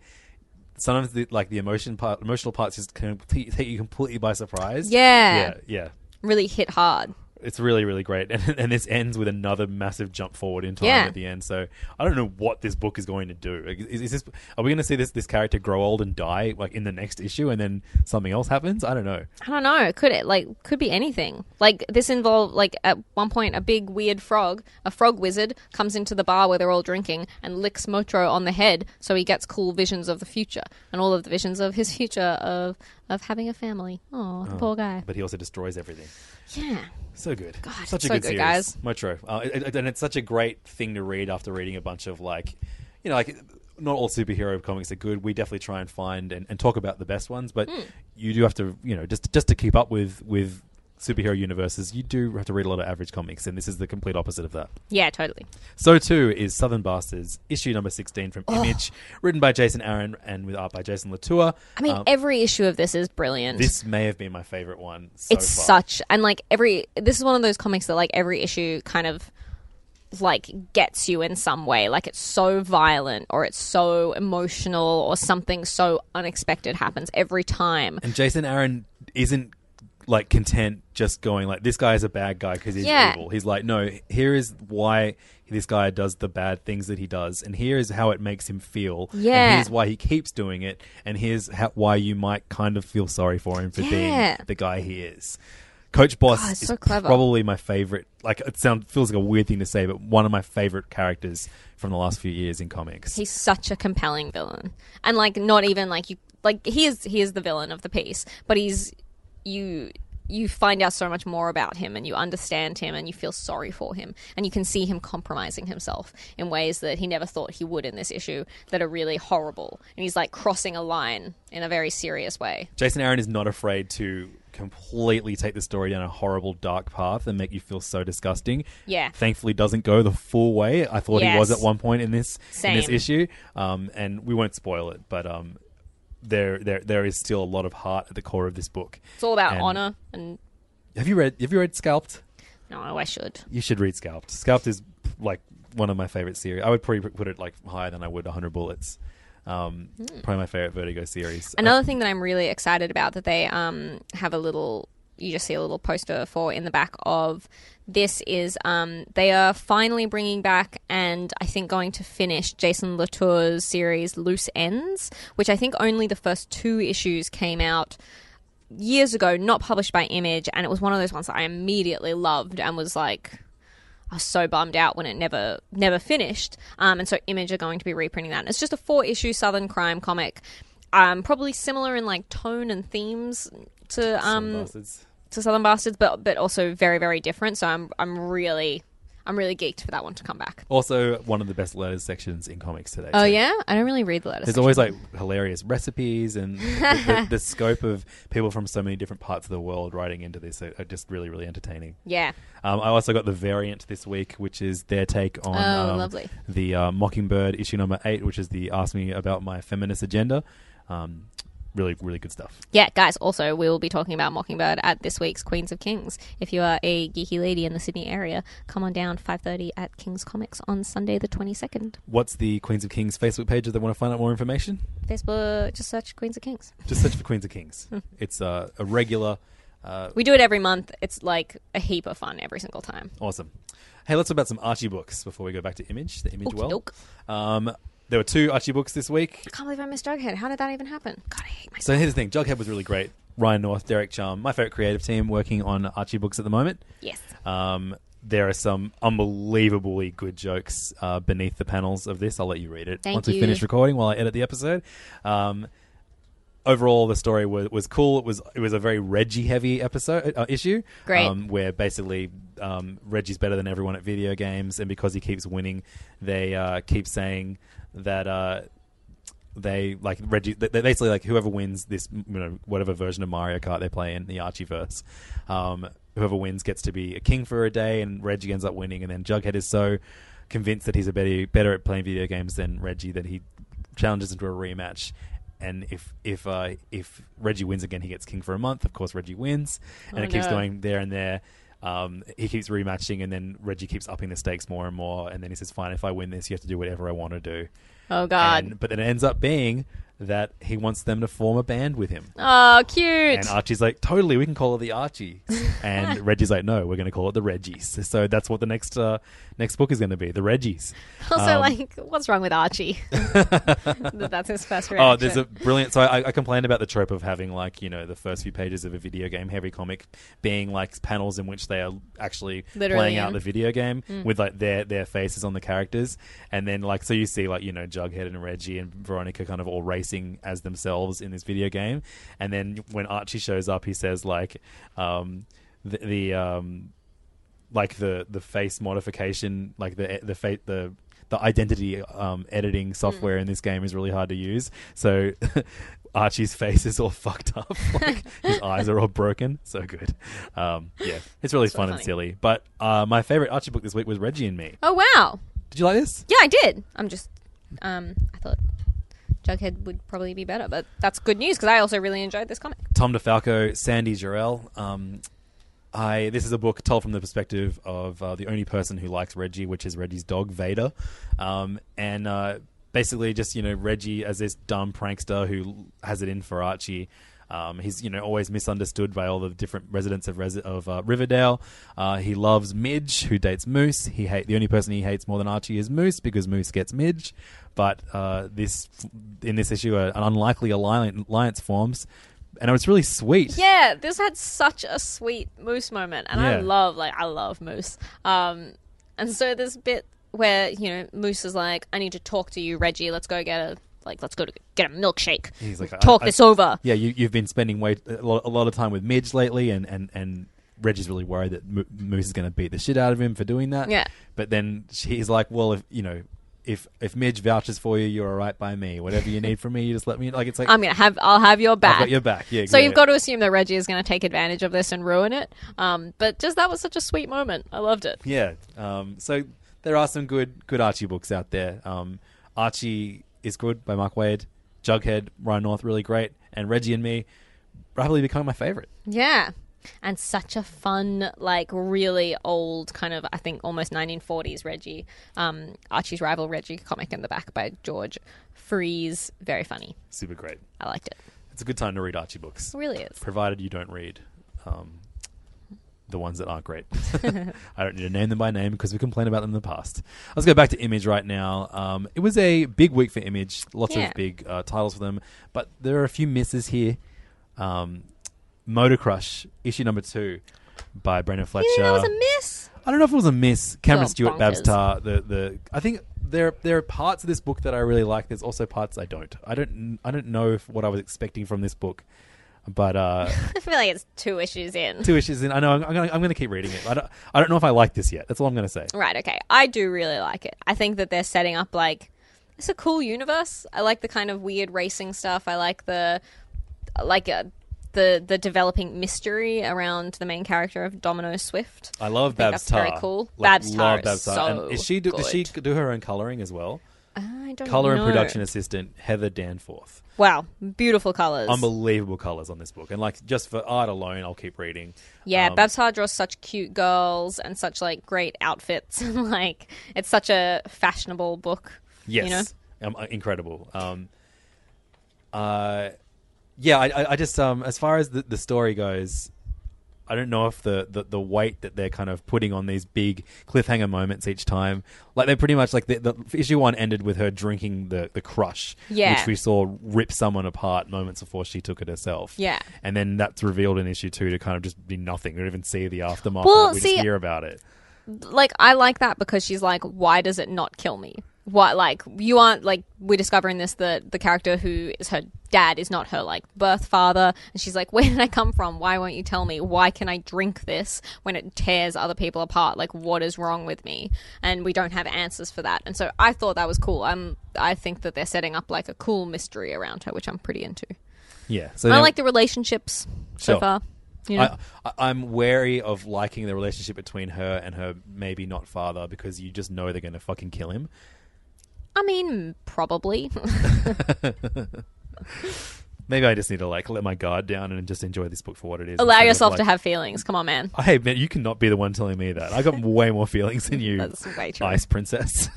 sometimes the like the emotion part, emotional parts just can take you completely by surprise. Yeah. yeah, yeah. Really hit hard. It's really, really great, and, and this ends with another massive jump forward in time Yeah. at the end. So I don't know what this book is going to do. Like, Is, is this? Are we going to see this this character grow old and die like in the next issue, and then something else happens? I don't know. I don't know. Could it like could be anything? Like this involved like at one point a big weird frog, a frog wizard comes into the bar where they're all drinking and licks Motro on the head, so he gets cool visions of the future and all of the visions of his future of of having a family. Oh, poor guy. But he also destroys everything. Yeah. So good. God, such a so good, good, series. guys. Motro. Uh, it, it- and it's such a great thing to read after reading a bunch of like, you know, like not all superhero comics are good. We definitely try and find and, and talk about the best ones, but Hmm. you do have to, you know, just just to keep up with with superhero universes, you do have to read a lot of average comics, and this is the complete opposite of that. Yeah, totally. So too is Southern Bastards, issue number sixteen from Oh. Image, written by Jason Aaron and with art by Jason Latour. I mean, Um, every issue of this is brilliant. this may have been my favorite one. So it's far. such and like every this is one of those comics that like every issue kind of like gets you in some way like it's so violent or it's so emotional or something so unexpected happens every time And Jason Aaron isn't like content just going like this guy is a bad guy because he's Yeah. evil. He's like, no, here is why this guy does the bad things that he does, and here is how it makes him feel. Yeah. and here's why he keeps doing it, and here's how, why you might kind of feel sorry for him for Yeah. being the guy he is. Coach Boss God, is so probably my favorite. Like it sounds feels like a weird thing to say, but one of my favorite characters from the last few years in comics. he's such a compelling villain and like not even like you like he is he is the villain of the piece but he's you you find out so much more about him and you understand him and you feel sorry for him and you can see him compromising himself in ways that he never thought he would in this issue that are really horrible and he's like crossing a line in a very serious way Jason Aaron is not afraid to completely take the story down a horrible dark path and make you feel so disgusting. Yeah. Thankfully doesn't go the full way. I thought he was at one point in this in this issue. Um, and we won't spoil it, but um, there there there is still a lot of heart at the core of this book. it's all about And- honor and Have you read have you read Scalped? no i should You should read Scalped. Scalped is like one of my favorite series. I would probably put it like higher than I would 100 Bullets. Um, Probably my favorite Vertigo series. Hmm. Another thing that I'm really excited about that they um, have a little, you just see a little poster for in the back of this is um, they are finally bringing back and I think going to finish Jason Latour's series Loose Ends, which I think only the first two issues came out years ago, not published by Image, and it was one of those ones that I immediately loved and was like. I was so bummed out when it never never finished. Um, and so Image are going to be reprinting that. And it's just a four issue Southern crime comic, um, probably similar in like tone and themes to um. To Southern Bastards, but but also very very different. So I'm I'm really I'm really geeked for that one to come back. Also, one of the best letters sections in comics today. Oh too. yeah, I don't really read the letters. There's always like hilarious recipes and the, the, the scope of people from so many different parts of the world writing into this are, are just really, really entertaining. Yeah. Um, I also got the variant this week, which is their take on Oh, um, lovely. the uh, Mockingbird issue number eight, which is the Ask Me About My Feminist Agenda. Um, really, really good stuff. Yeah, guys, also, we will be talking about Mockingbird at this week's Queens of Kings. If you are a geeky lady in the Sydney area, come on down 5.30 at King's Comics on Sunday the 22nd. What's the Queens of Kings Facebook page if they want to find out more information? Facebook, just search Queens of Kings. Just search for Queens of Kings. it's uh, a regular. Uh, We do it every month. It's like a heap of fun every single time. Awesome. Hey, let's talk about some Archie books before we go back to Image, the Image Okey Well. Um, there were two Archie books this week. I can't believe I missed Jughead. How did that even happen? God, I hate myself. So here's the thing Jughead was really great. Ryan North, Derek Charm, my favorite creative team working on Archie books at the moment. Yes. Um, there are some unbelievably good jokes uh, beneath the panels of this. I'll let you read it Thank once we you. finish recording while I edit the episode. Um, overall, the story was, was cool. It was it was a very Reggie heavy episode uh, issue. Great. Um, where basically um, Reggie's better than everyone at video games, and because he keeps winning, they uh, keep saying that. Uh, they like Reggie. They they basically like whoever wins this, you know, whatever version of Mario Kart they play in the Archieverse, um, whoever wins gets to be a king for a day, and Reggie ends up winning. And then Jughead is so convinced that he's a better better at playing video games than Reggie that he challenges him to a rematch. And if if uh, if Reggie wins again, he gets king for a month. Of course, Reggie wins, and Oh, it keeps no. going there and there. Um, he keeps rematching, and then Reggie keeps upping the stakes more and more. And then he says, "Fine, if I win this, you have to do whatever I want to do." Oh, God. And- but then it ends up being that he wants them to form a band with him. Oh, cute. And Archie's like, totally, we can call it the Archie. And Reggie's like, no, we're going to call it the Reggies. So that's what the next uh, next book is going to be, the Reggies. Also, Um, like, what's wrong with Archie? That's his first reaction. Oh, there's a brilliant. So I, I complained about the trope of having like you know the first few pages of a video game heavy comic being like panels in which they are actually Literally playing out the video game Mm. with like their their faces on the characters, and then like so you see like you know Jughead and Reggie and Veronica kind of all racing as themselves in this video game, and then when Archie shows up, he says like um, the, the um, like the the face modification, like the the fa- the the identity um, editing software in this game is really hard to use. So Archie's face is all fucked up, like his eyes are all broken. So good. Um, yeah, it's really fun and silly. But uh, my favorite Archie book this week was Reggie and Me. Oh, wow. Did you like this? Yeah, I did. I'm just, um, I thought Jughead would probably be better, but that's good news because I also really enjoyed this comic. Tom DeFalco, Sandy Jarrell. Um, I this is a book told from the perspective of uh, the only person who likes Reggie, which is Reggie's dog Vader, um, and uh, basically just you know Reggie as this dumb prankster who has it in for Archie. Um, he's you know always misunderstood by all the different residents of Resi- of uh, Riverdale. Uh, he loves Midge, who dates Moose. He hate the only person he hates more than Archie is Moose because Moose gets Midge. But uh, this in this issue, uh, an unlikely alliance, forms, and it was really sweet. Yeah, this had such a sweet Moose moment, and I love, like, I love Moose. Um, and so this bit where you know Moose is like, "I need to talk to you, Reggie. Let's go get a like, let's go to get a milkshake. He's like, talk I- I- this over." Yeah, you, you've been spending way a lot, a lot of time with Midge lately, and and and Reggie's really worried that Mo- Moose is going to beat the shit out of him for doing that. Yeah. But then he's like, well, if you know. If if Midge vouches for you, you're all right by me. Whatever you need from me, you just let me. Like it's like I'm gonna have, I'll have your back. I've got your back. Yeah. So you've got to assume that Reggie is going to take advantage of this and ruin it. Um, but just that was such a sweet moment. I loved it. Yeah. Um, so there are some good good Archie books out there. Um, Archie is good by Mark Waid. Jughead, Ryan North, really great, and Reggie and me, rapidly becoming my favorite. Yeah. And such a fun, like really old kind of, I think almost 1940s Reggie, um, Archie's rival Reggie comic in the back by George Frese. Very funny. Super great. I liked it. It's a good time to read Archie books. It really is. Provided you don't read um, the ones that aren't great. I don't need to name them by name because we complained about them in the past. Let's go back to Image right now. Um, it was a big week for Image, lots Yeah. of big uh, titles for them, but there are a few misses here. Um, Motor Crush, issue number two by Brenden Fletcher. You was a miss? I don't know if it was a miss. Cameron Oh, Stewart, bonkers. Babs Tarr. The the I think there there are parts of this book that I really like. There's also parts I don't. I don't I don't know if what I was expecting from this book But uh, I feel like it's two issues in. two issues in. I know I'm, I'm gonna I'm gonna keep reading it. I don't I don't know if I like this yet. That's all I'm gonna say. Right, okay. I do really like it. I think that they're setting up like it's a cool universe. I like the kind of weird racing stuff. I like the like uh, the the developing mystery around the main character of Domino Swift. I love I Babs that's very cool. Like, Babs love is Babs so And is she do, does she do her own coloring as well? I don't know. Color and production assistant Heather Danforth. Wow, beautiful colors. Unbelievable colors on this book, and like just for art alone, I'll keep reading. Yeah, Um, Tarr draws such cute girls and such like great outfits. like it's such a fashionable book. Yes, you know. um, uh, incredible. Um, uh, yeah, I, I, I just um, as far as the, the story goes, I don't know if the, the, the weight that they're kind of putting on these big cliffhanger moments each time, like they're pretty much like the, the issue one ended with her drinking the the crush, Yeah. which we saw rip someone apart moments before she took it herself. Yeah. and then that's revealed in issue two to kind of just be nothing. We don't even see the aftermath. Well, we see- just hear about it. like I like that because she's like, why does it not kill me? What like you aren't like we're discovering this that the character who is her dad is not her like birth father, and she's like, where did I come from? Why won't you tell me? Why can I drink this when it tears other people apart? Like what is wrong with me? And we don't have answers for that. And so I thought that was cool. I'm I think that they're setting up like a cool mystery around her, which I'm pretty into. Yeah, so I like the relationships so Sure. far. You know? I, I'm wary of liking the relationship between her and her maybe not father because you just know they're going to fucking kill him. I mean, probably. Maybe I just need to like let my guard down and just enjoy this book for what it is. Allow yourself to have feelings. Come on, man. Hey man, you cannot be the one telling me that. I got way more feelings than you, That's way true. Ice Princess.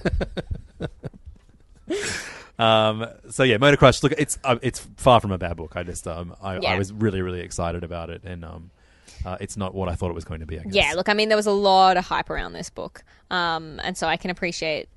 um. So yeah, Motor Crush. Look, it's uh, it's far from a bad book. I just um I, I was really really excited about it, and um, uh, it's not what I thought it was going to be. I guess. Yeah, look, I mean, there was a lot of hype around this book, um, and so I can appreciate.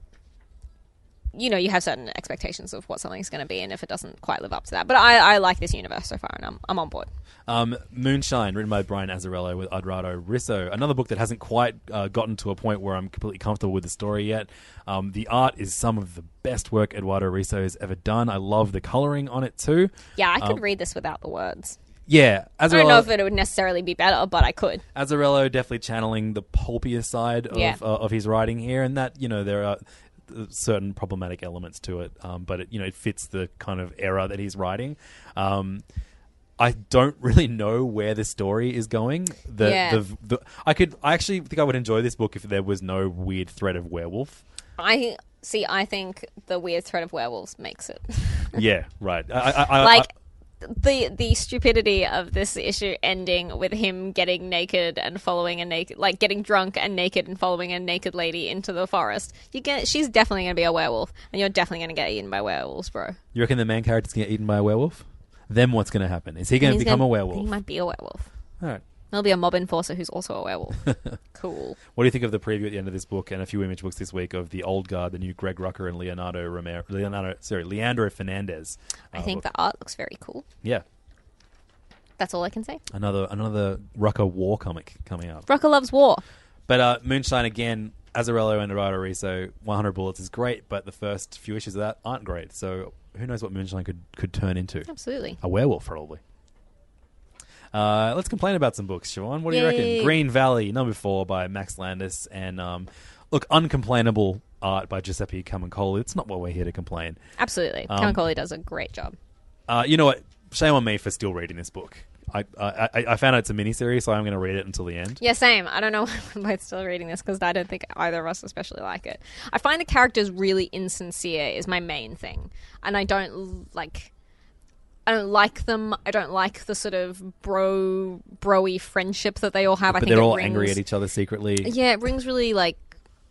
You know, you have certain expectations of what something's going to be, and if it doesn't quite live up to that, but I, I like this universe so far, and I'm, I'm on board. Um, Moonshine, written by Brian Azzarello with Eduardo Risso. Another book that hasn't quite uh, gotten to a point where I'm completely comfortable with the story yet. Um, the art is some of the best work Eduardo Risso has ever done. I love the coloring on it too. Yeah, I could Um, read this without the words. Yeah, I don't know if it would necessarily be better, but I could. Azzarello definitely channeling the pulpier side of, Yeah. uh, of his writing here, and that you know there are certain problematic elements to it, um, but it, you know it fits the kind of era that he's writing. Um, I don't really know where the story is going. The, Yeah. the, the I could I actually think I would enjoy this book if there was no weird threat of werewolf. I see. I think the weird threat of werewolves makes it. yeah, right. I, I, I, like I- the the stupidity of this issue ending with him getting naked and following a naked like getting drunk and naked and following a naked lady into the forest. You get she's definitely going to be a werewolf and you're definitely going to get eaten by werewolves, bro. you reckon the main character's gonna get eaten by a werewolf? Then what's gonna happen? Is he gonna he's become gonna- a werewolf? He might be a werewolf. All right. There'll be a mob enforcer who's also a werewolf. cool. What do you think of the preview at the end of this book and a few image books this week of the old guard, the new Greg Rucka and Leonardo Romero, Leonardo, sorry, Leandro Fernandez? I uh, think the art looks very cool. yeah, That's all I can say. another another Rucka war comic coming up. Rucka loves war. But uh, Moonshine again, Azzarello and Eduardo Risso, 100 Bullets is great, but the first few issues of that aren't great. So who knows what Moonshine could could turn into? Absolutely. A werewolf, probably. Uh, let's complain about some books, Siobhan. What do you reckon? Green Valley, number four by Max Landis, and um, look, uncomplainable art by Giuseppe Camuncoli. It's not what we're here to complain. Absolutely. Um, Camuncoli does a great job. Uh, you know what? Shame on me for still reading this book. I I, I I found out it's a miniseries, so I'm going to read it until the end. Yeah, same. I don't know why we're both still reading this because I don't think either of us especially like it. I find the characters really insincere is my main thing, and I don't like. I don't like them. I don't like the sort of bro broy friendship that they all have. I but think they're all rings, angry at each other secretly. Yeah, it rings really like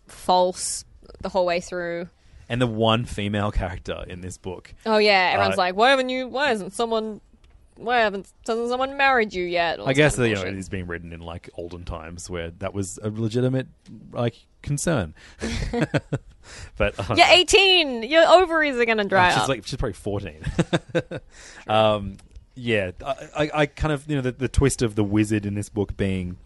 false the whole way through. And the one female character in this book. Oh yeah, everyone's Uh, like, why haven't you? Why hasn't someone? Why haven't hasn't someone married you yet? All I guess kind that, of you know it is being written in like olden times where that was a legitimate like concern. but I You're 18. Your ovaries are gonna dry she's up. like she's probably fourteen. um, yeah, I, I, I kind of you know the, the twist of the wizard in this book being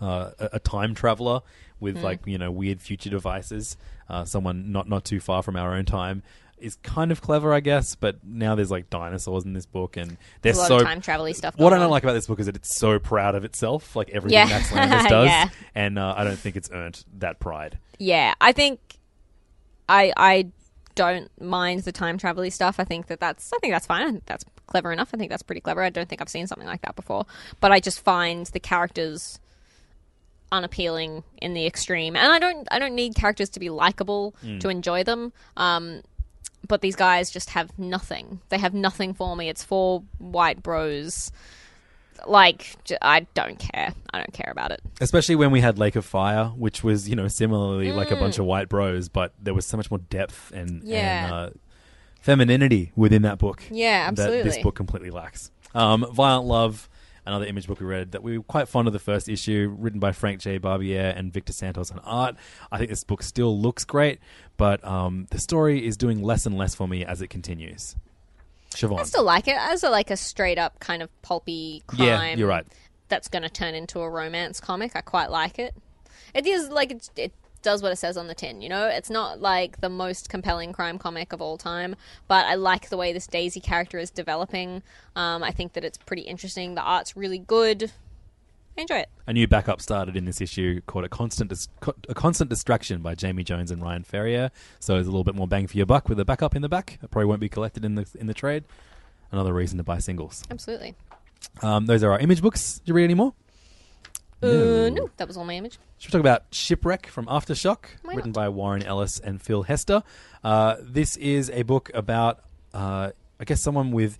uh, a, a time traveler with Hmm. like you know weird future devices. Uh, someone not not too far from our own time. is kind of clever, I guess. But now there's like dinosaurs in this book, and they're There's a lot so of time travel stuff. What I don't on. like about this book is that it's so proud of itself, like everything Yeah. Max Landis does, Yeah. and uh, I don't think it's earned that pride. Yeah, I think I I don't mind the time travel stuff. I think that that's I think that's fine. I think that's clever enough. I think that's pretty clever. I don't think I've seen something like that before. But I just find the characters unappealing in the extreme, and I don't I don't need characters to be likable Mm. to enjoy them. Um, but these guys just have nothing. They have nothing for me. It's four white bros. Like j- I don't care. I don't care about it. Especially when we had Lake of Fire, which was you know similarly like a Mm. bunch of white bros, but there was so much more depth and Yeah. and uh, femininity within that book. Yeah, That this absolutely. book completely lacks. Um, Violent Love, another image book we read that we were quite fond of the first issue, written by Frank J. Barbiere and Victor Santos on art. I think this book still looks great, but um, the story is doing less and less for me as it continues. Siobhan. I still like it as a like a straight up kind of pulpy crime. Yeah, you're right. That's going to turn into a romance comic. I quite like it. It is like it, it does what it says on the tin. You know, it's not like the most compelling crime comic of all time, but I like the way this Daisy character is developing. Um, I think that it's pretty interesting. The art's really good. Enjoy it. A new backup started in this issue called "A Constant Dis- A Constant Distraction" by Jamie Jones and Ryan Ferrier. So there's a little bit more bang for your buck with a backup in the back. It probably won't be collected in the in the trade. Another reason to buy singles. Absolutely. Um, those are our image books. Did you read any more? Uh, no, that was all my image. Should we talk about Shipwreck from Aftershock, Why written by Warren Ellis and Phil Hester? Uh, this is a book about, uh, I guess, someone with.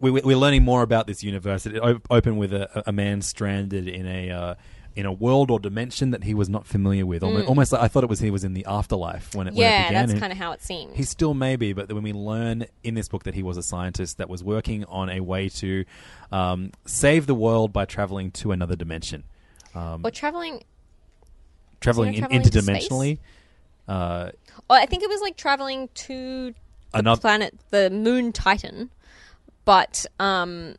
We, we, we're learning more about this universe. It op- opened with a, a man stranded in a uh, in a world or dimension that he was not familiar with. Almost, Mm. almost like I thought it was he was in the afterlife when it, when it Yeah, began. that's kind of how it seems. He still may be, but when we learn in this book that he was a scientist that was working on a way to um, save the world by traveling to another dimension. Um, or traveling. traveling, in, traveling interdimensionally. Uh, Oh, I think it was like traveling to the Another- planet, the moon Titan, but um,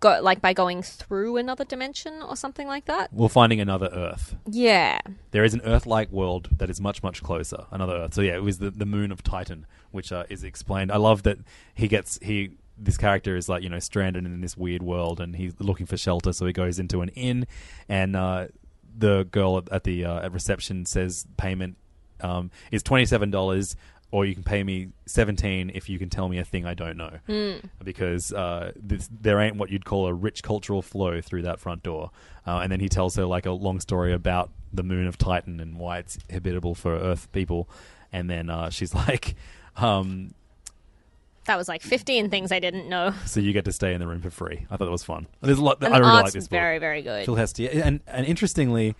go like by going through another dimension or something like that. we're finding another Earth. Yeah, There is an Earth-like world that is much, much closer. Another Earth. So yeah, it was the, the moon of Titan, which uh, is explained. I love that he gets he. This character is like you know stranded in this weird world, and he's looking for shelter. So he goes into an inn, and uh, the girl at- the uh, at reception says payment um, is twenty seven dollars, or you can pay me seventeen if you can tell me a thing I don't know. Hmm. Because uh, this, there ain't what you'd call a rich cultural flow through that front door. Uh, and then he tells her like a long story about the moon of Titan and why it's habitable for Earth people. And then uh, she's like, um, that was like fifteen things I didn't know. "So you get to stay in the room for free." I thought that was fun. There's a lot. And I really like this book. very, very good. Phil Hester, and and interestingly,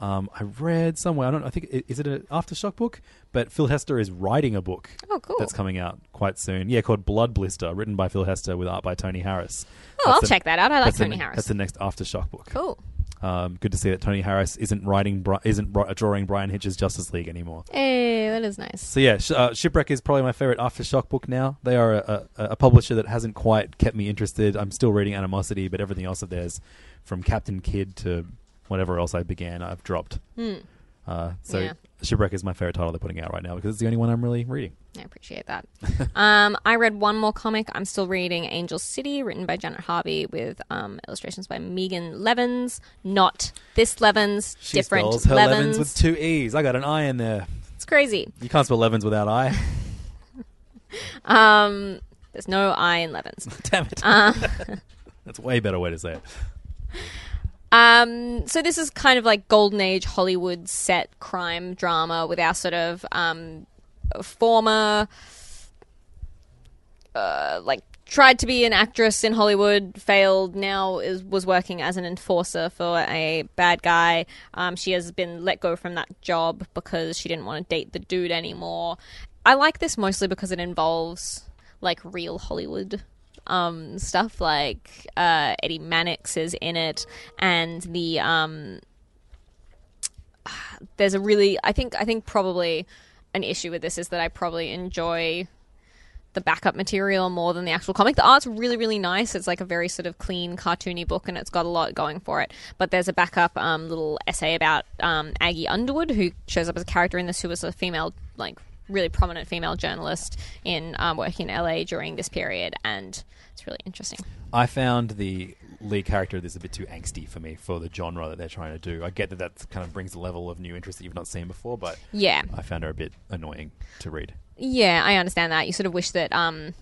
um, I read somewhere. I don't. know, I think is it an aftershock book, but Phil Hester is writing a book. Oh, cool. That's coming out quite soon. Yeah, called Blood Blister, written by Phil Hester with art by Tony Harris. Oh, That's I'll the- check that out. I like that's the Tony Harris. That's the next aftershock book. Cool. Um, good to see that Tony Harris isn't writing, isn't drawing Bryan Hitch's Justice League anymore. Hey, that is nice. So yeah, Sh- uh, Shipwreck is probably my favorite aftershock book now. They are a, a, a publisher that hasn't quite kept me interested. I'm still reading Animosity, but everything else of theirs, from Captain Kidd to whatever else I began, I've dropped. Hmm. Uh, so Yeah. Shipwreck is my favorite title they're putting out right now because it's the only one I'm really reading. I appreciate that. um, I read one more comic. I'm still reading Angel City, written by Janet Harvey, with um, illustrations by Megan Levens. Not this Levens, She different spells her Levens. Levens with two E's. I got an I in there. It's crazy. You can't spell Levens without I. Um, there's no I in Levens. Damn it. Uh, That's a way better way to say it. Um, so this is kind of like golden age Hollywood set crime drama with our sort of um, former, uh, like tried to be an actress in Hollywood, failed. Now is was working as an enforcer for a bad guy. Um, she has been let go from that job because she didn't want to date the dude anymore. I like this mostly because it involves like real Hollywood um, stuff like uh, Eddie Mannix is in it, and the um, there's a really I think I think probably an issue with this is that I probably enjoy the backup material more than the actual comic. The art's really really nice. It's like a very sort of clean cartoony book, and it's got a lot going for it. But there's a backup um, little essay about um, Aggie Underwood, who shows up as a character in this, who was a female like really prominent female journalist in um, working in LA during this period, and it's really interesting. I found the lead character of this a bit too angsty for me for the genre that they're trying to do. I get that that kind of brings a level of new interest that you've not seen before, but Yeah. I found her a bit annoying to read. Yeah, I understand that. You sort of wish that, um,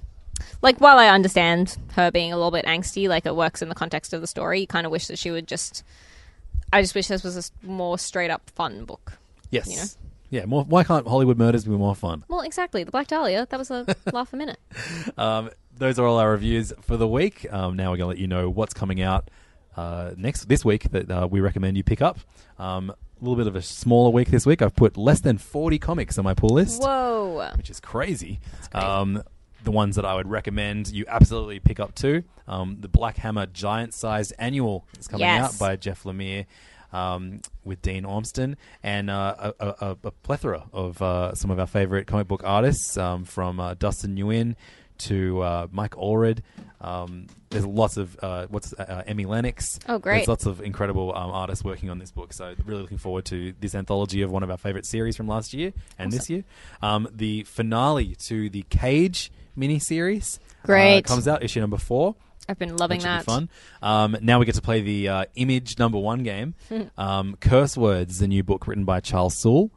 like, while I understand her being a little bit angsty, like it works in the context of the story, you kind of wish that she would just. I just wish this was a more straight up fun book. Yes. You know? Yeah, more, why can't Hollywood murders be more fun? Well, exactly. The Black Dahlia, that was a laugh a minute. Um, those are all our reviews for the week. Um, now we're going to let you know what's coming out uh, next this week that uh, we recommend you pick up. Um, a little bit of a smaller week this week. I've put less than 40 comics on my pull list. Whoa. Which is crazy. Um, the ones that I would recommend you absolutely pick up too. Um, the Black Hammer Giant Sized Annual is coming Yes. out by Jeff Lemire. Um, with Dean Ormston and uh, a, a, a plethora of uh, some of our favorite comic book artists, um, from uh, Dustin Nguyen to uh, Mike Allred. Um, there's lots of uh, what's uh, Emi Lenox. Oh, great. There's lots of incredible um, artists working on this book. So really looking forward to this anthology of one of our favorite series from last year and this year. Um, the finale to the Cage miniseries uh, Great. comes out issue number four. I've been loving that. fun. Um, now we get to play the uh, Image number one game. um, Curse Words is a new book written by Charles Soule,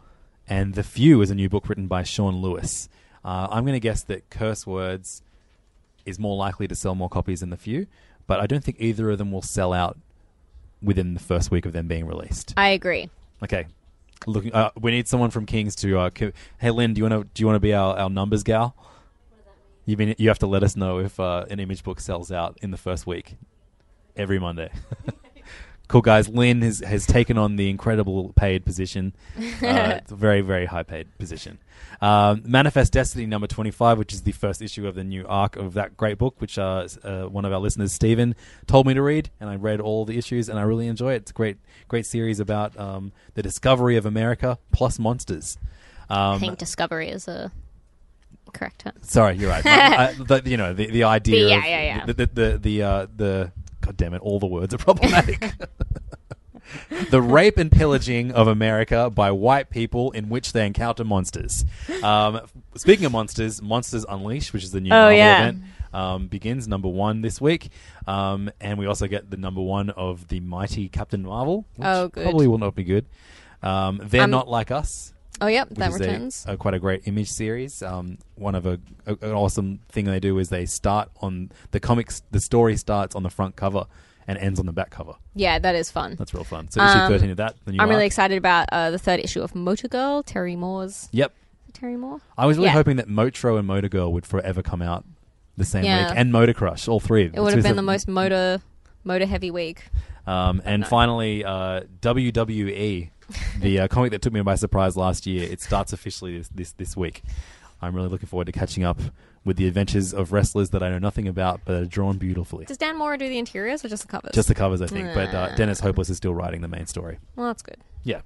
and The Few is a new book written by Sean Lewis. Uh, I'm going to guess that Curse Words is more likely to sell more copies than The Few, but I don't think either of them will sell out within the first week of them being released. I agree. Okay. Looking, uh, we need someone from Kings to. Uh, co- hey, Lynn, do you want to do you want to be our, our numbers gal? You mean you have to let us know if uh, an image book sells out in the first week, every Monday. cool guys. Lynn has has taken on the incredible paid position. Uh, it's a very very high paid position. Um, Manifest Destiny number twenty five, which is the first issue of the new arc of that great book, which uh, uh, one of our listeners, Stephen, told me to read, and I read all the issues, and I really enjoy it. It's a great great series about um, the discovery of America plus monsters. Um, I think Discovery is a correct term. Sorry, you're right. I, the, you know the the idea. The- yeah, of yeah, yeah. The the the the, uh, the God damn it! All the words are problematic. the rape and pillaging of America by white people in which they encounter monsters. Um, speaking of monsters, Monsters Unleashed, which is the new Oh, Marvel yeah. event, um, begins number one this week, um, and we also get the number one of the mighty Captain Marvel. Which Oh. Probably will not be good. Um, They're Um, not like us Oh, yep, that is a- returns. A, quite a great image series. Um, one of a, a an awesome thing they do is they start on the comics. The story starts on the front cover and ends on the back cover. Yeah, that is fun. That's real fun. So issue Um, thirteen of that. The new I'm really arc. excited about uh, the third issue of Motor Girl, Terry Moore's. Yep. Terry Moore? I was really Yeah. hoping that Motro and Motor Girl would forever come out the same Yeah. week, and Motor Crush, all three. It would have been the most motor motor heavy week. Um, and finally, uh, WWE, the uh, comic that took me by surprise last year, it starts officially this, this this week. I'm really looking forward to catching up with the adventures of wrestlers that I know nothing about, but are drawn beautifully. Does Dan Mora do the interiors or just the covers? Just the covers, I think. But uh. Dennis Hopeless is still writing the main story. Well, that's good. Yeah.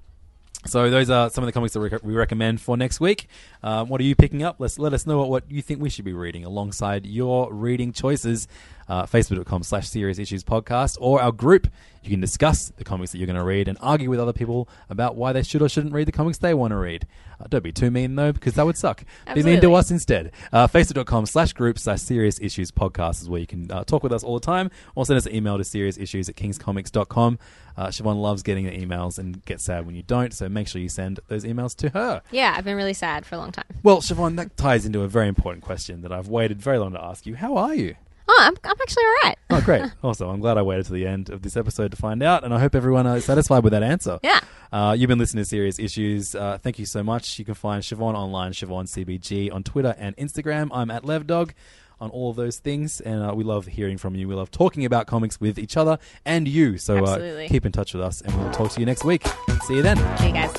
So those are some of the comics that we recommend for next week. Um, what are you picking up? Let's let us know what, what you think we should be reading alongside your reading choices. Uh, Facebook.com slash Serious Issues Podcast or our group. You can discuss the comics that you're going to read and argue with other people about why they should or shouldn't read the comics they want to read. Uh, don't be too mean though, because that would suck. Be mean to us instead. Uh, Facebook.com slash group slash Serious Issues Podcast is where you can uh, talk with us all the time or send us an email to serious issues at kingscomics.com. Uh, Siobhan loves getting the emails and gets sad when you don't, so make sure you send those emails to her. Yeah, I've been really sad for a long time. Well, Siobhan, that ties into a very important question that I've waited very long to ask you. How are you? Oh, I'm, I'm actually all right. Oh, great. also, I'm glad I waited to the end of this episode to find out, and I hope everyone is satisfied with that answer. Yeah. Uh, you've been listening to Serious Issues. Uh, thank you so much. You can find Siobhan online, Siobhan CBG, on Twitter and Instagram. I'm at LevDog on all of those things, and uh, we love hearing from you. We love talking about comics with each other and you. So uh, keep in touch with us, and we'll talk to you next week. See you then. See you guys.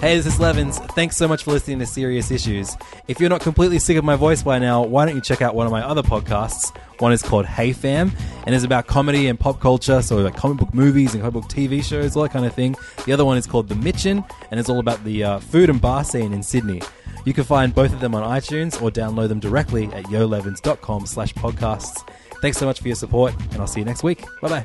Hey, this is Levins. Thanks so much for listening to Serious Issues. If you're not completely sick of my voice by now, why don't you check out one of my other podcasts? One is called Hey Fam, and is about comedy and pop culture, so like comic book movies and comic book TV shows, all that kind of thing. The other one is called The Mitchin, and it's all about the uh, food and bar scene in Sydney. You can find both of them on iTunes or download them directly at yolevins.com slash podcasts. Thanks so much for your support, and I'll see you next week. Bye-bye.